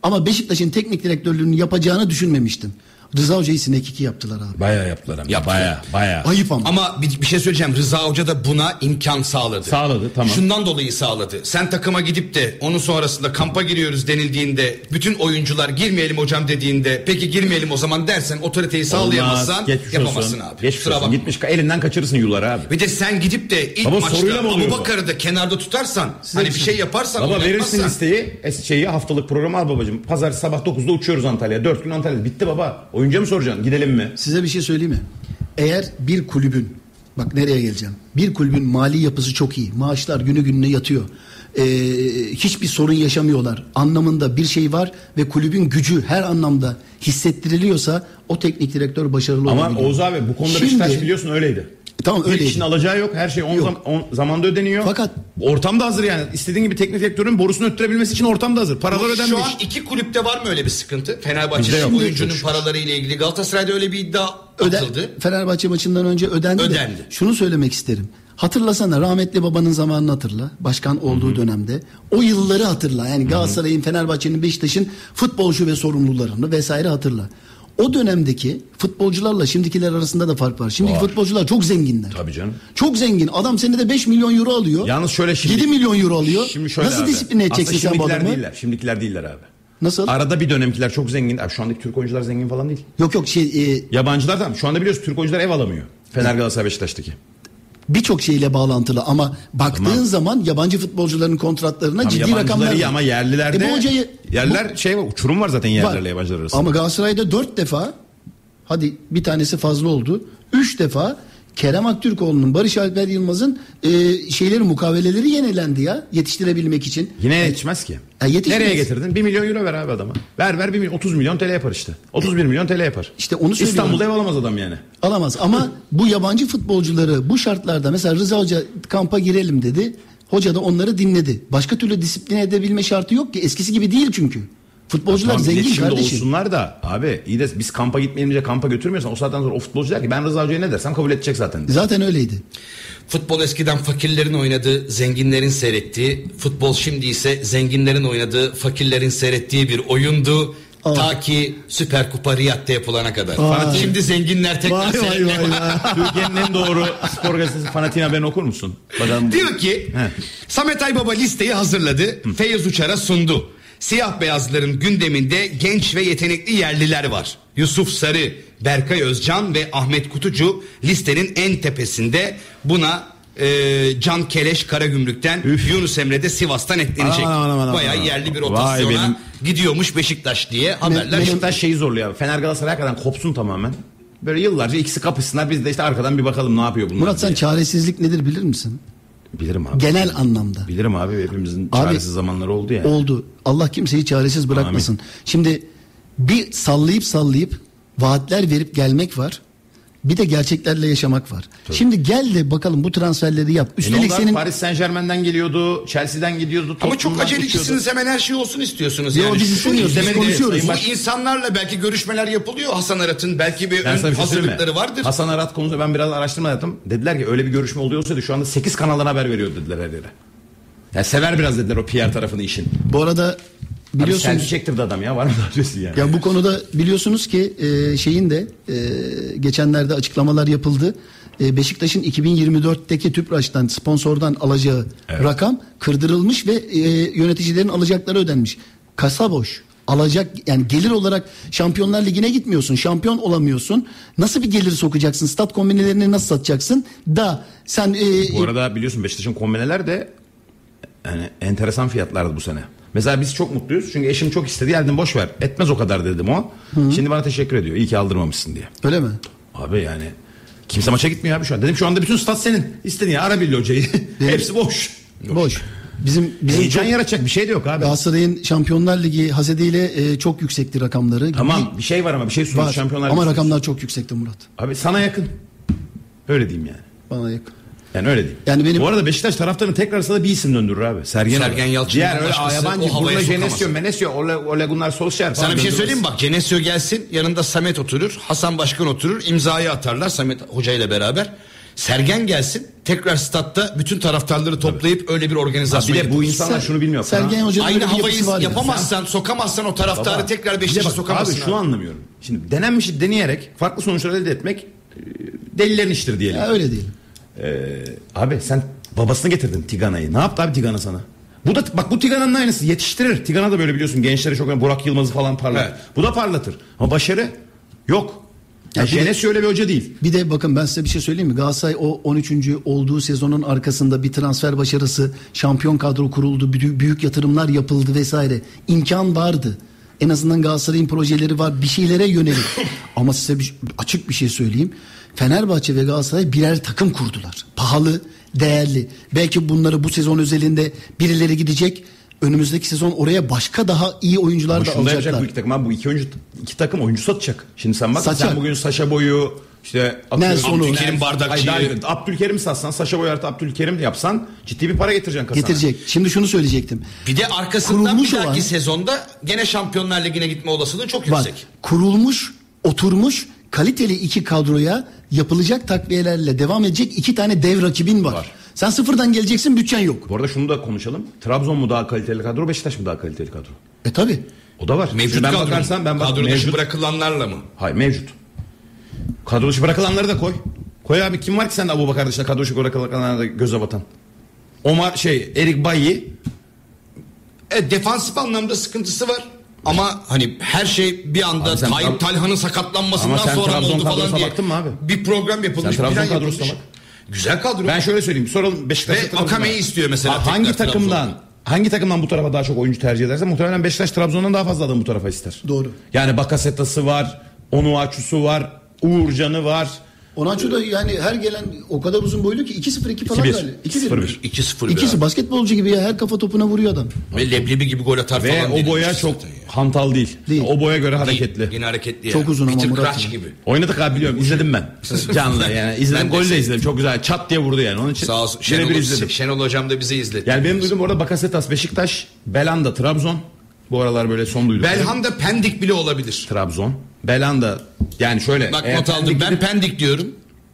Ama Beşiktaş'ın teknik direktörlüğünü yapacağını düşünmemiştim. Rıza Hoca'yı sinek iki yaptılar abi. Bayağı yaptılar ama. Yaptılar. Bayağı bayağı. Ayıp ama. Ama bir, bir şey söyleyeceğim. Rıza Hoca da buna imkan sağladı. Sağladı, tamam. Şundan dolayı sağladı. Sen takıma gidip de onun sonrasında kampa giriyoruz denildiğinde bütün oyuncular girmeyelim hocam dediğinde peki girmeyelim o zaman dersen otoriteyi sağlayamazsan Olmaz, geçmiş yapamazsın olsun. abi. Geçmiş Kusura olsun. bakma. Gitmiş elinden kaçırırsın yılları abi. Bir de sen gidip de ilk Baba, maçta soruyla mı oluyor bu? Abubakar'ı da kenarda tutarsan hani bir şey yaparsan Baba verirsin oynatmazsan- listeyi es- şeyi haftalık programı al babacığım. Pazar sabah 9'da uçuyoruz Antalya'ya. 4 gün Antalya'da. Bitti baba. Oyuncuya mı soracaksın? Gidelim mi? Size bir şey söyleyeyim mi? Eğer bir kulübün bak nereye geleceğim. Bir kulübün mali yapısı çok iyi. Maaşlar günü gününe yatıyor. Ee, hiçbir sorun yaşamıyorlar. Anlamında bir şey var ve kulübün gücü her anlamda hissettiriliyorsa o teknik direktör başarılı Ama olabiliyor. Oğuz abi bu konuda Şimdi- Beşiktaş biliyorsun öyleydi. Tamam Bir öyleydi. kişinin alacağı yok. Her şey 10 Yok. zam- on zamanda ödeniyor. Fakat- ortam da hazır yani. İstediğin gibi teknik direktörün borusunu öttürebilmesi için ortam da hazır. Paralar ödenmiş. Şu an iki kulüpte var mı öyle bir sıkıntı? Fenerbahçe Bizde yok. oyuncunun paraları ile ilgili Galatasaray'da öyle bir iddia Öde- atıldı. Fenerbahçe maçından önce ödendi, de Ödendi. şunu söylemek isterim. Hatırlasana rahmetli babanın zamanını hatırla. Başkan olduğu dönemde. O yılları hatırla. Yani Galatasaray'ın, Fenerbahçe'nin, Beşiktaş'ın futbolcu ve sorumlularını vesaire hatırla. O dönemdeki futbolcularla şimdikiler arasında da fark var. Şimdiki futbolcular çok zenginler. Tabii canım. Çok zengin. Adam senede 5 milyon euro alıyor. Yalnız şöyle şimdi- 7 milyon euro alıyor. Şimdi şöyle Nasıl abi. disipline edeceksin sen bu adamı? değiller. Şimdikiler değiller abi. Nasıl? Arada bir dönemkiler çok zengin. Abi şu andaki Türk oyuncular zengin falan değil. Yok yok şey e, Yabancılar da şu anda biliyorsun Türk oyuncular ev alamıyor. Fener Galatasaray Beşiktaş'taki. Birçok şeyle bağlantılı ama baktığın Tamam. zaman yabancı futbolcuların kontratlarına Tam ciddi rakamlar iyi var. ama yerlilerde E bu hocayı yerler şey var, uçurum var zaten Var. yerlerle yabancılar arasında. Ama Galatasaray'da dört defa hadi bir tanesi fazla oldu. Üç defa Kerem Aktürkoğlu'nun Barış Alper Yılmaz'ın e, şeyleri mukaveleleri yenilendi ya yetiştirebilmek için. Yine yetişmez ki. E, yetişmez. Nereye getirdin? 1 milyon euro ver abi adama. Ver ver 1 milyon, 30 milyon TL yapar işte. 31 milyon TL yapar. İşte onu söylüyorum. İstanbul'da ev alamaz adam yani. Alamaz ama bu yabancı futbolcuları bu şartlarda mesela Rıza Hoca kampa girelim dedi. Hoca da onları dinledi. Başka türlü disipline edebilme şartı yok ki. Eskisi gibi değil çünkü. Futbolcular Tamam, zengin kardeşim. olsunlar da abi iyi de biz kampa gitmeyince kampa götürmüyorsan o saatten sonra o futbolcu der ki ben Rıza Hoca'ya ne dersem kabul edecek zaten. Zaten öyleydi. Futbol eskiden fakirlerin oynadığı, zenginlerin seyrettiği, futbol şimdi ise zenginlerin oynadığı, fakirlerin seyrettiği bir oyundu. Aa. Ta ki Süper Kupa Riyad'da yapılana kadar. Vay. Şimdi zenginler tekrar Vay vay vay vay. Türkiye'nin en doğru spor gazetesi fanatiğin haberini okur musun? Bakalım. Diyor ki He. Samet Aybaba listeyi hazırladı. Feyyaz Uçar'a sundu. Siyah beyazların gündeminde genç ve yetenekli yerliler var. Yusuf Sarı, Berkay Özcan ve Ahmet Kutucu listenin en tepesinde. Buna e, Can Keleş Karagümrük'ten Yunus Emre de Sivas'tan eklenecek. Aman, aman, aman, Bayağı aman. yerli bir Vay rotasyona benim- gidiyormuş Beşiktaş diye haberler. Beşiktaş şeyi zorluyor abi. Fener Galatasaray hakikaten kopsun tamamen. Böyle yıllarca ikisi kapışsınlar biz de işte arkadan bir bakalım ne yapıyor bunlar. Murat sen diye. çaresizlik nedir bilir misin? Bilirim abi. Genel anlamda. Bilirim abi hepimizin Abi- çaresiz zamanları oldu ya. Oldu. Allah kimseyi çaresiz bırakmasın. Şimdi bir sallayıp sallayıp vaatler verip gelmek var. Bir de gerçeklerle yaşamak var. Şimdi gel de bakalım bu transferleri yap. E Üstelik senin Paris Saint Germain'den geliyordu, Chelsea'den gidiyordu. Ama çok acelecisiniz hemen her şey olsun istiyorsunuz. Yo, yani. biz Şu istemiyoruz, biz konuşuyoruz. Bu Baş- insanlarla belki görüşmeler yapılıyor Hasan Arat'ın. Belki bir Ben ön bir şey söyleyeyim mi? hazırlıkları vardır. Hasan Arat konusunda ben biraz araştırma yaptım. Dediler ki öyle bir görüşme oluyor olsaydı şu anda 8 kanaldan haber veriyor dediler her yere. Ya sever biraz dediler o PR tarafını işin. bu arada Biliyorsunuz. biliyorsunuz Selfie çektirdi adam ya var mı daha ötesi yani. Ya bu konuda biliyorsunuz ki e, şeyin de e, geçenlerde açıklamalar yapıldı. E, Beşiktaş'ın 2024'teki Tüpraş'tan sponsordan alacağı rakam kırdırılmış ve e, yöneticilerin alacakları ödenmiş. Kasa boş. Alacak yani gelir olarak Şampiyonlar Ligi'ne gitmiyorsun. Şampiyon olamıyorsun. Nasıl bir gelir sokacaksın? Stat kombinelerini nasıl satacaksın? Da sen e, Bu arada biliyorsun Beşiktaş'ın kombineler de yani enteresan fiyatlardı bu sene. Mesela biz çok mutluyuz çünkü eşim çok istedi geldim boş ver etmez o kadar dedim o. Şimdi bana teşekkür ediyor iyi ki aldırmamışsın diye. öyle mi? Abi yani kimse maça gitmiyor abi şu an. Dedim şu anda bütün stat senin. İstediğin ya ara Billy hocayı. Hepsi boş. Boş. Bizim bizim Heyecan çok- yaratacak bir şey de yok abi. Galatasaray'ın Şampiyonlar Ligi hasedeyle e, çok yüksekti rakamları. Tamam bir şey var ama bir şey sundu Var. şampiyonlar Ama rakamlar çok yüksekti Murat. Abi sana yakın. Öyle diyeyim yani. Bana yakın. Yani öyle değil. Yani benim- Bu arada Beşiktaş taraftarını tekrar sana bir isim döndürür abi. Sergen, Sergen abi. Yalçın'ın Diğer öyle yabancı sokamaz. Genesio, Menesio, Ole, Ole Gunnar Solskjaer Sana bir şey söyleyeyim mi? Bak Genesio gelsin yanında Samet oturur. Hasan Başkan oturur. imzayı atarlar Samet Hoca ile beraber. Sergen gelsin. Tekrar statta bütün taraftarları toplayıp öyle bir organizasyon bir de bu insanlar şunu bilmiyor. Sergen? Hoca'nın Aynı havayı yapamazsan, sokamazsan o taraftarı Baba, tekrar Beşiktaş'a sokamazsın. Abi şu anlamıyorum. Şimdi denenmişi deneyerek farklı sonuçlar elde etmek e, delilerin iştir diyelim. Ya öyle değil. Abi sen babasını getirdin Tigana'yı. Ne yaptı abi Tigana sana? Bu da bak bu Tigana'nın aynısı yetiştirir. Tigana da böyle biliyorsun gençleri çok önemli. Burak Yılmaz'ı falan parlar. Evet. Bu da parlatır. Ama başarı yok. Ya Yani Genesio öyle bir hoca değil. Bir de bakın ben size bir şey söyleyeyim mi? Galatasaray o 13. olduğu sezonun arkasında bir transfer başarısı, şampiyon kadro kuruldu, büyük, büyük yatırımlar yapıldı vesaire. İmkan vardı. En azından Galatasaray'ın projeleri var bir şeylere yönelik. Ama size bir, açık bir şey söyleyeyim. Fenerbahçe ve Galatasaray birer takım kurdular. Pahalı, değerli. Belki bunları bu sezon özelinde birileri gidecek. Önümüzdeki sezon oraya başka daha iyi oyuncular Ama da alacaklar. bu iki takım. Abi bu iki oyuncu iki takım oyuncu satacak. Şimdi sen bak Saçar. sen bugün Saşa Boyu işte Nelson'u. Abdülkerim Bardakçı'yı. Hayır, daha- Abdülkerim satsan Saşa Boyu artı Abdülkerim yapsan ciddi bir para getireceksin kasana. Getirecek. Şimdi şunu söyleyecektim. Bir de arkasından Kurulmuş bir dahaki olan- sezonda gene Şampiyonlar Ligi'ne gitme olasılığı çok Bak yüksek. kurulmuş, oturmuş, kaliteli iki kadroya yapılacak takviyelerle devam edecek iki tane dev rakibin var. Var. Sen sıfırdan geleceksin bütçen yok. Bu arada şunu da konuşalım. Trabzon mu daha kaliteli kadro, Beşiktaş mı daha kaliteli kadro? E tabi. O da var. Mevcut Şimdi ben kadro. bakarsan ben bak kadro dışı mevcut. bırakılanlarla mı? Hayır mevcut. Kadro dışı bırakılanları da koy. Koy abi kim var ki sen de Abu Bakar dışında kadro dışı bırakılanlara da göze batan? Omar şey Erik Bayi Evet defansif anlamda sıkıntısı var. Ama hani her şey bir anda Abi sen Tayyip Talhan'ın sakatlanmasından sonra mı oldu falan diye. baktın mı abi? Bir program yapılmış. Sen Trabzon kadrosuna yapılmış. Güzel kadro. Ben şöyle söyleyeyim soralım Beşiktaş Ve Akame'yi istiyor mesela Ha, hangi takımdan Trabzon'da. hangi takımdan bu tarafa daha çok oyuncu tercih ederse muhtemelen Beşiktaş Trabzon'dan daha fazla adam bu tarafa ister. Doğru. Yani Bakasetas'ı var, Onuaçu'su var, Uğurcan'ı var. Onaçu da yani her gelen o kadar uzun boylu ki 2-0-2 falan 2-1. galiba. 0-1. 2-0 İkisi basketbolcu gibi ya her kafa topuna vuruyor adam. Ve leblebi gibi gol atar Ve falan. o boya çok hantal değil. Değil. O boya göre Değil, hareketli. Yine hareketli Çok ya. uzun ama Peter Murat Crouch ya. gibi. Oynadık abi biliyorum izledim ben. Canlı yani izledim Ben de golü de izledim. izledim çok güzel çat diye vurdu yani onun için. Sağ olsun. birebir Şenol, izledim. Şenol hocam da bize izledi. Yani benim duyduğum orada Bakasetas Beşiktaş, Belanda Trabzon. Bu aralar böyle son duydum. Belhanda Pendik bile olabilir. Trabzon. Belanda yani şöyle. Bak eğer not aldım. Pendik Ben gidip- Pendik diyorum.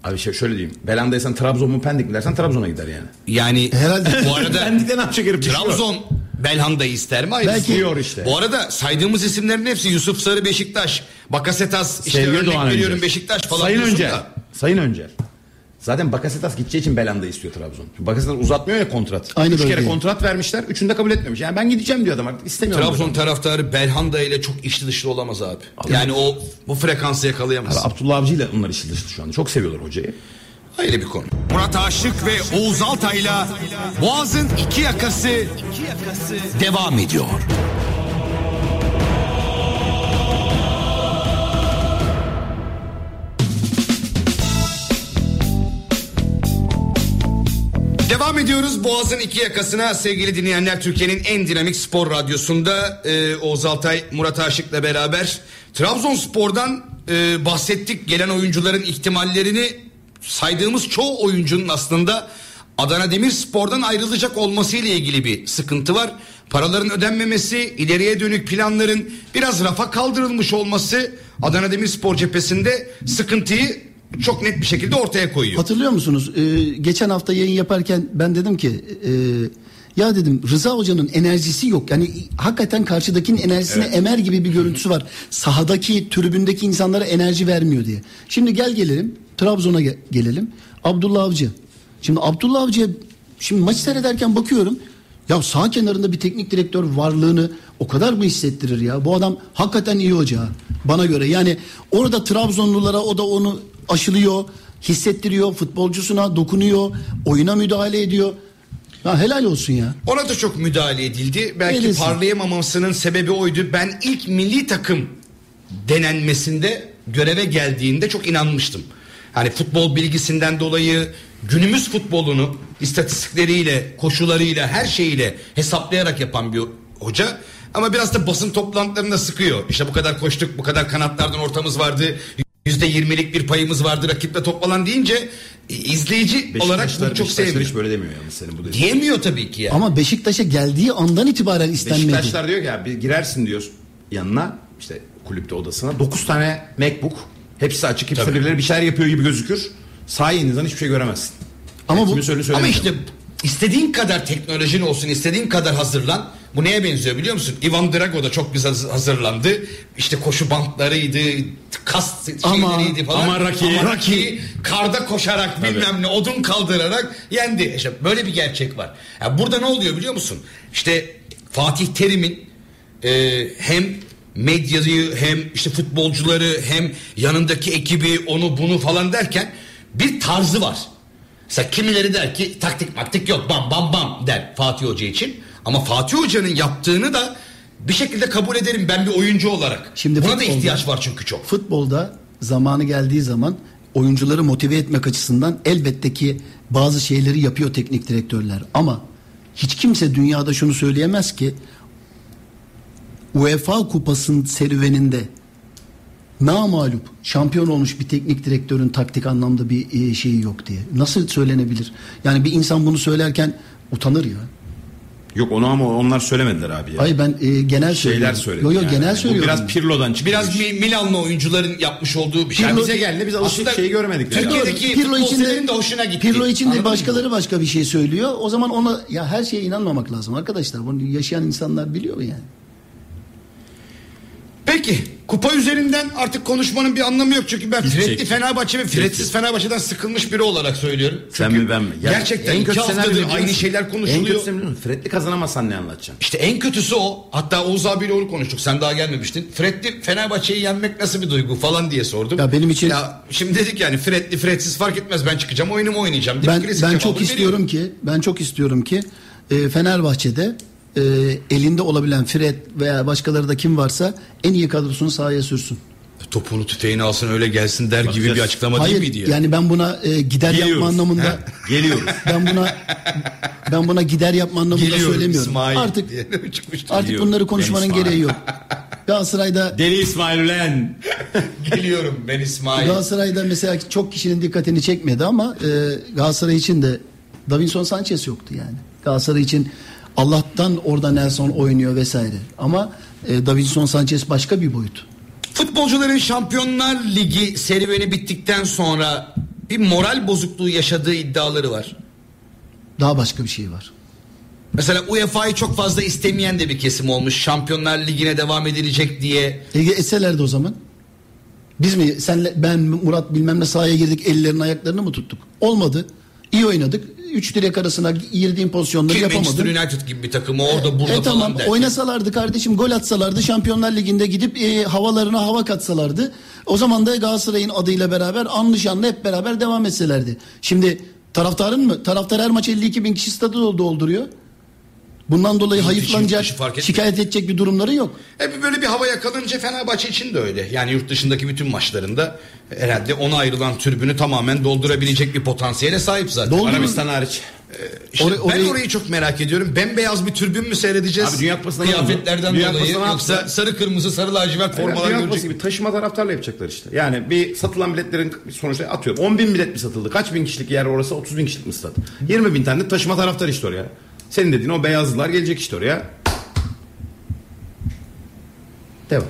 Abi şey şöyle diyeyim. Belanda'ysan Trabzon mu Pendik mi dersen Trabzon'a gider yani. Yani Herhalde. bu arada Pendik'te ne yapacak herif? Trabzon Belhanda'yı ister mi? Hayır. Belki- İstiyor işte. Bu arada saydığımız isimlerin hepsi Yusuf Sarı Beşiktaş, Bakasetas işte Sevgili örnek Doğan veriyorum Öncel. Beşiktaş falan Sayın diyorsun Öncel. da. Sayın Öncel. Zaten Bakasetas gideceği için Belanda istiyor Trabzon. Bakasetas uzatmıyor ya kontrat. Aynı Üç kere bölgeye. kontrat vermişler. Üçünde kabul etmemiş. Yani ben gideceğim diyor adam artık. İstemiyorum. Trabzon diyor. taraftarı Belhanda ile çok içli dışlı olamaz abi. Yani o bu frekansı yakalayamaz. Abi Abdullah Avcı ile onlar işi dışlı şu anda. Çok seviyorlar hocayı. Ayrı bir konu. Murat Aşık ve Oğuz Altay'la Boğaz'ın iki yakası, devam ediyor. Devam ediyoruz Boğaz'ın iki yakasına sevgili dinleyenler Türkiye'nin en dinamik spor radyosunda e, Oğuz Altay Murat Aşık'la beraber Trabzonspor'dan e, bahsettik gelen oyuncuların ihtimallerini saydığımız çoğu oyuncunun aslında Adana Demirspor'dan ayrılacak olması ile ilgili bir sıkıntı var. Paraların ödenmemesi, ileriye dönük planların biraz rafa kaldırılmış olması Adana Demirspor cephesinde sıkıntıyı çok net bir şekilde ortaya koyuyor. Hatırlıyor musunuz? Ee, geçen hafta yayın yaparken ben dedim ki e, ya dedim Rıza Hoca'nın enerjisi yok. Yani hakikaten karşıdakinin enerjisini emer gibi bir görüntüsü var. Sahadaki, tribündeki insanlara enerji vermiyor diye. Şimdi gel gelelim Trabzon'a ge- gelelim. Abdullah Avcı. Şimdi Abdullah Avcı'ya şimdi maç seyrederken bakıyorum. Ya sağ kenarında bir teknik direktör varlığını o kadar mı hissettirir ya? Bu adam hakikaten iyi hoca bana göre. Yani orada Trabzonlulara o da onu aşılıyor, hissettiriyor, futbolcusuna dokunuyor, oyuna müdahale ediyor. Ya helal olsun ya. Ona da çok müdahale edildi. Belki Edilsin. parlayamamasının sebebi oydu. Ben ilk milli takım denenmesinde göreve geldiğinde çok inanmıştım. Hani futbol bilgisinden dolayı günümüz futbolunu istatistikleriyle, koşularıyla, her şeyiyle hesaplayarak yapan bir hoca. Ama biraz da basın toplantılarında sıkıyor. İşte bu kadar koştuk, bu kadar kanatlardan ortamız vardı. Yüzde yirmilik bir payımız vardı rakiple top falan deyince e, izleyici olarak Beşiktaşlar, bunu çok Beşiktaşlar sevmiyor. hiç böyle demiyor yalnız senin bu dediğin. Diyemiyor tabii ki ya. Ama Beşiktaş'a geldiği andan itibaren istenmedi. Beşiktaşlar diyor ki ya bir girersin diyor yanına işte kulüpte odasına 9 tane MacBook hepsi açık hepsi Tabii. birileri bir şeyler yapıyor gibi gözükür. Sağ yayınızdan hiçbir şey göremezsin. Ama Yani bu- kimi söyle Ama söylemiyor. işte istediğin kadar teknolojin olsun, istediğin kadar hazırlan. Bu neye benziyor biliyor musun? Ivan Drago da çok güzel hazırlandı. İşte koşu bantlarıydı, kas Ama- şeyleriydi falan. ama Rocky- Rocky karda koşarak bilmem ne odun kaldırarak yendi. İşte böyle bir gerçek var. Ya burada ne oluyor biliyor musun? İşte Fatih Terim'in e, hem medyayı hem işte futbolcuları hem yanındaki ekibi onu bunu falan derken bir tarzı var. Mesela kimileri der ki taktik maktik yok bam bam bam der Fatih Hoca için. Ama Fatih Hoca'nın yaptığını da bir şekilde kabul ederim ben bir oyuncu olarak. Şimdi Buna da futbolda- ihtiyaç var çünkü çok. Futbolda zamanı geldiği zaman oyuncuları motive etmek açısından elbette ki bazı şeyleri yapıyor teknik direktörler. Ama hiç kimse dünyada şunu söyleyemez ki UEFA kupasının serüveninde namalup şampiyon olmuş bir teknik direktörün taktik anlamda bir e, şeyi yok diye. Nasıl söylenebilir? Yani bir insan bunu söylerken utanır ya. Yok onu ama onlar söylemediler abi ya. Hayır ben e, genel Şeyler söylüyorum. söyledi. Yok yok yani. genel Bu söylüyorum. biraz Pirlo'dan çıkmış. Biraz Mi- Milanlı oyuncuların yapmış olduğu bir şey. Yani Pirlo- bize geldi, biz alışık şeyi görmedik yani. Türkiye'deki Pirlo futbol için de, hoşuna gitti. Pirlo için de Anladın mı? başkaları başka bir şey söylüyor. O zaman ona ya her şeye inanmamak lazım arkadaşlar. Bunu yaşayan insanlar biliyor yani. Peki kupa üzerinden artık konuşmanın bir anlamı yok çünkü ben Fred'li şey. Fenerbahçe ve Fred'siz Fenerbahçe'den sıkılmış biri olarak söylüyorum. Sen Çünkü mi ben mi? Ya gerçekten iki senaryo haftadır aynı şeyler En konuşuluyor. kötüsü ne biliyor musun? Fred'li kazanamazsan ne anlatacaksın? İşte en kötüsü o. Hatta Oğuz abiyle onu konuştuk. Sen daha gelmemiştin. Fred'li Fenerbahçe'yi yenmek nasıl bir duygu falan diye sordum. Ya benim için- Ya şimdi dedik yani Fred'li Fred'siz fark etmez. Ben çıkacağım oyunumu oynayacağım. Ben ben çok istiyorum veriyorum. ki ben çok istiyorum ki e, Fenerbahçe'de e, elinde olabilen Fred veya başkaları da kim varsa en iyi kadrosunu sahaya sürsün. Topunu tüfeğini alsın öyle gelsin der gibi bir Bakacağız. açıklama Hayır değil miydi ya? yani ben buna e, gider Geliyoruz. yapma anlamında Geliyoruz. ben buna ben buna gider yapma anlamında Geliyorum söylemiyorum. İsmail Artık artık Geliyorum. bunları konuşmanın Ben İsmail. gereği yok. Galatasaray'da Deli İsmail Ulen. Geliyorum ben İsmail. Galatasaray'da mesela çok kişinin dikkatini çekmedi ama e, Galatasaray için de Davinson Sanchez yoktu yani. Galatasaray için Allah'tan orada Nelson oynuyor vesaire. Ama e, Davinson Sanchez başka bir boyut. Futbolcuların Şampiyonlar Ligi serüveni bittikten sonra bir moral bozukluğu yaşadığı iddiaları var. Daha başka bir şey var. Mesela UEFA'yı çok fazla istemeyen de bir kesim olmuş. Şampiyonlar Ligi'ne devam edilecek diye. Ege etselerdi o zaman. Biz mi senle ben Murat bilmem ne sahaya girdik ellerini ayaklarını mı tuttuk? Olmadı. İyi oynadık. Üç direk arasına girdiğim pozisyonları Ki Manchester yapamadım. United gibi bir takımı orada burada e, tamam falan derken. oynasalardı kardeşim gol atsalardı Şampiyonlar Ligi'nde gidip e, havalarına hava katsalardı. O zaman da Galatasaray'ın adıyla beraber anlı şanlı hep beraber devam etselerdi. Şimdi taraftarın mı? Taraftar her maç 52 bin kişi stadı dolduruyor. Bundan dolayı hayıflanacak, etmiyor. şikayet edecek bir durumları yok. Hep böyle bir hava yakalanınca Fenerbahçe için de öyle. Yani yurt dışındaki bütün maçlarında herhalde ona ayrılan tribünü tamamen doldurabilecek bir potansiyele sahip zaten. Doldurur. Arabistan hariç. İşte Orayı- ben orayı- çok merak ediyorum. Bembeyaz bir türbün mü seyredeceğiz? Abi Dünya Kupası'nda Kıyafetlerden? Dünya dolayı yoksa yaptılar? sarı kırmızı sarı lacivert Formalar Dünya görecek. gibi taşıma taraftarla yapacaklar işte. Yani bir satılan biletlerin sonuçta atıyorum 10 bin bilet mi satıldı? Kaç bin kişilik yer orası 30 bin kişilik mi stat? 20 bin tane de taşıma taraftar işte oraya. Senin dediğin o beyazlılar gelecek işte oraya. Devam.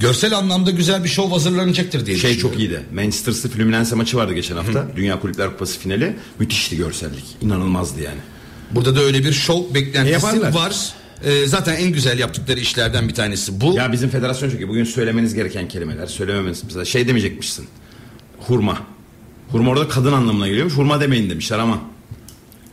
Görsel anlamda güzel bir şov hazırlanacaktır diye Şey çok iyiydi. Manchester City Fluminense maçı vardı geçen hafta. Dünya Kulüpler Kupası finali. Müthişti görsellik. İnanılmazdı yani. Burada da öyle bir şov beklentisi Yaparlar. var. Ee, zaten en güzel yaptıkları işlerden bir tanesi bu. Ya bizim federasyon iyi. Bugün söylemeniz gereken kelimeler. Söylememeniz. Mesela şey demeyecekmişsin. Hurma. Hurma orada kadın anlamına geliyormuş. Hurma demeyin demişler ama.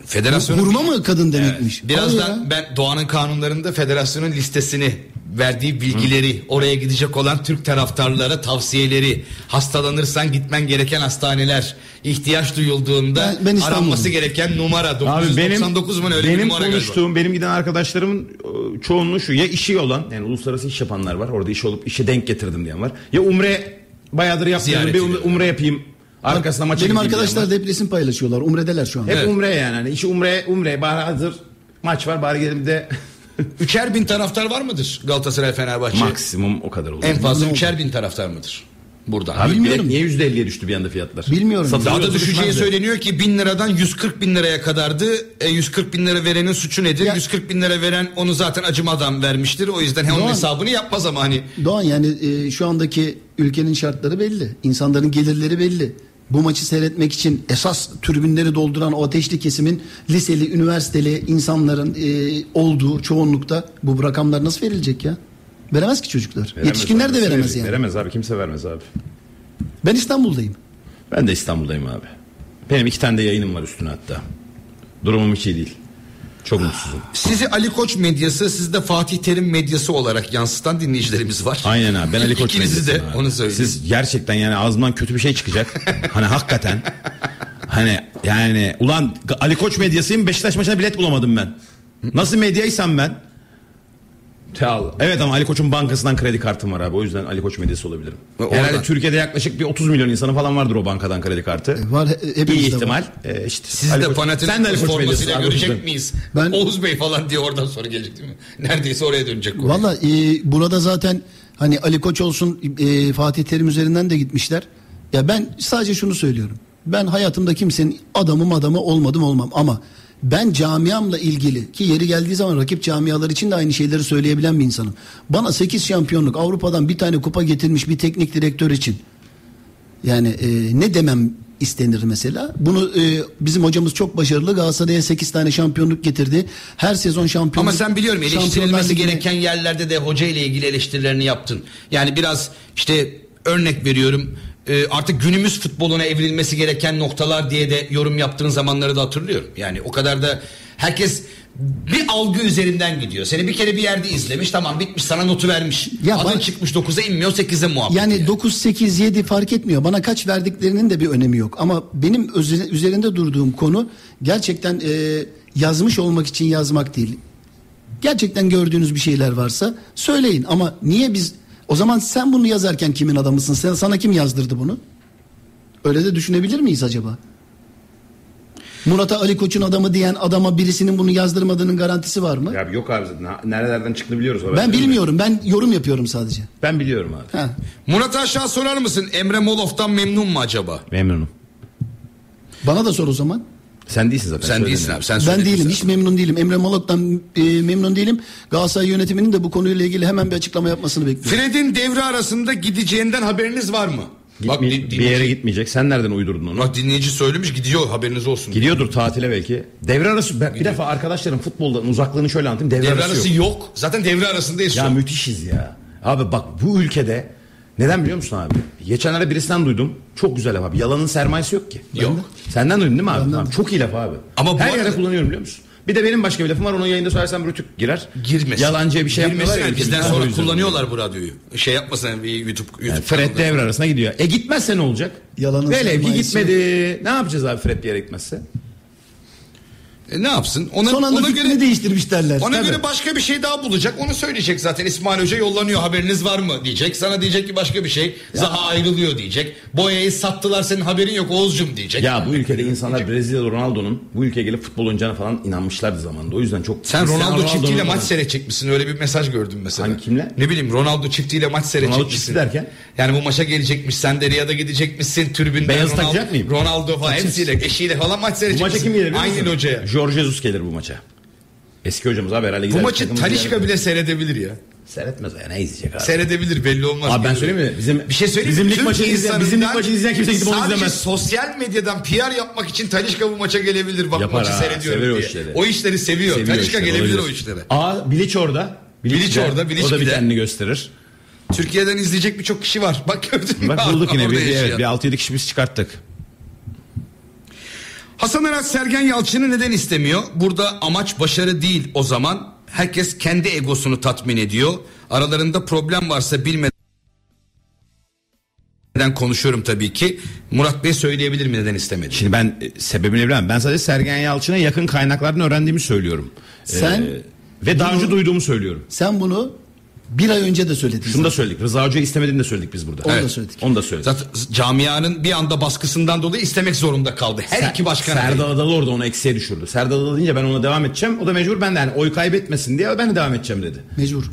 Federasyonun Hurma mı kadın demekmiş? Birazdan Hadi ya. ben Doğan'ın kanunlarında federasyonun listesini verdiği bilgileri, oraya gidecek olan Türk taraftarlara tavsiyeleri, hastalanırsan gitmen gereken hastaneler, ihtiyaç duyulduğunda Ben- ben aranması gereken numara Abi 999 benim mu öyle bir benim numara galiba. konuştuğum, benim giden arkadaşlarımın e, çoğunluğu şu. Ya işi olan, yani uluslararası iş yapanlar var. Orada iş olup işe denk getirdim diyen var. Ya umre bayağıdır yapmıyorum. Bir umre yapayım. Arkasına maça Benim arkadaşlar da hep resim paylaşıyorlar. Umredeler şu an. Hep Evet. umre yani. Hani işi umre, umre. Bari hazır maç var. Bari gelin de Üçer bin taraftar var mıdır Galatasaray Fenerbahçe? maksimum o kadar olur. En fazla Ne oldu? üçer bin taraftar mıdır? Burada. Abi Bilmiyorum. niye %50'ye düştü bir anda fiyatlar? Bilmiyorum. Daha da düşeceği söyleniyor ki 1000 liradan 140 bin liraya kadardı. E, 140 bin lira verenin suçu nedir? Ya- 140 bin lira veren onu zaten acımadan vermiştir. O yüzden onun Doğan- hesabını yapmaz ama hani Doğan yani e, şu andaki ülkenin şartları belli. İnsanların gelirleri belli. Bu maçı seyretmek için esas tribünleri dolduran o ateşli kesimin liseli, üniversiteli insanların e, olduğu çoğunlukta bu rakamlar nasıl verilecek ya? Veremez ki çocuklar. Veremez Yetişkinler abi, de veremez verecek? yani. Veremez abi kimse vermez abi. Ben İstanbul'dayım. Ben de İstanbul'dayım abi. Benim iki tane de yayınım var üstüne hatta. Durumum hiç iyi değil. Çok mutsuzum. sizi Ali Koç medyası, siz de Fatih Terim medyası olarak yansıtan dinleyicilerimiz var. Aynen abi ben Ali Koç İkinizi de abi. onu söyleyeyim. Siz gerçekten yani ağzımdan kötü bir şey çıkacak. hani hakikaten. Hani yani ulan Ali Koç medyasıyım Beşiktaş maçına bilet bulamadım ben. Nasıl medyaysam ben. Evet ama Ali Koç'un bankasından kredi kartım var abi. O yüzden Ali Koç medyası olabilirim. Ve Herhalde oradan- Türkiye'de yaklaşık bir 30 milyon insanı falan vardır o bankadan kredi kartı. Var, he- hepimizde İyi var. ihtimal. Ee, işte Siz Ali de Koç- fanatik Sen de Ali Koç medyası formasıyla abi, o görecek miyiz? Ben- Oğuz Bey falan diye oradan sonra gelecek değil mi? Neredeyse oraya dönecek. konu. Valla e, burada zaten hani Ali Koç olsun e, Fatih Terim üzerinden de gitmişler. Ya ben sadece şunu söylüyorum. Ben hayatımda kimsenin adamım adamı olmadım olmam ama ben camiamla ilgili ki yeri geldiği zaman rakip camialar için de aynı şeyleri söyleyebilen bir insanım. Bana 8 şampiyonluk Avrupa'dan bir tane kupa getirmiş bir teknik direktör için yani e, ne demem istenir mesela. Bunu e, bizim hocamız çok başarılı. Galatasaray'a 8 tane şampiyonluk getirdi. Her sezon şampiyonluk. Ama sen biliyorum eleştirilmesi Ligi'ne- gereken yerlerde de hoca ile ilgili eleştirilerini yaptın. Yani biraz işte örnek veriyorum e, artık günümüz futboluna evrilmesi gereken noktalar diye de yorum yaptığın zamanları da hatırlıyorum. Yani o kadar da herkes bir algı üzerinden gidiyor. Seni bir kere bir yerde izlemiş tamam bitmiş sana notu vermiş. Ya Adın bak- çıkmış 9'a inmiyor 8'e muhabbet. Yani 9 8 7 fark etmiyor. Bana kaç verdiklerinin de bir önemi yok. Ama benim üzerinde durduğum konu gerçekten e, yazmış olmak için yazmak değil. Gerçekten gördüğünüz bir şeyler varsa söyleyin ama niye biz o zaman sen bunu yazarken kimin adamısın? Sen sana kim yazdırdı bunu? Öyle de düşünebilir miyiz acaba? Murat'a Ali Koç'un adamı diyen adama birisinin bunu yazdırmadığının garantisi var mı? Ya yok abi zaten. Nerelerden çıktığını biliyoruz. o ben bilmiyorum. Ben yorum yapıyorum sadece. Ben biliyorum abi. Ha. Murat Aşağı sorar mısın Emre Molof'tan memnun mu acaba? Memnunum. Bana da sor o zaman. Sen değilsin zaten. Sen değilsin abi sen Ben değilim. zaten. Hiç memnun değilim. Emre Molok'tan e, memnun değilim. Galatasaray yönetiminin de bu konuyla ilgili hemen bir açıklama yapmasını bekliyorum. Fred'in devre arasında gideceğinden haberiniz var mı? Bak, Gitme- di- bir yere gitmeyecek. Sen nereden uydurdun onu? Bak dinleyici söylemiş gidiyor haberiniz olsun. Gidiyordur tatile belki. Devre arası ben bir defa arkadaşlarım futboldan uzaklığını şöyle anlatayım. Devre, Devre arası, arası yok. yok. Zaten devre arasındayız Ya an. müthişiz ya. Abi bak bu ülkede neden biliyor musun abi? Geçenlerde birisinden duydum. Çok güzel laf abi. Yalanın sermayesi yok ki. Yok. Senden duydun değil mi abi? Tamam, çok iyi laf abi. Ama bu Her arada- yerde kullanıyorum biliyor musun? Bir de benim başka bir lafım var. Onu yayında söylersem rütük girer. Girmesin. Yalancıya bir şey Girmesin. yapmıyorlar ya. Bizden sonra yüzden. kullanıyorlar bu radyoyu. Şey yapmasın bir YouTube. YouTube Yani Fred devre arasına gidiyor. E gitmezse ne olacak? Yalanın Velev ki gitmedi. Ne yapacağız abi Fred bir yere gitmezse? E ne yapsın? Ona, Son anda ona göre değiştirmiş derler. ona Tabii. göre başka bir şey daha bulacak. Onu söyleyecek zaten. İsmail Hoca yollanıyor haberiniz var mı diyecek. Sana diyecek ki başka bir şey. Zaha ayrılıyor diyecek. Boya'yı sattılar senin haberin yok Oğuzcum diyecek. Ya bu ülkede insanlar Brezilyalı Ronaldo'nun bu ülkeye gelip futbol oynayacağına falan inanmışlardı zamanında. O yüzden çok... Sen Cristiano Ronaldo çiftiyle maç falan- seyredecek misin? Öyle bir mesaj gördüm mesela. Hangi kimle? Ne bileyim Ronaldo çiftiyle maç seyredecek Ronaldo derken? Yani bu maça gelecekmiş. Sen de Riyad'a gidecekmişsin. Tribünden Beyaz Ronaldo, takacak mıyım? Ronaldo falan hepsiyle eşiyle falan maç Bu seyredecek maça kim gelir Aynen hocaya. Jorge Jesus gelir bu maça. Eski hocamız abi herhalde Bu gider. maçı takımı Talişka bile seyredebilir ya. Seyretmez ya ne izleyecek abi. Seyredebilir belli olmaz. Abi ben söyleyeyim mi? Bizim, bir şey söyleyeyim bizim lig maçını izleyen, bizim lig maçını izleyen kimse gidip onu Sadece izlemez. sosyal medyadan PR yapmak için Talişka bu maça gelebilir. Bak Yapar maçı ha, seyrediyorum sever o diye. işleri. O işleri seviyor. Seviyor Talişka işte, gelebilir o işlere. Aa Bilic orada. Bilic de- orada, Bilic O da bir kendini gösterir. Türkiye'den izleyecek birçok kişi var. Bak gördün mü? Bak bulduk yine bir, evet, bir 6-7 kişi biz çıkarttık. Hasan Arat Sergen Yalçın'ı neden istemiyor? Burada amaç başarı değil o zaman. Herkes kendi egosunu tatmin ediyor. Aralarında problem varsa bilmeden konuşuyorum tabii ki. Murat Bey söyleyebilir mi neden istemedi? Şimdi ben e, sebebini bilemem. Ben sadece Sergen Yalçın'a yakın kaynaklardan öğrendiğimi söylüyorum. Sen Ee, ve daha önce duyduğumu söylüyorum. Sen bunu bir ay önce de söyledin. Şunu da söyledik. Rıza Hoca'yı istemediğini de söyledik biz burada. Onu da Evet. söyledik. Onu da söyledik. Zaten camianın bir anda baskısından dolayı istemek zorunda kaldı. Her Ser- iki başkan. Serdal Adalı orada onu eksiye düşürdü. Serdal Adalı deyince ben ona devam edeceğim. O da mecbur ben de yani oy kaybetmesin diye ben de devam edeceğim dedi. Mecbur.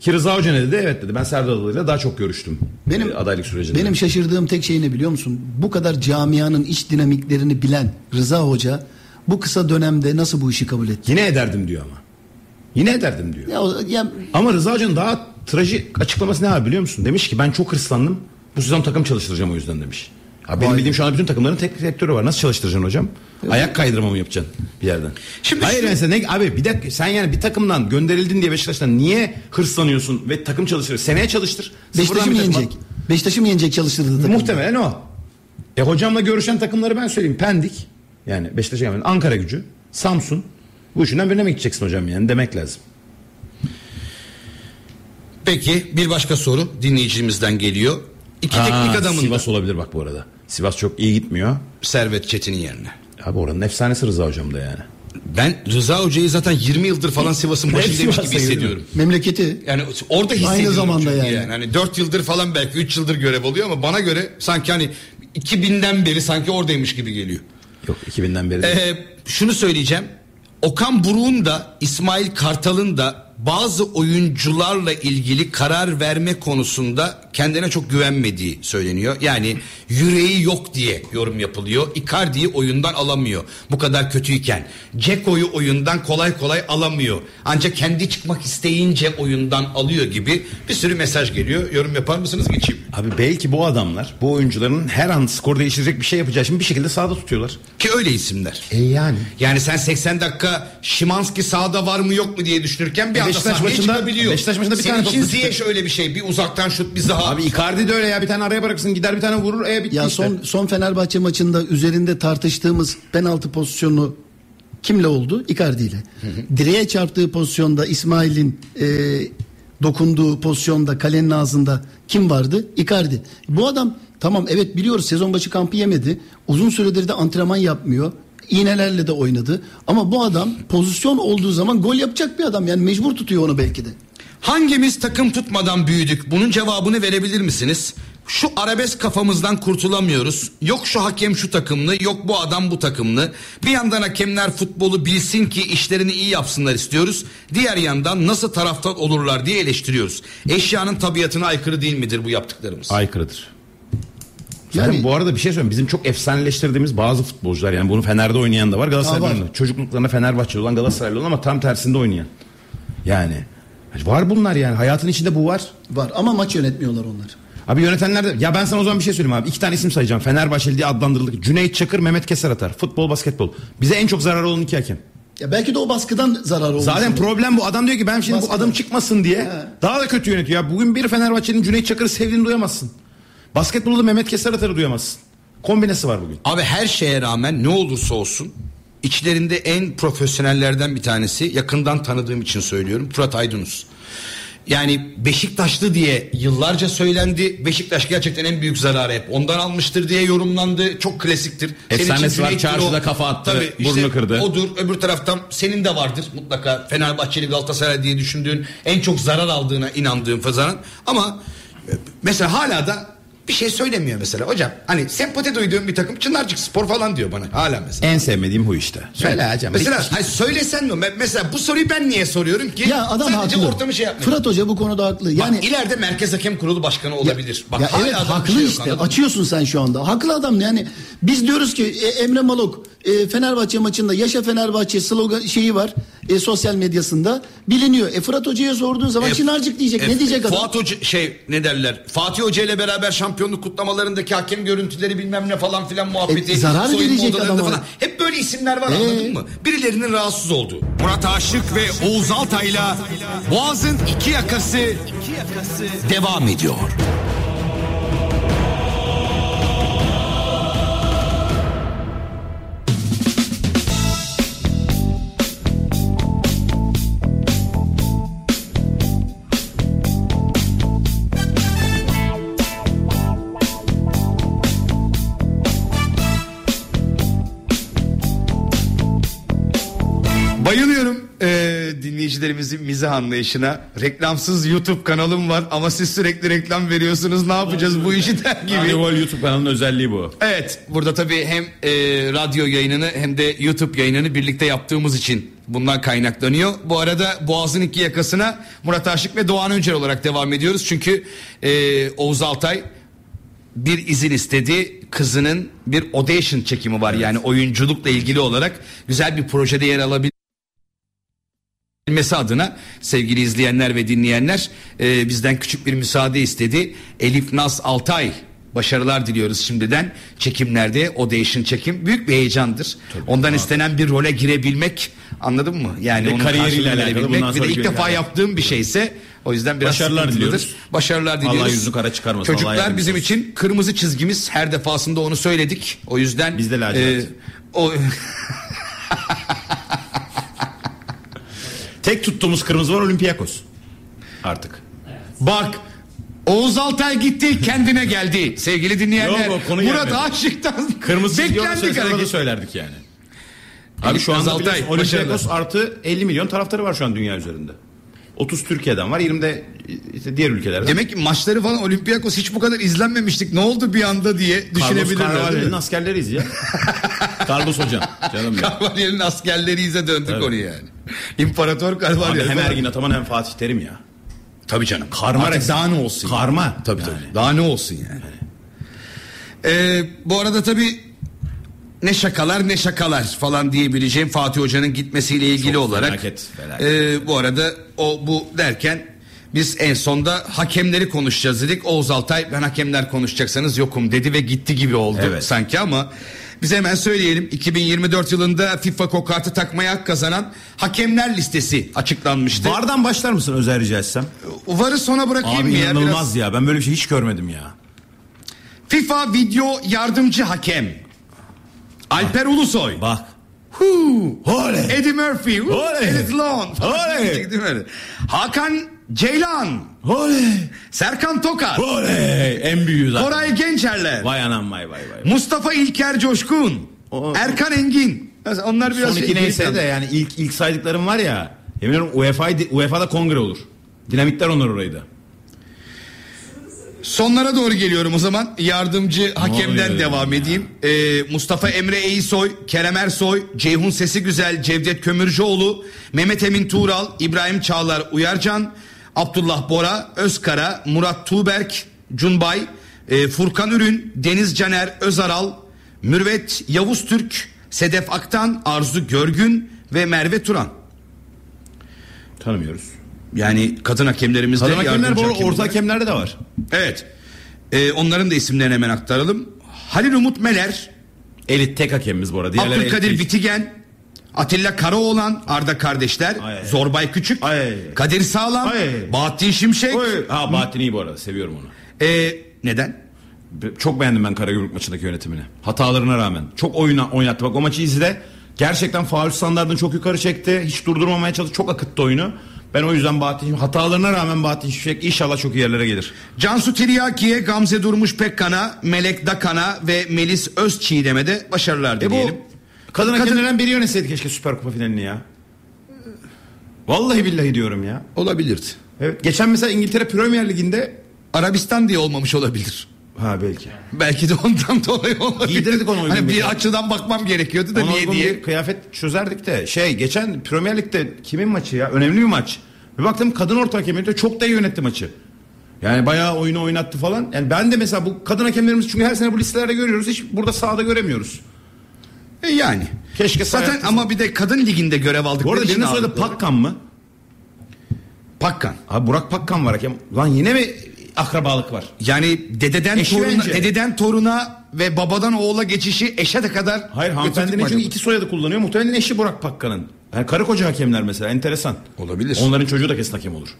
Ki Rıza Hoca ne dedi? Evet dedi. Ben Serdal Adalı'yla daha çok görüştüm. Benim e, adaylık sürecinde. Benim şaşırdığım tek şey ne biliyor musun? Bu kadar camianın iç dinamiklerini bilen Rıza Hoca bu kısa dönemde nasıl bu işi kabul etti? Yine ederdim diyor ama. Yine ederdim diyor. Ya, o- ya Ama Rıza Hoca'nın daha trajik açıklaması ne abi biliyor musun? Demiş ki ben çok hırslandım. Bu sezon takım çalıştıracağım o yüzden demiş. Abi benim bildiğim şu anda bütün takımların tek direktörü var. Nasıl çalıştıracaksın hocam? Ayak kaydırma mı yapacaksın bir yerden? Şimdi Hayır şu- mesela ne, abi bir dakika sen yani bir takımdan gönderildin diye Beşiktaş'tan niye hırslanıyorsun ve takım çalıştır? Seneye çalıştır. Beşiktaş'ı Sıfırdan mı bir takıma- yenecek? Beşiktaş'ı mı yenecek çalıştırdığı takım? Muhtemelen o. E hocamla görüşen takımları ben söyleyeyim. Pendik yani Beşiktaş'a gelmeden Ankara gücü, Samsun. Bu üçünden birine mi gideceksin hocam yani demek lazım. Peki bir başka soru dinleyicimizden geliyor. İki Aa, teknik adamın da Sivas olabilir bak bu arada. Sivas çok iyi gitmiyor. Servet Çetin'in yerine. Abi oranın efsanesi Rıza hocam da yani. Ben Rıza Hoca'yı zaten 20 yıldır falan Sivas'ın başındaymış gibi hissediyorum. Memleketi. Yani orada hissediyorum. Aynı zamanda çünkü yani. Hani 4 yıldır falan belki 3 yıldır görev alıyor ama bana göre sanki hani 2000'den beri sanki oradaymış gibi geliyor. Yok 2000'den beri. Ee, şunu söyleyeceğim. Okan Buruk'un da İsmail Kartal'ın da bazı oyuncularla ilgili karar verme konusunda kendine çok güvenmediği söyleniyor. Yani yüreği yok diye yorum yapılıyor. Icardi'yi oyundan alamıyor. Bu kadar kötüyken. Ceko'yu oyundan kolay kolay alamıyor. Ancak kendi çıkmak isteyince oyundan alıyor gibi bir sürü mesaj geliyor. Yorum yapar mısınız geçeyim. Abi belki bu adamlar bu oyuncuların her an skor değiştirecek bir şey yapacağı için bir şekilde sahada tutuyorlar. Ki öyle isimler. E yani. Yani sen 80 dakika Şimanski sağda var mı yok mu diye düşünürken bir anda Beşiktaş maçında-. Beşiktaş maçında bir Senin tane top için düştü. Ziyech öyle bir şey. Bir uzaktan şut bir zaha. Abi Icardi de öyle ya bir tane araya bırakırsın gider bir tane vurur e bitti Ya işte. son son Fenerbahçe maçında üzerinde tartıştığımız penaltı pozisyonu kimle oldu? Icardi ile. Direğe çarptığı pozisyonda İsmail'in e, dokunduğu pozisyonda kalenin ağzında kim vardı? Icardi. Bu adam tamam evet biliyoruz sezon başı kampı yemedi. Uzun süredir de antrenman yapmıyor. İğnelerle de oynadı. Ama bu adam pozisyon olduğu zaman gol yapacak bir adam. Yani mecbur tutuyor onu belki de. Hangimiz takım tutmadan büyüdük? Bunun cevabını verebilir misiniz? Şu arabesk kafamızdan kurtulamıyoruz. Yok şu hakem şu takımlı, yok bu adam bu takımlı. Bir yandan hakemler futbolu bilsin ki işlerini iyi yapsınlar istiyoruz. Diğer yandan nasıl taraftar olurlar diye eleştiriyoruz. Eşyanın tabiatına aykırı değil midir bu yaptıklarımız? Aykırıdır. Zaten Yani- bu arada bir şey söyleyeyim. Bizim çok efsaneleştirdiğimiz bazı futbolcular yani bunu Fener'de oynayan da var. Galatasaray'da var. oynayan. Çocukluklarında Fenerbahçeli olan Galatasaraylı olan ama tam tersinde oynayan. Yani var bunlar yani hayatın içinde bu var. Var ama maç yönetmiyorlar onlar. Abi yönetenler de ya ben sana o zaman bir şey söyleyeyim abi. İki tane isim sayacağım. Fenerbahçeli diye adlandırıldık. Cüneyt Çakır, Mehmet Keser atar. Futbol, basketbol. Bize en çok zarar olan iki hakem. Ya belki de o baskıdan zarar olmuş. Zaten olur. problem bu. Adam diyor ki ben şimdi bu Baskıdan. adam çıkmasın diye He. daha da kötü yönetiyor. Ya bugün bir Fenerbahçe'nin Cüneyt Çakır'ı sevdiğini duyamazsın. Basketbolda Mehmet Keser atarı duyamazsın. Kombinesi var bugün. Abi her şeye rağmen ne olursa olsun içlerinde en profesyonellerden bir tanesi yakından tanıdığım için söylüyorum Fırat Aydınus. Yani Beşiktaşlı diye yıllarca söylendi. Beşiktaş gerçekten en büyük zararı hep ondan almıştır diye yorumlandı. Çok klasiktir. Senin Efsanesi var, çarşıda kafa attı, burnunu kırdı. Odur. Öbür taraftan senin de vardır mutlaka Fenerbahçeli Galatasaray diye düşündüğün en çok zarar aldığına inandığın Fazan'ın. Ama e, mesela hala da bir şey söylemiyor mesela. Hocam hani sempati duyduğum bir takım Çınarcık Spor falan diyor bana hala mesela. En sevmediğim bu işte. Söyle hocam. Mesela hani söylesen mi? Mesela bu soruyu ben niye soruyorum ki? Ya adam Sadece haklı. ortamı şey yapmıyor. Fırat Hoca bu konuda haklı. Yani Yani Bak, ileride Merkez Hakem Kurulu Başkanı olabilir. Bak ya hala evet haklı şey yok, işte. anladın? Açıyorsun sen şu anda. Haklı adam yani. Biz diyoruz ki e, Emre Malok e, Fenerbahçe maçında Yaşa Fenerbahçe slogan şeyi var. E, sosyal medyasında biliniyor. E Fırat Hoca'ya sorduğun zaman E, Çınarcık diyecek. e, ne diyecek adam? Fuat Hoca şey ne derler? Fatih Hoca ile beraber şampiyonluk kutlamalarındaki hakem görüntüleri bilmem ne falan filan muhabbeti. E, zarar soyunma verecek adama. falan. Hep böyle isimler var E? anladın mı? Birilerinin rahatsız olduğu. Murat Aşık ve Oğuz Altay'la Boğaz'ın iki yakası, devam ediyor. Dinleyicilerimizin mizah anlayışına. Reklamsız YouTube kanalım var ama siz sürekli reklam veriyorsunuz. Ne yapacağız bu işi der gibi. Gol YouTube kanalının özelliği bu. Evet burada tabii hem eee, radyo yayınını hem de YouTube yayınını birlikte yaptığımız için bundan kaynaklanıyor. Bu arada Boğaz'ın iki yakasına Murat Aşık ve Doğan Öncel olarak devam ediyoruz. Çünkü eee, Oğuz Altay bir izin istedi. Kızının bir audition çekimi var. Yani oyunculukla ilgili olarak güzel bir projede yer alabilir bilmesi adına sevgili izleyenler ve dinleyenler e, bizden küçük bir müsaade istedi. Elif Naz Altay başarılar diliyoruz şimdiden çekimlerde audition çekim büyük bir heyecandır. Ondan istenen bir role girebilmek anladın mı? Yani onun kariyeriyle alakalı bundan bir de ilk defa yani. yaptığım bir şeyse o yüzden biraz Başarılar diliyoruz. Başarılar Allah diliyoruz. yüzünü kara çıkarmasın, Allah Çocuklar bizim olsun. için kırmızı çizgimiz her defasında onu söyledik. O yüzden Biz de lacivert. e, o Tek tuttuğumuz kırmızı var Olympiakos. Artık. Bak Oğuz Altay gitti kendine geldi sevgili dinleyenler. Yok, o konu Murat gelmedi. Aşık'tan Kırmızı beklendik hareket. söylerdik yani. Abi şu anda Altay, Olympiakos artı 50 milyon taraftarı var şu an dünya üzerinde. 30 Türkiye'den var 20 de işte diğer ülkelerden. Demek ki maçları falan Olympiakos hiç bu kadar izlenmemiştik. Ne oldu bir anda diye Carlos düşünebilirler. değil Carvalho'nun askerleriyiz ya. Carlos hocam. Canım ya. Carvalho'nun askerleriyize döndük Evet. onu yani. İmparator Carvalho. Hem Ergin Ataman hem Fatih Terim ya. Tabii canım. Karma Artık daha ne olsun? Karma. Tabii Yani. tabii. Daha ne olsun yani. Ee, bu arada tabii ne şakalar ne şakalar falan diyebileceğim Fatih Hoca'nın gitmesiyle ilgili Çok olarak. felaket, felaket. Ee, bu arada o bu derken biz en sonda hakemleri konuşacağız dedik. Oğuz Altay ben hakemler konuşacaksanız yokum dedi ve gitti gibi oldu Evet. sanki ama biz hemen söyleyelim 2024 yılında FIFA kokartı takmaya hak kazanan hakemler listesi açıklanmıştı. Vardan başlar mısın özel rica etsem? Varı sona bırakayım Abi mı ya? inanılmaz Biraz- ya. Ben böyle bir şey hiç görmedim ya. FIFA video yardımcı hakem. Alper Ulusoy. Bak. Huu. Oley. Eddie Murphy. Huu. Oley. Edith Lon. Oley. Hakan Ceylan. Oley. Serkan Tokat. Oley. En büyüğü zaten. Koray Gençerler. Vay anam vay vay vay. Mustafa İlker Coşkun. O- Erkan Engin. Onlar biraz Son iki şey- neyse de yani ilk ilk saydıklarım var ya. Yemin ediyorum UEFA UEFA'da kongre olur. Dinamitler onlar orayı da. Sonlara doğru geliyorum o zaman. Yardımcı hakemden oluyor devam edeyim. Ee, Mustafa Emre Eysoy, Kerem Ersoy, Ceyhun Sesi Güzel, Cevdet Kömürcüoğlu, Mehmet Emin Tuğral, İbrahim Çağlar Uyarcan, Abdullah Bora, Özkara, Murat Tuğberk, Cunbay, e, Furkan Ürün, Deniz Caner Özaral, Mürvet Yavuz Türk, Sedef Aktan, Arzu Görgün ve Merve Turan. Tanımıyoruz. Yani kadın hakemlerimiz de Kadın hakemler yardımcı bu hakemler. orta hakemlerde de var. Evet. Ee, onların da isimlerini hemen aktaralım. Halil Umut Meler, Elit tek hakemimiz bu arada. Diğerleri Abdülkadir. Bitigen, Atilla Karaoğlan, Arda Kardeşler, Ay. Zorbay Küçük, Ay. Kadir Sağlam, Ay. Bahattin Şimşek. Oy. Ha Bahattin iyi bu arada. Seviyorum onu. Ee, neden? Çok beğendim ben Karagümrük maçındaki yönetimini. Hatalarına rağmen. Çok oyuna oynattı. Bak o maçı izle. Gerçekten faul standartını çok yukarı çekti. Hiç durdurmamaya çalıştı. Çok akıttı oyunu. Ben o yüzden Bahattin hatalarına rağmen Bahattin Şimşek inşallah çok iyi yerlere gelir. Cansu Tiryaki'ye, Gamze Durmuş Pekkan'a, Melek Dakan'a ve Melis Özçiğdem'e de başarılar E bu dileyelim. kadın Kadın- biri yönetseydi keşke Süper Kupa finalini ya. Vallahi billahi diyorum ya. Olabilirdi. Evet. Geçen mesela İngiltere Premier Ligi'nde Arabistan diye olmamış olabilir. Ha belki. Belki de ondan dolayı olabilir. Giydirdik onu uygun Hani bir bir açıdan bakmam gerekiyordu da Ona niye diye. kıyafet çözerdik de şey geçen Premier Lig'de kimin maçı ya önemli bir maç. Bir baktım kadın orta hakemi de çok da iyi yönetti maçı. Yani bayağı oyunu oynattı falan. Yani ben de mesela bu kadın hakemlerimiz çünkü her sene bu listelerde görüyoruz. Hiç burada sahada göremiyoruz. E yani. Keşke Zaten ama bir de kadın liginde görev aldık. Bu arada birinin soyadı Pakkan mı? Pakkan. Abi Burak Pakkan var hakem. Lan yine mi akrabalık var? Yani dededen Eşi toruna, bence. dededen toruna ve babadan oğula geçişi eşe de kadar Hayır hanımefendinin çünkü acaba? iki soyadı kullanıyor. Muhtemelen eşi Burak Pakkan'ın. Yani karı koca hakemler mesela enteresan. Olabilir. Onların çocuğu da kesin hakem olur.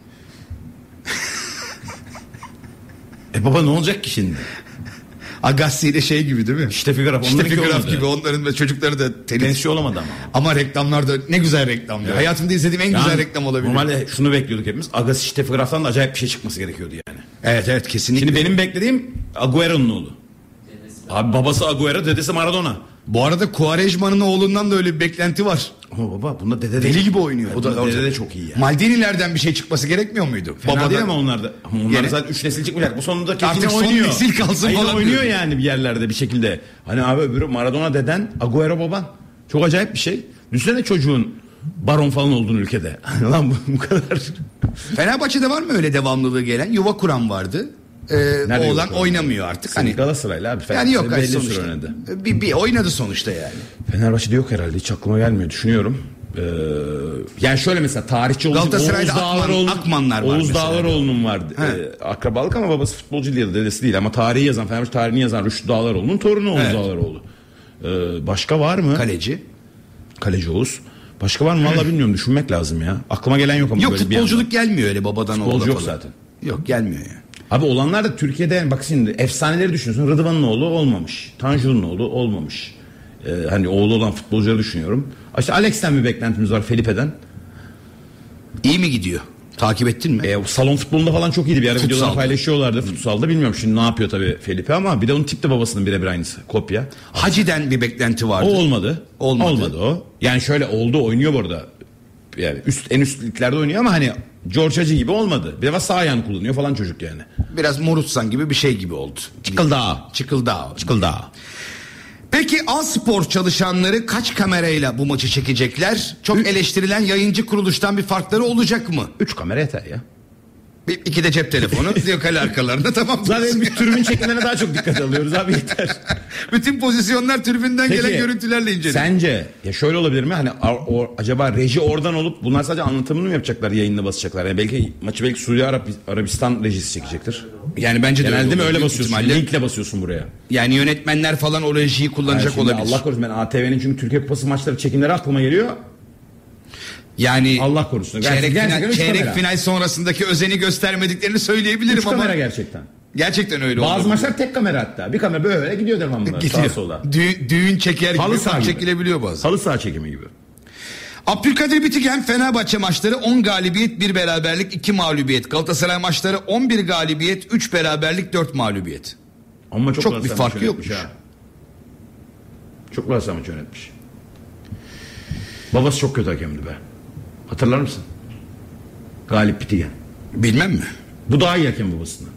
e baba ne olacak ki şimdi? Agassi ile şey gibi değil mi? İşte Figraf. İşte onlarınki Figraf olmadı. gibi onların ve çocukları da tenis. Tenisçi olamadı ama. Ama reklamlarda ne güzel reklamlar. Hayatımda izlediğim en güzel Yani reklam olabilir. Normalde şunu bekliyorduk hepimiz. Agassi Stefgraf'tan da acayip bir şey çıkması gerekiyordu yani. Evet evet kesinlikle. Şimdi benim beklediğim Agüero'nun oğlu. Abi babası Agüero, dedesi Maradona. Bu arada Quaresma'nın oğlundan da öyle bir beklenti var. Ama baba bunda dede de Deli gibi oynuyor. O da dede de çok iyi ya. Maldini'lerden bir şey çıkması gerekmiyor muydu? Fena Babadan- değil ama onlar da. Ama onlar Gene- zaten 3 nesil çıkmayacak. Bu sonunda Artık yine son oynuyor. nesil kalsın Hayır, falan oynuyor diyor. yani bir yerlerde bir şekilde. Hani abi öbürü Maradona deden, Agüero baban. Çok acayip bir şey. Düşünsene çocuğun baron falan olduğunu ülkede. Lan bu, bu kadar. Fenerbahçe'de var mı öyle devamlılığı gelen? Yuva kuran vardı. Yuva oğlan oynamıyor artık. Hani Hani Galatasaray'la abi. yani yok belli sonuçta. süre oynadı. Bir, bir oynadı sonuçta yani. Fenerbahçe'de yok herhalde. Hiç aklıma gelmiyor. Düşünüyorum. Ee, yani şöyle mesela tarihçi Oğuz Akman- Dağlaroğlu- Akmanlar var Oğuz. Dağlaroğlu'nun vardı. He. Ee, akrabalık ama babası futbolcu değil, dedesi değil. Ama tarihi yazan, Fenerbahçe tarihini yazan Rüştü Dağlaroğlu'nun torunu Oğuz Evet. Dağlaroğlu. Ee, başka var mı? Kaleci. Kaleci Oğuz. Başka var mı? Valla bilmiyorum. Düşünmek lazım ya. Aklıma gelen yok ama Yok böyle futbolculuk gelmiyor öyle babadan Futbolcu oğula yok falan. zaten. Yok gelmiyor yani. Abi olanlar da Türkiye'de bak şimdi efsaneleri düşünüyorsun. Rıdvan'ın oğlu olmamış. Tanju'nun oğlu olmamış. Ee, hani oğlu olan futbolcuları düşünüyorum. İşte Alex'ten bir beklentimiz var Felipe'den. İyi mi gidiyor? Takip ettin mi? E, salon futbolunda falan çok iyiydi. Bir ara videolar paylaşıyorlardı futsalda. Bilmiyorum şimdi ne yapıyor tabii Felipe ama bir de onun tip de babasının birebir aynısı. Kopya. Hacı'den bir beklenti vardı. O olmadı. Olmadı. Olmadı o. Yani şöyle oldu oynuyor bu arada. Yani üst en üst liglerde oynuyor ama hani George Hacı gibi olmadı. Bir defa sağ ayağını kullanıyor falan çocuk yani. Biraz Morutsan gibi bir şey gibi oldu. Çıkıldağ. Çıkıldağ. Çıkıldağ. Peki A-Spor çalışanları kaç kamerayla bu maçı çekecekler? Çok eleştirilen yayıncı kuruluştan bir farkları olacak mı? Üç kamera yeter ya. Bir, iki de cep telefonu, diyor kale arkalarında tamam. Zaten bir tribün çekimlerine daha çok dikkat alıyoruz abi yeter. Bütün pozisyonlar tribünden Peki, gelen görüntülerle inceleniyor. Sence ya şöyle olabilir mi? Hani ar- o- acaba reji oradan olup bunlar sadece anlatımını mı yapacaklar yayınla basacaklar? Yani belki maçı belki Suudi Arab- Arabistan rejisi çekecektir. Yani bence de Genelde mi olur. öyle basıyorsun? ihtimalle. Linkle basıyorsun buraya. Yani yönetmenler falan o rejiyi kullanacak Yani olabilir. Allah korusun ben ATV'nin çünkü Türkiye Kupası maçları çekimleri aklıma geliyor. Yani Allah korusun. Çeyrek, Gerçekten final, çeyrek kamera. final sonrasındaki özeni göstermediklerini söyleyebilirim Üç ama kamera gerçekten. gerçekten öyle Bazı oldu. maçlar tek kamera hatta. Bir kamera böyle gidiyor devamlı. Sağa Gidiyor. sola. Düğün, düğün çeker gibi Halı saha gibi. çekilebiliyor bazen. Halı saha çekimi gibi. Abdülkadir Bitiken Fenerbahçe maçları 10 galibiyet 1 beraberlik 2 mağlubiyet. Galatasaray maçları 11 galibiyet 3 beraberlik 4 mağlubiyet. Ama çok, Çok bir farkı yokmuş. ha. Çok Galatasaray maçı yönetmiş. Babası çok kötü hakemdi be. Hatırlar mısın? Galip Bitigen. Bilmem mi? Bu daha iyi hakem babasından.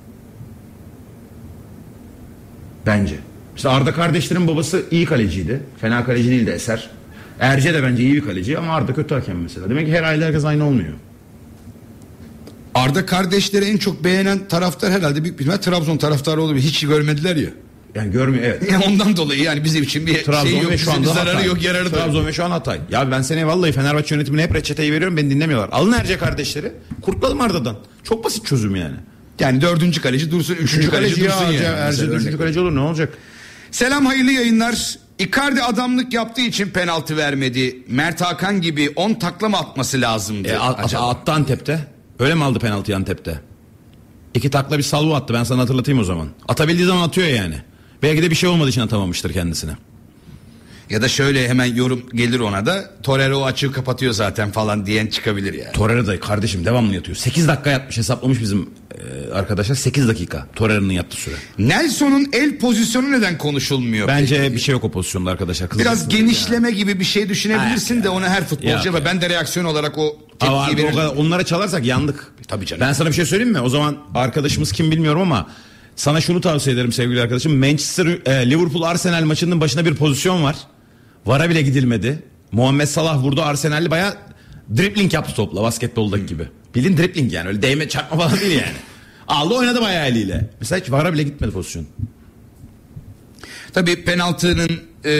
Bence. İşte Arda kardeşlerin babası iyi kaleciydi. Fena kaleci değildi Eser. Erce de bence iyi bir kaleci ama Arda kötü hakem mesela. Demek ki her aile herkes aynı olmuyor. Arda kardeşleri en çok beğenen taraftar herhalde büyük bir ihtimal Trabzon taraftarı olabilir. Hiç görmediler ya. Yani görmüyor evet. Yani ondan dolayı yani bizim için bir Trabzon şey yok. ve şu anda zararı Hatay. yok yararı da. yok. Trabzon ve şu an Hatay. Ya ben seni vallahi Fenerbahçe yönetimine hep reçeteyi veriyorum beni dinlemiyorlar. Alın Erce kardeşleri. Kurtlayalım Arda'dan. Çok basit çözüm yani. Yani dördüncü kaleci dursun, üçüncü, kaleci, ya, dursun yani. Erce dördüncü kaleci olur ne olacak? Selam hayırlı yayınlar. Icardi adamlık yaptığı için penaltı vermedi. Mert Hakan gibi 10 takla mı atması lazımdı? E, at, acaba? attı Antep'te. Öyle mi aldı penaltıyı Antep'te? İki takla bir salvo attı ben sana hatırlatayım o zaman. Atabildiği zaman atıyor yani. Belki de bir şey olmadığı için atamamıştır kendisine. Ya da şöyle hemen yorum gelir ona da Torreira o açığı kapatıyor zaten falan diyen çıkabilir yani. Torreira da kardeşim devamlı yatıyor. 8 dakika yatmış hesaplamış bizim e, arkadaşlar 8 dakika Torreira'nın yattığı süre. Nelson'un el pozisyonu neden konuşulmuyor? Bence bir şey yok o pozisyonda arkadaşlar. Biraz Kızacaksınız genişleme gibi bir şey düşünebilirsin de onu her futbolcu ve ben de reaksiyon olarak o tepkiyi veririm. onlara çalarsak yandık. Tabii canım. Ben sana bir şey söyleyeyim mi? O zaman arkadaşımız kim bilmiyorum ama sana şunu tavsiye ederim sevgili arkadaşım. Manchester e, Liverpool Arsenal maçının başına bir pozisyon var. Vara bile gidilmedi. Muhammed Salah vurdu Arsenal'i baya dribbling yaptı topla basketboldaki gibi. Bilin dribbling yani öyle değme çarpma falan değil yani. Aldı oynadı bayağı eliyle. Mesela hiç vara bile gitmedi pozisyon. Tabii penaltının e,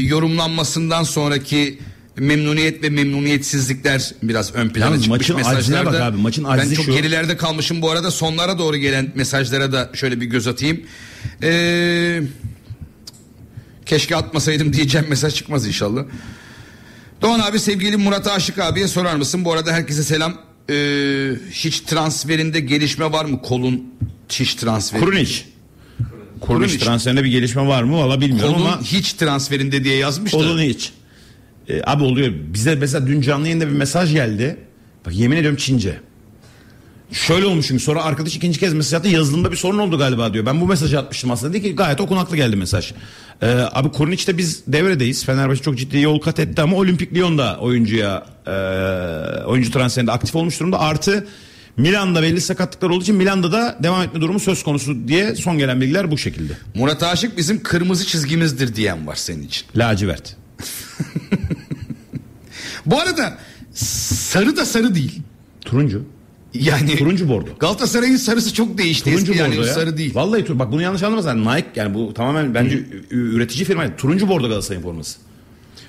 yorumlanmasından sonraki memnuniyet ve memnuniyetsizlikler biraz ön plana Yalnız çıkmış maçın mesajlarda. bak abi, maçın ben çok şu. gerilerde kalmışım bu arada sonlara doğru gelen mesajlara da şöyle bir göz atayım. Eee keşke atmasaydım diyeceğim mesaj çıkmaz inşallah. Doğan abi sevgili Murat Aşık abiye sorar mısın? Bu arada herkese selam. Ee, hiç transferinde gelişme var mı? Kolun hiç transferi. Kurunic. Kurunic transferinde bir gelişme var mı? Valla bilmiyorum Kolun ama hiç transferinde diye yazmış da. Kolunu hiç. E, abi oluyor. Bize mesela dün canlı yayında bir mesaj geldi. Bak yemin ediyorum Çince. Şöyle olmuş çünkü sonra arkadaş ikinci kez mesaj attı yazılımda bir sorun oldu galiba diyor. Ben bu mesajı atmıştım aslında. Dedi ki gayet okunaklı geldi mesaj. Ee, abi Kurniç'te biz devredeyiz. Fenerbahçe çok ciddi yol kat etti ama Olimpik Lyon'da oyuncuya e, oyuncu transferinde aktif olmuş durumda. Artı Milan'da belli sakatlıklar olduğu için Milan'da da devam etme durumu söz konusu diye son gelen bilgiler bu şekilde. Murat Aşık bizim kırmızı çizgimizdir diyen var senin için. Lacivert. Bu arada sarı da sarı değil. Turuncu. Yani Turuncu bordo. Galatasaray'ın sarısı çok değişti. Turuncu Eski yani bordo ya. sarı değil. Vallahi tur- bak bunu yanlış anlamazsan Nike yani bu tamamen bence ü- üretici firma. Turuncu bordo Galatasaray'ın forması.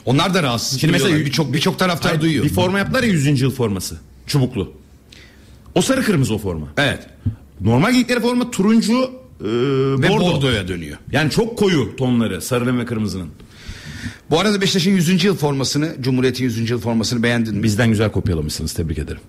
Onlar da rahatsız. Şimdi mesela birçok birçok taraftar Hayır, duyuyor. Bir forma yaptılar ya 100. yıl forması. Çubuklu. O sarı kırmızı o forma. Evet. Normal giydikleri forma turuncu e, Ve bordo. bordoya dönüyor. Yani çok koyu tonları sarının ve kırmızının. Bu arada Beşiktaş'ın 100. yıl formasını, Cumhuriyet'in 100. yıl formasını beğendin mi? Bizden güzel kopyalamışsınız tebrik ederim.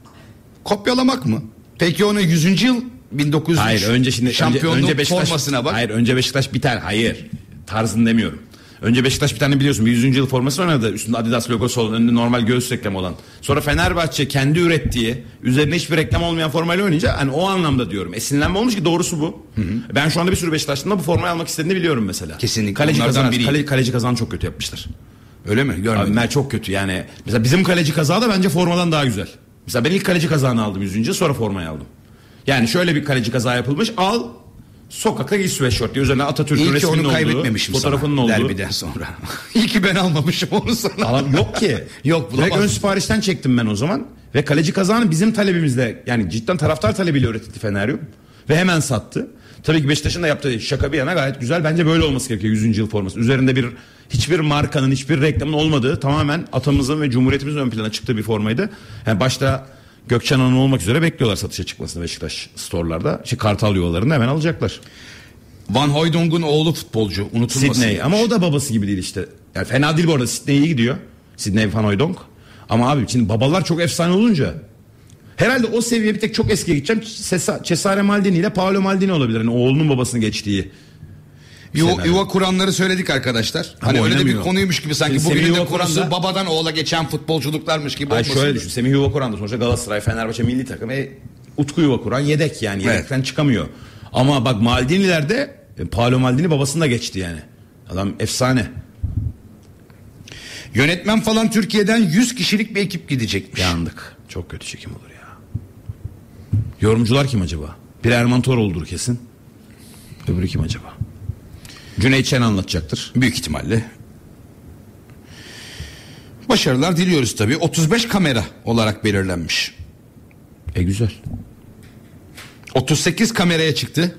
Kopyalamak mı? Peki onu 100. yıl 1900 Hayır önce şimdi şampiyonluk önce, önce Beşiktaş formasına bak. Hayır önce Beşiktaş tane hayır tarzını demiyorum. Önce Beşiktaş bir tane biliyorsun bir 100. yıl forması oynadı. Üstünde Adidas logosu olan, önünde normal göğüs reklamı olan. Sonra Fenerbahçe kendi ürettiği, üzerine hiçbir reklam olmayan formayla oynayınca hani o anlamda diyorum. Esinlenme olmuş ki doğrusu bu. Ben şu anda bir sürü Beşiktaşlı'nın bu formayı almak istediğini biliyorum mesela. Kesinlikle, Kaleci kazan, biriyim. kale, kaleci kazan çok kötü yapmışlar. Öyle mi? Görmedim. Abi çok kötü yani. Mesela bizim kaleci kazağı da bence formadan daha güzel. Mesela ben ilk kaleci kazağını aldım 100. yıl sonra formayı aldım. Yani şöyle bir kaleci kazağı yapılmış al sokakta giy sweatshirt diye üzerine Atatürk'ün İyi ki resminin onu olduğu, kaybetmemişim fotoğrafının sana olduğu. derbiden sonra. İyi ki ben almamışım onu sana. Alan yok ki. Yok, Direkt bulamazsın. ön siparişten çektim ben o zaman. Ve kaleci kazağını bizim talebimizde yani cidden taraftar talebiyle üretildi Feneryum. Ve hemen sattı. Tabii ki Beşiktaş'ın da yaptığı şaka bir yana gayet güzel. Bence böyle olması gerekiyor 100. yıl forması. Üzerinde bir hiçbir markanın, hiçbir reklamın olmadığı tamamen atamızın ve cumhuriyetimizin ön plana çıktığı bir formaydı. Yani başta Gökçen Hanım olmak üzere bekliyorlar satışa çıkmasını Beşiktaş storelarda. İşte Kartal yollarında hemen alacaklar. Van Hooydonk'un oğlu futbolcu. Unutulmasın. Sydney ama o da babası gibi değil işte. Yani fena değil bu arada Sydney iyi gidiyor. Sydney Van Hooijdonk. Ama abi şimdi babalar çok efsane olunca herhalde o seviye bir tek çok eskiye gideceğim. Cesa- Cesare Maldini ile Paolo Maldini olabilir. Yani oğlunun babasını geçtiği. Yuva, senaryo. yuva kuranları söyledik arkadaşlar. Ama Hani öyle de bir konuymuş gibi sanki Şimdi Semih de Yuva konusu Kur'an'da- babadan oğula geçen futbolculuklarmış gibi Ay olmasın. şöyle düşün. Semih Yuvakuran da sonuçta Galatasaray, Fenerbahçe milli takım ve Utku Yuvakuran yedek yani. Evet. Yedekten çıkamıyor. Ama bak Maldini'lerde e, Paolo Maldini babasını da geçti yani. Adam efsane. Yönetmen falan Türkiye'den 100 kişilik bir ekip gidecekmiş. Yandık. Çok kötü çekim olur ya. Yorumcular kim acaba? Bir Erman Toroğlu'dur kesin. Öbürü kim acaba? Cüneyt Çen anlatacaktır. Büyük ihtimalle. Başarılar diliyoruz tabii. 35 kamera olarak belirlenmiş. E güzel. 38 kameraya çıktı.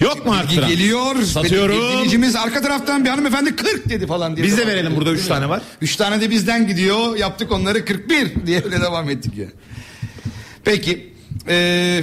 Yok mu arttıran? geliyor. Satıyorum. Dinleyicimiz arka taraftan bir hanımefendi 40 dedi falan diye. Biz de verelim burada üç Değil mi? tane var. 3 tane de bizden gidiyor. Yaptık onları 41 diye öyle devam ettik ya. Peki. Ee,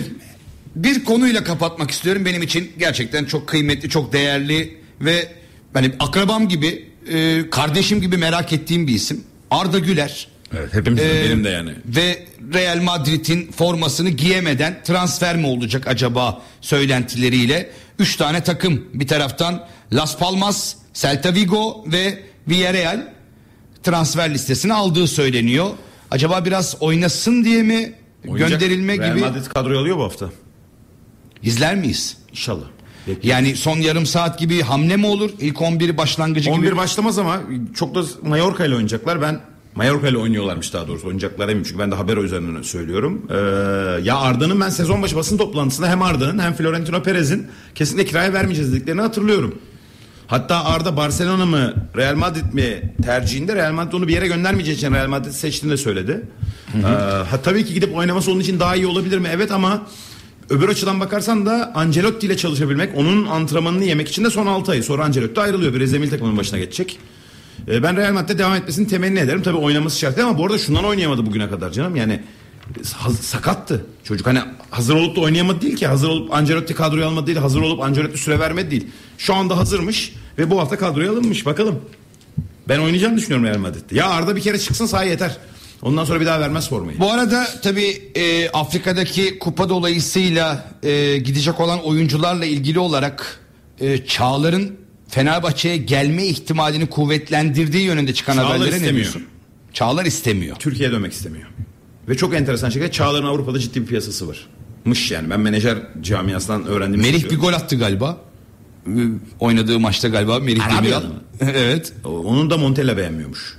bir konuyla kapatmak istiyorum. Benim için gerçekten çok kıymetli, çok değerli ve hani akrabam gibi, e, kardeşim gibi merak ettiğim bir isim. Arda Güler. Evet hepimizin Ee, benim de yani. Ve Real Madrid'in formasını giyemeden transfer mi olacak acaba söylentileriyle? Üç tane takım bir taraftan Las Palmas, Celta Vigo ve Villarreal transfer listesine aldığı söyleniyor. Acaba biraz oynasın diye mi Oynayacak. gönderilme Real gibi Madrid kadroyu alıyor bu hafta. izler miyiz? İnşallah. Yani son yarım saat gibi hamle mi olur? İlk 11 başlangıcı 11 gibi. başlamaz ama çok da Mallorca ile oynayacaklar. Ben Mallorca ile oynuyorlarmış daha doğrusu. Oynayacaklar eminim çünkü ben de haber üzerinden söylüyorum. Ee, ya Arda'nın ben sezon başı basın toplantısında hem Arda'nın hem Florentino Perez'in kesinlikle kiraya vermeyeceğiz dediklerini hatırlıyorum. Hatta Arda Barcelona mı Real Madrid mi tercihinde Real Madrid onu bir yere göndermeyeceği için Real Madrid seçtiğini de söyledi. Ee, ha, tabii ki gidip oynaması onun için daha iyi olabilir mi? Evet ama öbür açıdan bakarsan da Ancelotti ile çalışabilmek onun antrenmanını yemek için de son 6 ay. Sonra Ancelotti ayrılıyor. Brezilya milli takımının başına geçecek. Ee, ben Real Madrid'de devam etmesini temenni ederim. Tabii oynaması şart değil ama bu arada şundan oynayamadı bugüne kadar canım. Yani sakattı. Çocuk hani hazır olup da oynayamadı değil ki. Hazır olup Ancelotti kadroya almadı değil. Hazır olup Ancelotti süre vermedi değil. Şu anda hazırmış ve bu hafta kadroya alınmış. Bakalım. Ben oynayacağını düşünüyorum Real Madrid'de. Ya Arda bir kere çıksın sahaya yeter. Ondan sonra bir daha vermez formayı. Bu arada tabii e, Afrika'daki kupa dolayısıyla e, gidecek olan oyuncularla ilgili olarak e, Çağlar'ın Fenerbahçe'ye gelme ihtimalini kuvvetlendirdiği yönünde çıkan Çağlar haberlere ne istemiyor. diyorsun? Çağlar istemiyor. Türkiye'ye dönmek istemiyor. Ve çok enteresan şekilde Çağlar'ın Avrupa'da ciddi bir piyasası var. Mış yani ben menajer camiasından öğrendiğim Melih bir gol attı galiba. Oynadığı maçta galiba Demiral. adamı. evet. Onun da Montella beğenmiyormuş.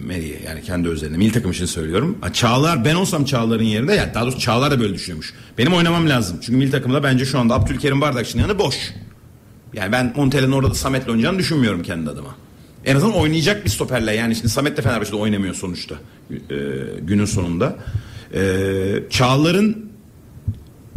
Melih'i yani kendi özelinde. Milli takım için söylüyorum. Çağlar ben olsam Çağlar'ın yerinde yani daha doğrusu Çağlar da böyle düşünüyormuş. Benim oynamam lazım. Çünkü milli takımda bence şu anda Abdülkerim Bardakçı'nın yanı boş. Yani ben Montella'nın orada da Samet'le oynayacağını düşünmüyorum kendi adıma. En azından oynayacak bir stoperle yani şimdi Samet de Fenerbahçe'de oynamıyor sonuçta e, günün sonunda. E, Çağlar'ın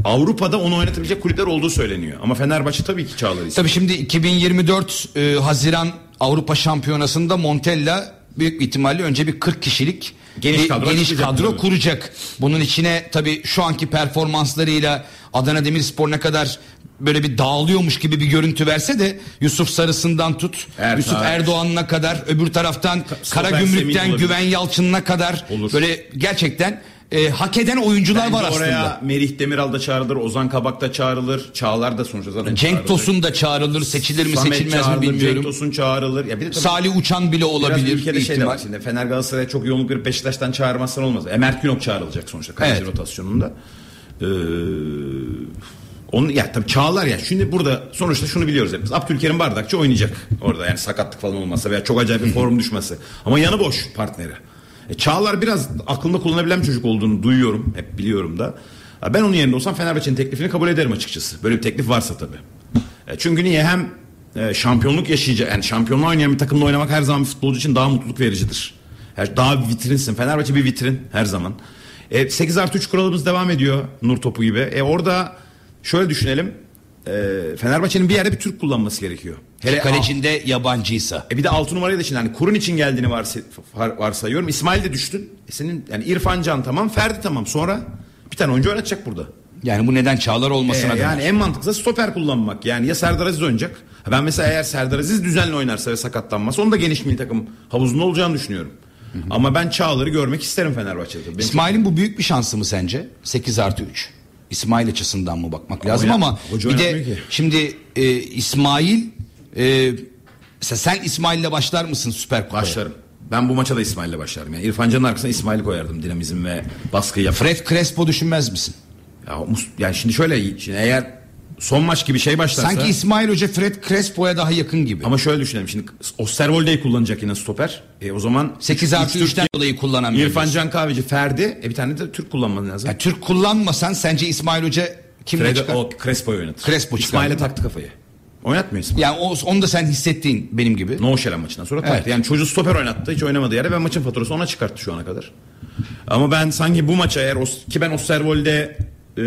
Avrupa'da onu oynatabilecek kulüpler olduğu söyleniyor. Ama Fenerbahçe tabii ki Çağlar'ı istiyor. Tabii şimdi 2024 e, Haziran Avrupa Şampiyonası'nda Montella büyük bir ihtimalle önce bir 40 kişilik Geniş kadro geniş kadro kuracak. Bunun içine tabii şu anki performanslarıyla Adana Demirspor ne kadar böyle bir dağılıyormuş gibi bir görüntü verse de Yusuf Sarısı'ndan tut Ertaş. Yusuf Erdoğan'ına kadar öbür taraftan Stoper Karagümrük'ten. Güven Yalçın'ına kadar Olur. böyle gerçekten e, hak eden oyuncular Bence var aslında. Oraya Merih Demiral da çağrılır, Ozan Kabak da çağrılır, Çağlar da sonuçta zaten Cenk çağrılır. Tosun da çağrılır seçilir mi Samet seçilmez mi bilmiyorum. Cenk Tosun çağrılır. Ya bir de tabii Salih Uçan bile biraz olabilir ülkede bir şey de var şimdi. Fener Galatasaray'a çok yoğunluk verip Beşiktaş'tan çağırmazsan olmaz. E, Mert Günok çağrılacak sonuçta kaleci Evet. rotasyonunda. Ee, onu ya tabii Çağlar ya. Şimdi burada sonuçta şunu biliyoruz hepimiz. Abdülkerim Bardakçı oynayacak orada yani sakatlık falan olmazsa veya çok acayip bir form düşmesi. Ama yanı boş partneri. E, Çağlar biraz aklında kullanabilen bir çocuk olduğunu duyuyorum. Hep biliyorum da. Ben onun yerinde olsam Fenerbahçe'nin teklifini kabul ederim açıkçası. Böyle bir teklif varsa tabii. E, çünkü niye hem e, şampiyonluk yaşayacak yani şampiyonluğa oynayan bir takımla oynamak her zaman futbolcu için daha mutluluk vericidir. Her, daha bir vitrinsin. Fenerbahçe bir vitrin her zaman. E, 8 artı 3 kuralımız devam ediyor Nur Topu gibi. E, orada şöyle düşünelim. E, Fenerbahçe'nin bir yerde bir Türk kullanması gerekiyor. Hele Kalecinde yabancıysa. e bir de 6 numarayı da şimdi hani kurun için geldiğini varsa, var- varsayıyorum. İsmail de düştün. E senin yani İrfan Can tamam, Ferdi tamam. Sonra bir tane oyuncu oynatacak burada. Yani bu neden Çağlar olmasına döner. yani en mantıklısı stoper kullanmak. Yani ya Serdar Aziz oynayacak. Ben mesela eğer Serdar Aziz düzenli oynarsa ve sakatlanmazsa onun da geniş milli takım havuzunda olacağını düşünüyorum. Ama ben Çağlar'ı görmek isterim Fenerbahçe'de. Benim İsmail'in bu büyük bir şansı mı sence? 8 artı 3. İsmail açısından mı bakmak lazım Oynat- ama bir de ki. şimdi e, İsmail e, mesela sen İsmail'le başlar mısın Süper Kupa'ya? Başlarım. Ben bu maça da İsmail'le başlarım. Yani İrfan Can'ın arkasına İsmail'i koyardım dinamizm ve baskıyı yapar. Fred Crespo düşünmez misin? Ya, yani şimdi şöyle şimdi eğer son maç gibi şey başlarsa Sanki İsmail Hoca Fred Crespo'ya daha yakın gibi. ama şöyle düşünelim şimdi Osterwolde'yi kullanacak yine stoper. E, o zaman 8 artı üç 3'ten dolayı kullanamıyor. İrfan. Can Kahveci, Ferdi, e bir tane de Türk kullanman lazım. Ya Türk kullanmasan sence İsmail Hoca kimle Fred çıkar? o Crespo'yu oynatır. Crespo çıkar. İsmail'e taktı kafayı. İsmail. Yani o, onu da sen hissettiğin benim gibi. No Şelen maçından sonra taktı. Evet. Yani çocuğu stoper oynattı. Hiç oynamadığı yere ben maçın faturası ona çıkarttı şu ana kadar. Ama ben sanki bu maça eğer ki ben Osterwolde e,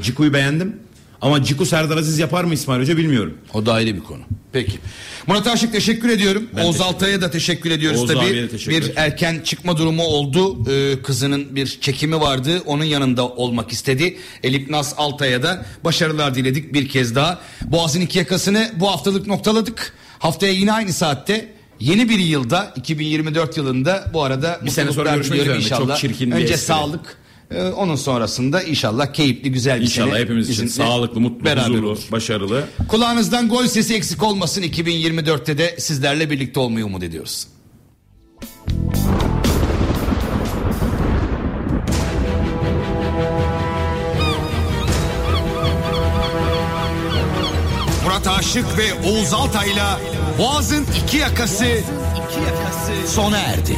Ciku'yu beğendim. Ama Ciku Serdar Aziz yapar mı İsmail Hoca bilmiyorum. O da ayrı bir konu. Peki. Murat Aşık teşekkür ediyorum. Ben Oğuz Altay'a da teşekkür ediyoruz Oğuz tabii. teşekkür bir erken çıkma durumu oldu. Ee, kızının bir çekimi vardı. Onun yanında olmak istedi. Elif Naz Altay'a da başarılar diledik bir kez daha. Boğaz'ın iki yakasını bu haftalık noktaladık. Haftaya yine aynı saatte Yeni bir yılda 2024 yılında bu arada Bir sene sonra görüşmek üzere. Çok inşallah. çirkin bir Önce espri. sağlık ee, onun sonrasında inşallah keyifli güzel bir İnşallah sene. hepimiz için sağlıklı, mutlu, beraber huzurlu, olur. başarılı. Kulağınızdan gol sesi eksik olmasın 2024'te de sizlerle birlikte olmayı umut ediyoruz. Murat Aşık ve Oğuz Altay'la Boğaz'ın iki yakası, Boğaz'ın iki yakası sona erdi.